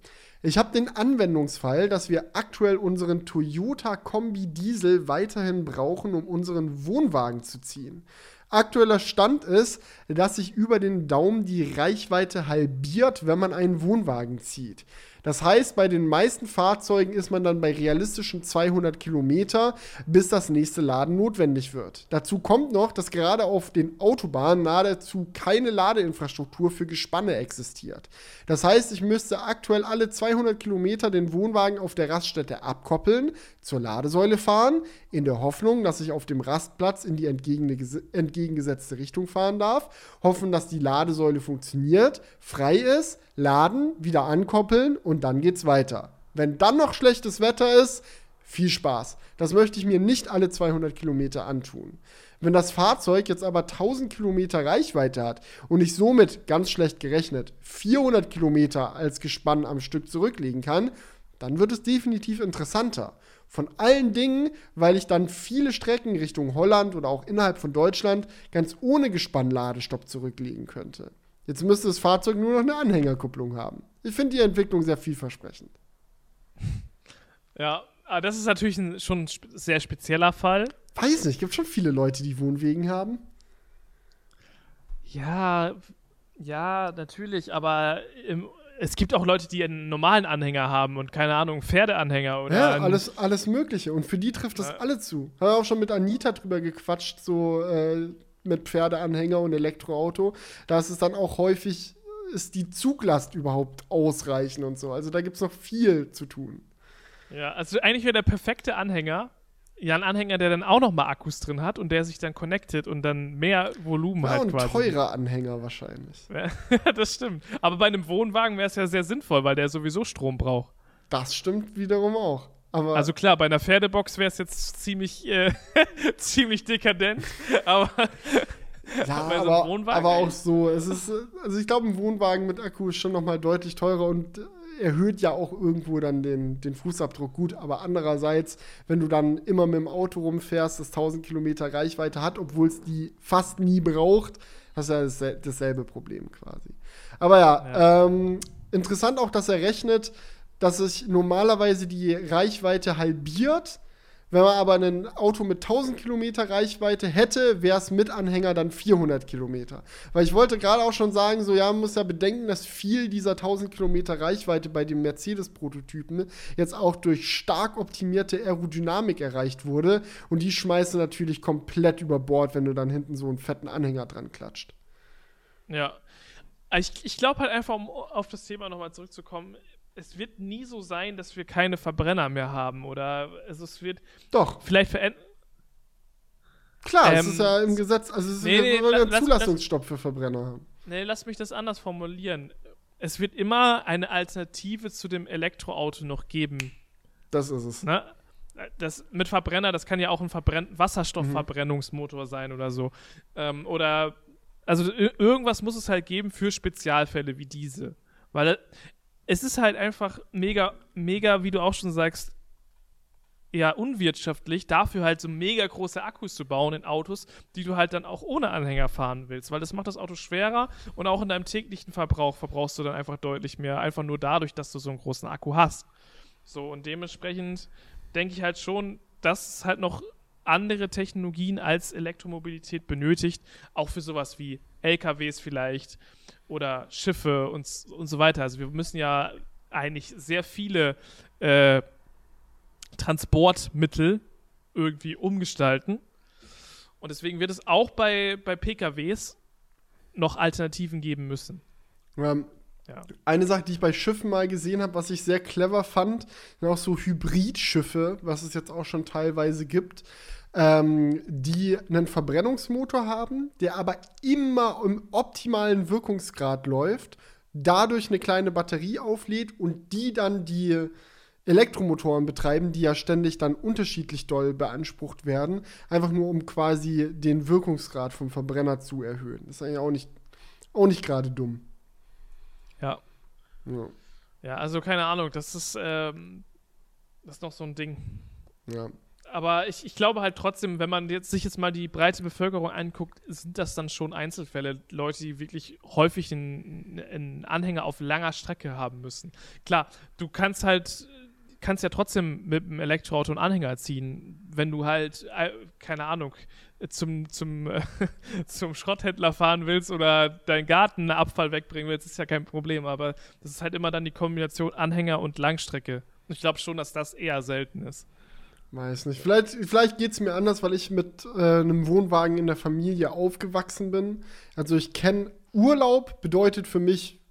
Ich habe den Anwendungsfall, dass wir aktuell unseren Toyota Kombi Diesel weiterhin brauchen, um unseren Wohnwagen zu ziehen. Aktueller Stand ist, dass sich über den Daumen die Reichweite halbiert, wenn man einen Wohnwagen zieht. Das heißt, bei den meisten Fahrzeugen ist man dann bei realistischen 200 Kilometer, bis das nächste Laden notwendig wird. Dazu kommt noch, dass gerade auf den Autobahnen nahezu keine Ladeinfrastruktur für Gespanne existiert. Das heißt, ich müsste aktuell alle 200 Kilometer den Wohnwagen auf der Raststätte abkoppeln, zur Ladesäule fahren, in der Hoffnung, dass ich auf dem Rastplatz in die entgegengesetzte Richtung fahren darf, hoffen, dass die Ladesäule funktioniert, frei ist, laden, wieder ankoppeln und dann geht's weiter. Wenn dann noch schlechtes Wetter ist, viel Spaß. Das möchte ich mir nicht alle 200 Kilometer antun. Wenn das Fahrzeug jetzt aber 1000 Kilometer Reichweite hat und ich somit, ganz schlecht gerechnet, 400 Kilometer als Gespann am Stück zurücklegen kann, dann wird es definitiv interessanter. Von allen Dingen, weil ich dann viele Strecken Richtung Holland oder auch innerhalb von Deutschland ganz ohne Gespannladestopp zurücklegen könnte. Jetzt müsste das Fahrzeug nur noch eine Anhängerkupplung haben. Ich finde die Entwicklung sehr vielversprechend. Ja, aber das ist natürlich ein, schon ein sehr spezieller Fall. Weiß nicht, gibt schon viele Leute, die Wohnwegen haben. Ja, ja, natürlich, aber im, es gibt auch Leute, die einen normalen Anhänger haben und keine Ahnung, Pferdeanhänger oder. Ja, alles, alles Mögliche. Und für die trifft das ja. alle zu. Habe auch schon mit Anita drüber gequatscht, so äh, mit Pferdeanhänger und Elektroauto. Da ist es dann auch häufig, ist die Zuglast überhaupt ausreichend und so. Also da gibt es noch viel zu tun. Ja, also eigentlich wäre der perfekte Anhänger ja, ein Anhänger, der dann auch noch mal Akkus drin hat und der sich dann connectet und dann mehr Volumen ja, hat ein quasi. ein teurer Anhänger wahrscheinlich. *laughs* Ja, das stimmt. Aber bei einem Wohnwagen wäre es ja sehr sinnvoll, weil der sowieso Strom braucht. Das stimmt wiederum auch. Aber also klar, bei einer Pferdebox wäre es jetzt ziemlich, äh, *laughs* ziemlich dekadent, *laughs* aber. Ja, *laughs* aber, so aber auch so. Es ist, also ich glaube, ein Wohnwagen mit Akku ist schon noch mal deutlich teurer und erhöht ja auch irgendwo dann den, den Fußabdruck gut. Aber andererseits, wenn du dann immer mit dem Auto rumfährst, das 1000 Kilometer Reichweite hat, obwohl es die fast nie braucht, hast du ja dasselbe Problem quasi. Aber ja, ja. Ähm, interessant auch, dass er rechnet, dass sich normalerweise die Reichweite halbiert. Wenn man aber ein Auto mit 1000 Kilometer Reichweite hätte, wäre es mit Anhänger dann 400 Kilometer. Weil ich wollte gerade auch schon sagen, so ja, man muss ja bedenken, dass viel dieser 1000 Kilometer Reichweite bei den Mercedes-Prototypen jetzt auch durch stark optimierte Aerodynamik erreicht wurde. Und die schmeißen natürlich komplett über Bord, wenn du dann hinten so einen fetten Anhänger dran klatscht. Ja. Ich, ich glaube halt einfach, um auf das Thema nochmal zurückzukommen, es wird nie so sein, dass wir keine Verbrenner mehr haben. Oder also es wird Doch. vielleicht verändern. Klar, ähm, es ist ja im Gesetz, also es ist nee, nee, ja la, Zulassungsstopp lass, für Verbrenner haben. Nee, lass mich das anders formulieren. Es wird immer eine Alternative zu dem Elektroauto noch geben. Das ist es. Ne? Das mit Verbrenner, das kann ja auch ein Verbrenn Wasserstoffverbrennungsmotor mhm. sein oder so. Ähm, oder also irgendwas muss es halt geben für Spezialfälle wie diese. Weil es ist halt einfach mega, mega, wie du auch schon sagst, ja, unwirtschaftlich, dafür halt so mega große Akkus zu bauen in Autos, die du halt dann auch ohne Anhänger fahren willst, weil das macht das Auto schwerer und auch in deinem täglichen Verbrauch verbrauchst du dann einfach deutlich mehr, einfach nur dadurch, dass du so einen großen Akku hast. So, und dementsprechend denke ich halt schon, dass es halt noch andere Technologien als Elektromobilität benötigt, auch für sowas wie LKWs vielleicht oder Schiffe und, und so weiter. Also wir müssen ja eigentlich sehr viele äh, Transportmittel irgendwie umgestalten. Und deswegen wird es auch bei, bei PKWs noch Alternativen geben müssen. Ähm, ja. Eine Sache, die ich bei Schiffen mal gesehen habe, was ich sehr clever fand, sind auch so Hybridschiffe, was es jetzt auch schon teilweise gibt ähm, die einen Verbrennungsmotor haben, der aber immer im optimalen Wirkungsgrad läuft, dadurch eine kleine Batterie auflädt und die dann die Elektromotoren betreiben, die ja ständig dann unterschiedlich doll beansprucht werden, einfach nur um quasi den Wirkungsgrad vom Verbrenner zu erhöhen. Das ist eigentlich auch nicht, auch nicht gerade dumm. Ja. ja. Ja, also keine Ahnung, das ist, ähm, das ist noch so ein Ding. Ja aber ich, ich glaube halt trotzdem, wenn man jetzt sich jetzt mal die breite Bevölkerung anguckt, sind das dann schon Einzelfälle, Leute, die wirklich häufig einen, einen Anhänger auf langer Strecke haben müssen. Klar, du kannst halt kannst ja trotzdem mit einem Elektroauto einen Anhänger ziehen, wenn du halt, äh, keine Ahnung, zum, zum, *laughs* zum Schrotthändler fahren willst oder deinen Garten Abfall wegbringen willst, ist ja kein Problem. Aber das ist halt immer dann die Kombination Anhänger und Langstrecke. Ich glaube schon, dass das eher selten ist. Weiß nicht. Vielleicht, vielleicht geht es mir anders, weil ich mit äh, einem Wohnwagen in der Familie aufgewachsen bin. Also ich kenne Urlaub bedeutet für mich,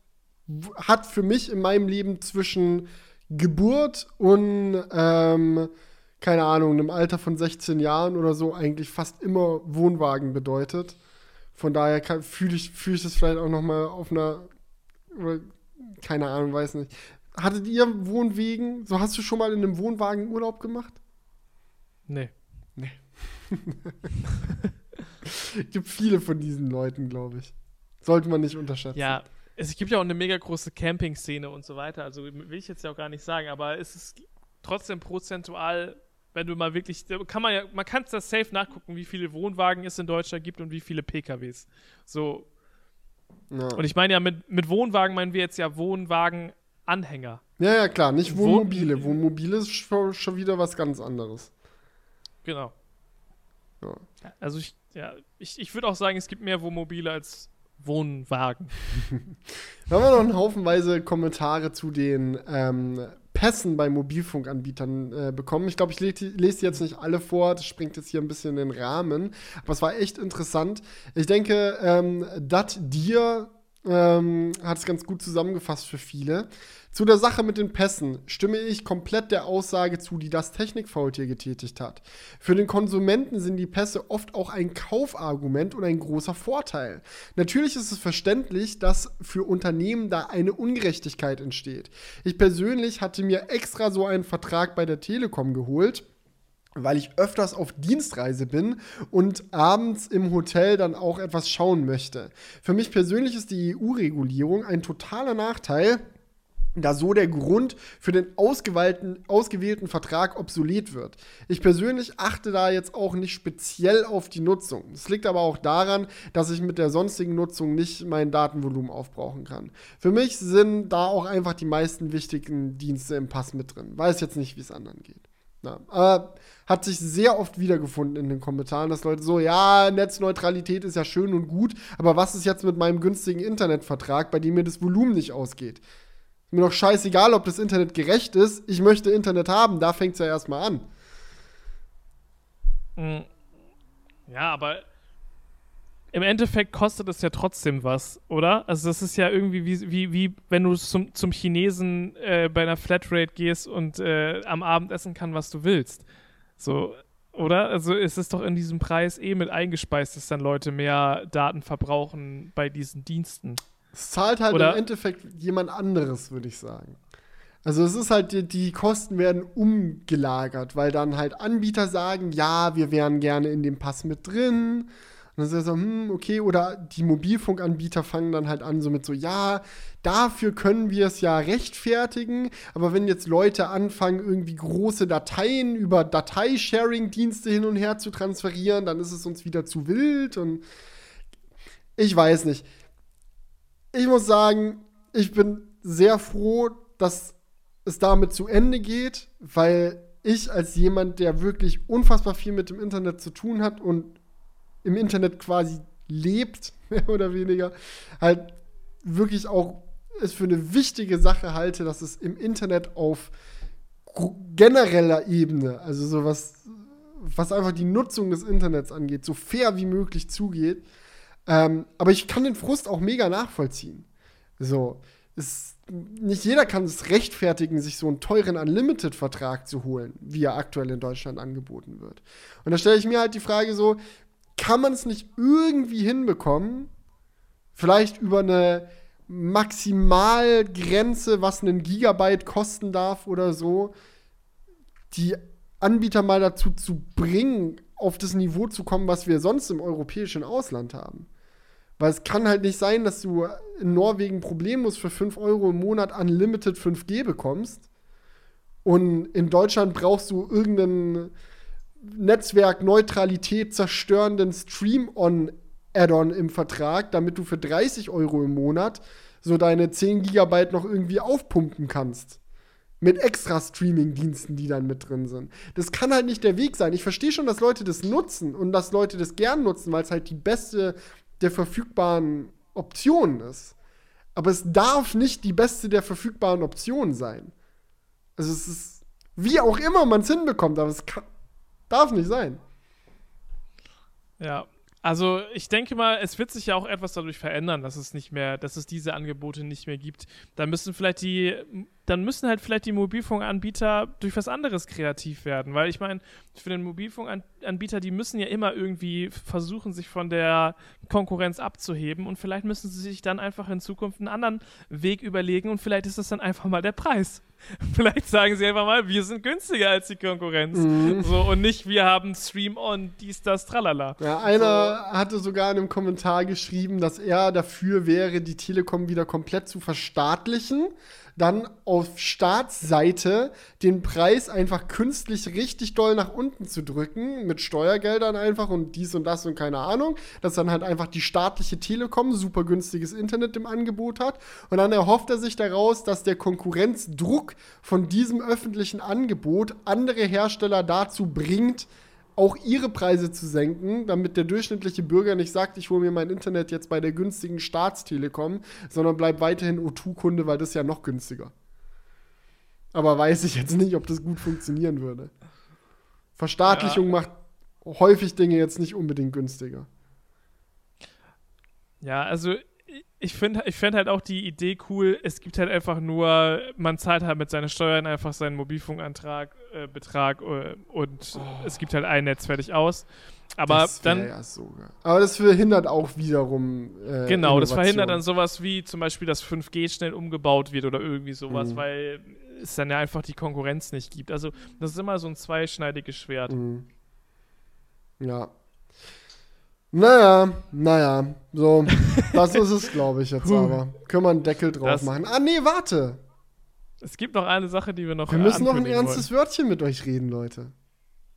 hat für mich in meinem Leben zwischen Geburt und ähm, keine Ahnung, einem Alter von 16 Jahren oder so eigentlich fast immer Wohnwagen bedeutet. Von daher fühle ich, fühl ich das vielleicht auch noch mal auf einer, keine Ahnung, weiß nicht. Hattet ihr Wohnwegen? So hast du schon mal in einem Wohnwagen Urlaub gemacht? Nee. Nee. *laughs* gibt viele von diesen Leuten, glaube ich. Sollte man nicht unterschätzen. Ja, es gibt ja auch eine mega große Camping-Szene und so weiter. Also will ich jetzt ja auch gar nicht sagen, aber es ist trotzdem prozentual, wenn du mal wirklich, kann man ja, man kann es da safe nachgucken, wie viele Wohnwagen es in Deutschland gibt und wie viele PKWs. So. Ja. Und ich meine ja, mit, mit Wohnwagen meinen wir jetzt ja Wohnwagen-Anhänger. Ja, ja, klar, nicht Wohnmobile. Wohnmobile ist schon wieder was ganz anderes. Genau. Ja. Also ich, ja, ich, ich würde auch sagen, es gibt mehr Wohnmobile als Wohnwagen. Wir *laughs* haben wir noch einen Haufenweise Kommentare zu den ähm, Pässen bei Mobilfunkanbietern äh, bekommen. Ich glaube, ich lese die jetzt nicht alle vor, das springt jetzt hier ein bisschen in den Rahmen. Aber es war echt interessant. Ich denke, ähm, dat dir ähm, hat es ganz gut zusammengefasst für viele. Zu der Sache mit den Pässen stimme ich komplett der Aussage zu, die das Technikfaultier getätigt hat. Für den Konsumenten sind die Pässe oft auch ein Kaufargument und ein großer Vorteil. Natürlich ist es verständlich, dass für Unternehmen da eine Ungerechtigkeit entsteht. Ich persönlich hatte mir extra so einen Vertrag bei der Telekom geholt weil ich öfters auf Dienstreise bin und abends im Hotel dann auch etwas schauen möchte. Für mich persönlich ist die EU-Regulierung ein totaler Nachteil, da so der Grund für den ausgewählten, Vertrag obsolet wird. Ich persönlich achte da jetzt auch nicht speziell auf die Nutzung. Es liegt aber auch daran, dass ich mit der sonstigen Nutzung nicht mein Datenvolumen aufbrauchen kann. Für mich sind da auch einfach die meisten wichtigen Dienste im Pass mit drin. Weiß jetzt nicht, wie es anderen geht. Ja, aber hat sich sehr oft wiedergefunden in den Kommentaren, dass Leute so, ja, Netzneutralität ist ja schön und gut, aber was ist jetzt mit meinem günstigen Internetvertrag, bei dem mir das Volumen nicht ausgeht? Mir doch scheißegal, ob das Internet gerecht ist, ich möchte Internet haben, da fängt es ja erstmal an. Hm. Ja, aber im Endeffekt kostet es ja trotzdem was, oder? Also das ist ja irgendwie wie, wie, wie wenn du zum, zum Chinesen äh, bei einer Flatrate gehst und äh, am Abend essen kann, was du willst. So, oder? Also ist es doch in diesem Preis eh mit eingespeist, dass dann Leute mehr Daten verbrauchen bei diesen Diensten. Es zahlt halt oder? im Endeffekt jemand anderes, würde ich sagen. Also es ist halt, die, die, Kosten werden umgelagert, weil dann halt Anbieter sagen, ja, wir wären gerne in dem Pass mit drin und dann ist er so, hm, okay, oder die Mobilfunkanbieter fangen dann halt an, so mit so, ja, dafür können wir es ja rechtfertigen, aber wenn jetzt Leute anfangen, irgendwie große Dateien über Dateisharing-Dienste hin und her zu transferieren, dann ist es uns wieder zu wild und ich weiß nicht. Ich muss sagen, ich bin sehr froh, dass es damit zu Ende geht, weil ich als jemand, der wirklich unfassbar viel mit dem Internet zu tun hat und im Internet quasi lebt, *laughs* mehr oder weniger, halt wirklich auch es für eine wichtige Sache halte, dass es im Internet auf genereller Ebene, also so was, was einfach die Nutzung des Internets angeht, so fair wie möglich zugeht. Ähm, aber ich kann den Frust auch mega nachvollziehen. So, es, nicht jeder kann es rechtfertigen, sich so einen teuren Unlimited-Vertrag zu holen, wie er aktuell in Deutschland angeboten wird. Und da stelle ich mir halt die Frage so, kann man es nicht irgendwie hinbekommen, vielleicht über eine Maximalgrenze, was einen Gigabyte kosten darf oder so, die Anbieter mal dazu zu bringen, auf das Niveau zu kommen, was wir sonst im europäischen Ausland haben. Weil es kann halt nicht sein, dass du in Norwegen problemlos für 5 Euro im Monat Unlimited 5G bekommst und in Deutschland brauchst du irgendeinen Netzwerkneutralität zerstörenden Stream-On-Add-on im Vertrag, damit du für 30 Euro im Monat so deine 10 Gigabyte noch irgendwie aufpumpen kannst. Mit extra Streaming-Diensten, die dann mit drin sind. Das kann halt nicht der Weg sein. Ich verstehe schon, dass Leute das nutzen und dass Leute das gern nutzen, weil es halt die beste der verfügbaren Optionen ist. Aber es darf nicht die beste der verfügbaren Optionen sein. Also es ist, wie auch immer man es hinbekommt, aber es kann, Darf nicht sein. Ja, also ich denke mal, es wird sich ja auch etwas dadurch verändern, dass es nicht mehr, dass es diese Angebote nicht mehr gibt. Da müssen vielleicht die dann müssen halt vielleicht die Mobilfunkanbieter durch was anderes kreativ werden. Weil ich meine, für den Mobilfunkanbieter, die müssen ja immer irgendwie versuchen, sich von der Konkurrenz abzuheben und vielleicht müssen sie sich dann einfach in Zukunft einen anderen Weg überlegen und vielleicht ist das dann einfach mal der Preis. *laughs* Vielleicht sagen sie einfach mal, wir sind günstiger als die Konkurrenz. Mhm. So, und nicht, wir haben Stream on, dies, das, tralala. Ja, einer so. hatte sogar in einem Kommentar geschrieben, dass er dafür wäre, die Telekom wieder komplett zu verstaatlichen dann auf Staatsseite den Preis einfach künstlich richtig doll nach unten zu drücken, mit Steuergeldern einfach und dies und das und keine Ahnung, dass dann halt einfach die staatliche Telekom super günstiges Internet im Angebot hat. Und dann erhofft er sich daraus, dass der Konkurrenzdruck von diesem öffentlichen Angebot andere Hersteller dazu bringt, auch ihre Preise zu senken, damit der durchschnittliche Bürger nicht sagt, ich hole mir mein Internet jetzt bei der günstigen Staatstelekom, sondern bleibt weiterhin O2-Kunde, weil das ist ja noch günstiger. Aber weiß ich jetzt nicht, ob das gut funktionieren würde. Verstaatlichung ja. macht häufig Dinge jetzt nicht unbedingt günstiger. Ja, also ich finde ich find halt auch die Idee cool, es gibt halt einfach nur, man zahlt halt mit seinen Steuern einfach seinen Mobilfunkantrag, äh, Betrag äh, und oh. es gibt halt ein Netz fertig aus. Aber das dann. Ja sogar. Aber das verhindert auch wiederum. Äh, genau, das verhindert dann sowas wie zum Beispiel, dass 5G schnell umgebaut wird oder irgendwie sowas, mhm. weil es dann ja einfach die Konkurrenz nicht gibt. Also, das ist immer so ein zweischneidiges Schwert. Mhm. Ja. Naja, naja, so, *laughs* das ist es, glaube ich, jetzt aber. Können wir einen Deckel drauf das machen. Ah, nee, warte. Es gibt noch eine Sache, die wir noch Wir müssen noch ein ernstes wollen. Wörtchen mit euch reden, Leute.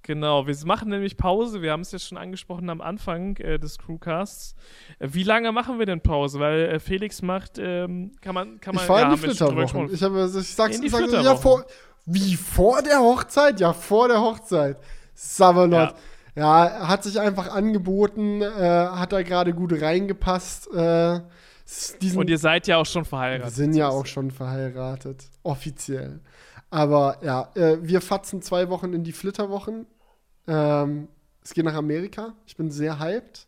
Genau, wir machen nämlich Pause. Wir haben es ja schon angesprochen am Anfang äh, des Crewcasts. Äh, wie lange machen wir denn Pause? Weil äh, Felix macht, ähm, kann man, kann man. Ich fahre ja, in die Flitterwochen. Ich, habe, ich sag's, ich sag's ja vor. Wie vor der Hochzeit? Ja, vor der Hochzeit. Savalot. Ja. Ja, hat sich einfach angeboten, äh, hat da gerade gut reingepasst. Äh, Und ihr seid ja auch schon verheiratet. Wir sind ja auch schon verheiratet. Offiziell. Aber ja, äh, wir fatzen zwei Wochen in die Flitterwochen. Ähm, es geht nach Amerika. Ich bin sehr hyped.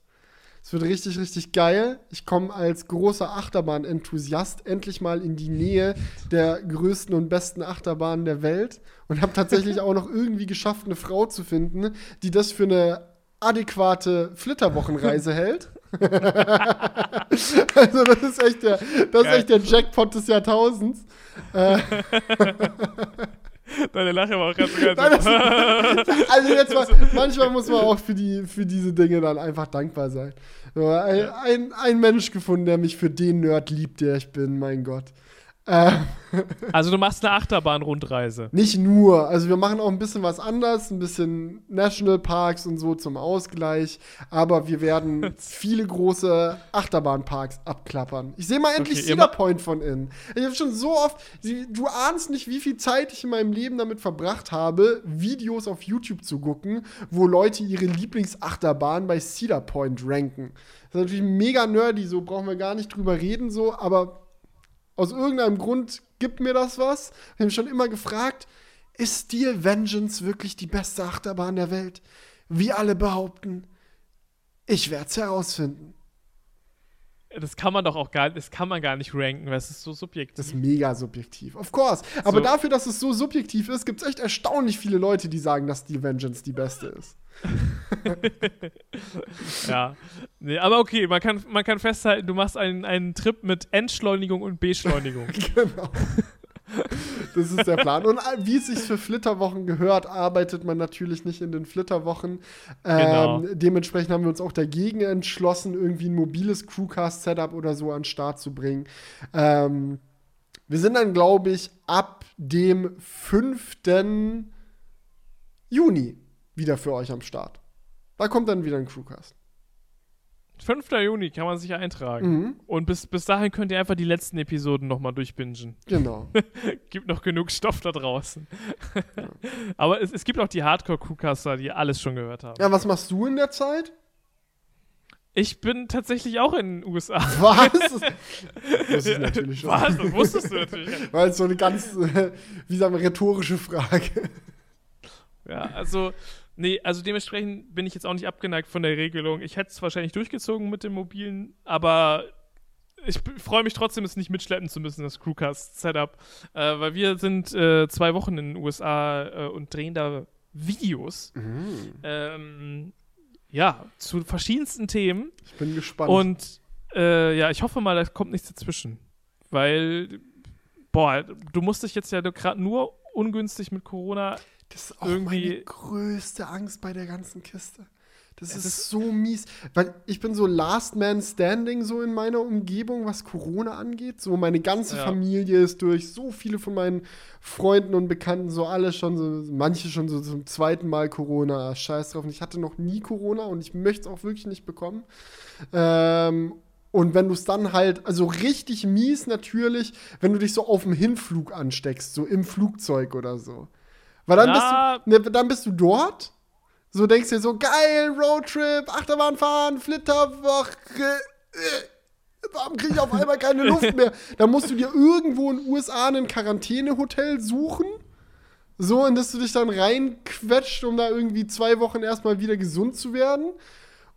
Es wird richtig, richtig geil. Ich komme als großer Achterbahn-Enthusiast endlich mal in die Nähe der größten und besten Achterbahnen der Welt und habe tatsächlich *laughs* auch noch irgendwie geschafft, eine Frau zu finden, die das für eine adäquate Flitterwochenreise hält. *laughs* also das ist echt der, das ist echt der Jackpot des Jahrtausends. *laughs* Deine Lache war auch ganz so geil. also jetzt mal, manchmal muss man auch für, die, für diese Dinge dann einfach dankbar sein. Ein, ein, ein Mensch gefunden, der mich für den Nerd liebt, der ich bin, mein Gott. Äh, *laughs* also du machst eine Achterbahn-Rundreise. Nicht nur. Also wir machen auch ein bisschen was anders, ein bisschen Nationalparks und so zum Ausgleich. Aber wir werden *laughs* viele große Achterbahnparks abklappern. Ich sehe mal endlich okay, Cedar Point von innen. Ich habe schon so oft, du ahnst nicht, wie viel Zeit ich in meinem Leben damit verbracht habe, Videos auf YouTube zu gucken, wo Leute ihre Lieblingsachterbahn bei Cedar Point ranken. Das ist natürlich mega nerdy, so brauchen wir gar nicht drüber reden, so, aber aus irgendeinem Grund gibt mir das was. Ich habe mich schon immer gefragt, ist Steel Vengeance wirklich die beste Achterbahn der Welt? Wie alle behaupten. Ich werde es herausfinden. Das kann man doch auch gar, das kann man gar nicht ranken, weil es ist so subjektiv. Das ist mega subjektiv, of course. Aber so. dafür, dass es so subjektiv ist, gibt es echt erstaunlich viele Leute, die sagen, dass Steel Vengeance die beste ist. *laughs* ja. Nee, aber okay, man kann, man kann festhalten, du machst einen, einen Trip mit Entschleunigung und Beschleunigung. *laughs* genau. Das ist der Plan. Und äh, wie es sich für Flitterwochen gehört, arbeitet man natürlich nicht in den Flitterwochen. Ähm, genau. Dementsprechend haben wir uns auch dagegen entschlossen, irgendwie ein mobiles Crewcast-Setup oder so an den Start zu bringen. Ähm, wir sind dann, glaube ich, ab dem 5. Juni wieder für euch am Start. Da kommt dann wieder ein Crewcast. 5. Juni kann man sich eintragen. Mhm. Und bis, bis dahin könnt ihr einfach die letzten Episoden nochmal durchbingen. Genau. *laughs* gibt noch genug Stoff da draußen. ja. Aber es, es gibt auch die Hardcore-Crewcaster, die alles schon gehört haben. Ja, was machst du in der Zeit? Ich bin tatsächlich auch in den USA. Was? *laughs* Das ist natürlich schon. Was? Das wusstest du natürlich. Weil es so eine ganz, wie sagen wir, rhetorische Frage. Ja, also Nee, also dementsprechend bin ich jetzt auch nicht abgeneigt von der Regelung. Ich hätte es wahrscheinlich durchgezogen mit dem mobilen, aber ich freue mich trotzdem, es nicht mitschleppen zu müssen, das Crewcast-Setup. Äh, weil wir sind äh, zwei Wochen in den USA äh, und drehen da Videos. Mhm. Ähm, ja, zu verschiedensten Themen. Ich bin gespannt. Und äh, ja, ich hoffe mal, da kommt nichts dazwischen. Weil, boah, du musst dich jetzt ja gerade nur ungünstig mit Corona das ist auch irgendwie meine größte Angst bei der ganzen Kiste. Das ist, ist, so mies, weil ich bin so Last Man Standing so in meiner Umgebung, was Corona angeht. So meine ganze ja. Familie ist durch, so viele von meinen Freunden und Bekannten, so alle schon so, manche schon so zum zweiten Mal Corona. Scheiß drauf. Und ich hatte noch nie Corona und ich möchte es auch wirklich nicht bekommen. Ähm, und wenn du es dann halt, also richtig mies natürlich, wenn du dich so auf dem Hinflug ansteckst, so im Flugzeug oder so. Weil dann, bist du, ne, dann bist du dort, so denkst dir so, geil, Roadtrip, Achterbahn fahren, Flitterwoche. Äh, warum kriege ich auf einmal keine Luft *laughs* mehr? Dann musst du dir irgendwo in den USA ein Quarantänehotel suchen. So, in das du dich dann reinquetscht, um da irgendwie zwei Wochen erstmal wieder gesund zu werden.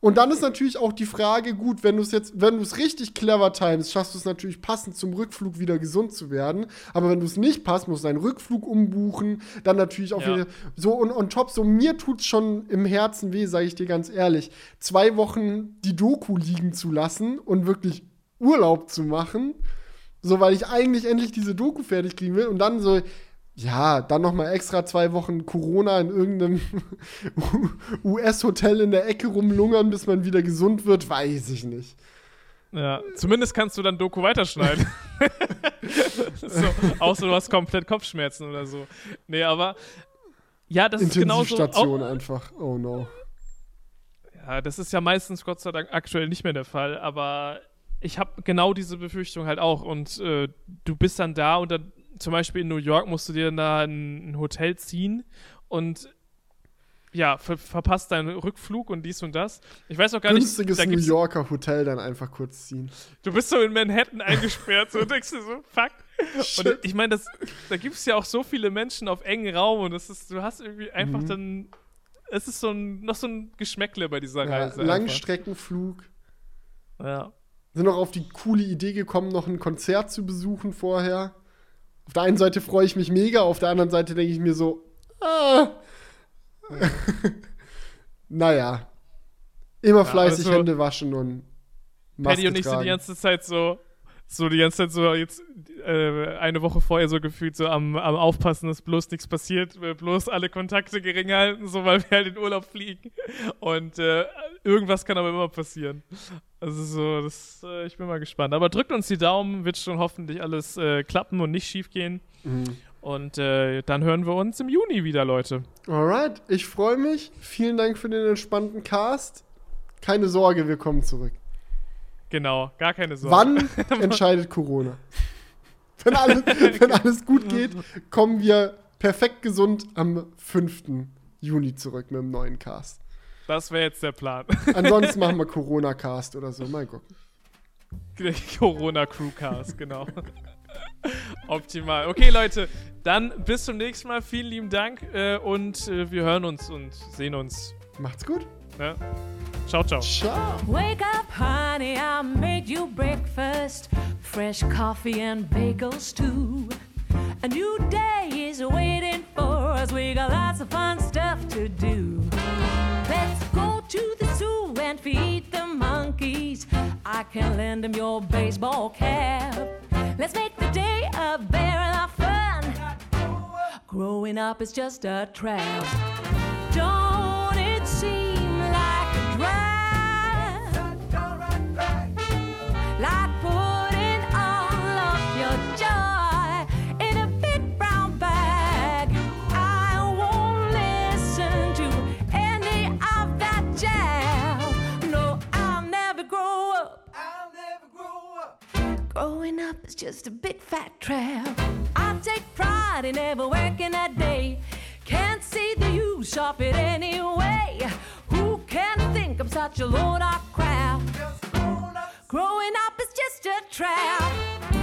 Und dann ist natürlich auch die Frage, gut, wenn du es jetzt, wenn du es richtig clever timest, schaffst du es natürlich passend zum Rückflug wieder gesund zu werden. Aber wenn du es nicht passt, musst du deinen Rückflug umbuchen, dann natürlich auch ja. wieder so und on top, so mir tut es schon im Herzen weh, sage ich dir ganz ehrlich, zwei Wochen die Doku liegen zu lassen und wirklich Urlaub zu machen, so weil ich eigentlich endlich diese Doku fertig kriegen will und dann so ja, dann noch mal extra zwei Wochen Corona in irgendeinem *laughs* US-Hotel in der Ecke rumlungern, bis man wieder gesund wird, weiß ich nicht. Ja, zumindest kannst du dann Doku weiterschneiden. *laughs* so, außer du hast komplett Kopfschmerzen oder so. Nee, aber ja, das ist genauso. Intensivstation einfach. Oh no. Ja, das ist ja meistens Gott sei Dank aktuell nicht mehr der Fall, aber ich habe genau diese Befürchtung halt auch und äh, du bist dann da und dann zum Beispiel in New York musst du dir da ein, Hotel ziehen und ja, ver verpasst deinen Rückflug und dies und das. Ich weiß auch gar Günstiges nicht. Günstiges New Yorker Hotel dann einfach kurz ziehen. Du bist so in Manhattan eingesperrt so, und denkst dir so, fuck. Shit. *laughs* Und ich meine, da gibt es ja auch so viele Menschen auf engen Raum und das ist, du hast irgendwie einfach mhm. dann, es ist so ein, noch so ein Geschmäckle bei dieser ja, Reise. Langstreckenflug. Ja. Sind noch auf die coole Idee gekommen, noch ein Konzert zu besuchen vorher. Auf der einen Seite freue ich mich mega, auf der anderen Seite denke ich mir so, ah. *laughs* naja. Immer fleißig ja, also, Hände waschen und Maske Paddy und ich tragen. sind die ganze Zeit so, so die ganze Zeit so jetzt äh, eine Woche vorher so gefühlt so am, am Aufpassen, dass bloß nichts passiert, bloß alle Kontakte gering halten, so weil wir halt in Urlaub fliegen. Und äh, irgendwas kann aber immer passieren. Also so, das, äh, ich bin mal gespannt. Aber drückt uns die Daumen, wird schon hoffentlich alles äh, klappen und nicht schief gehen. Mhm. Und äh, dann hören wir uns im Juni wieder, Leute. Alright, ich freue mich. Vielen Dank für den entspannten Cast. Keine Sorge, wir kommen zurück. Genau, gar keine Sorge. Wann *laughs* entscheidet Corona? wenn, alles, wenn alles gut geht, kommen wir perfekt gesund am 5. Juni zurück mit dem neuen Cast. Das wäre jetzt der Plan. Ansonsten machen wir *laughs* Corona-Cast oder so. Mal gucken. *laughs* Corona-Crew-Cast, genau. Optimal. Okay, Leute, dann bis zum nächsten Mal. Vielen lieben Dank äh, und äh, wir hören uns und sehen uns. Macht's gut. Ja. Ciao, ciao. Ciao. Wake up, honey, I made you breakfast. Fresh coffee and bagels, too. A new day is waiting for us. We got lots of fun stuff to do. Let's go to the zoo and feed the monkeys. I can lend them your baseball cap. Let's make the day a barrel of fun. Growing up is just a trap. Growing up is just a big fat trap. I take pride in never working a day. Can't see the use of it anyway. Who can think I'm such a load of crap? Growing up is just a trap.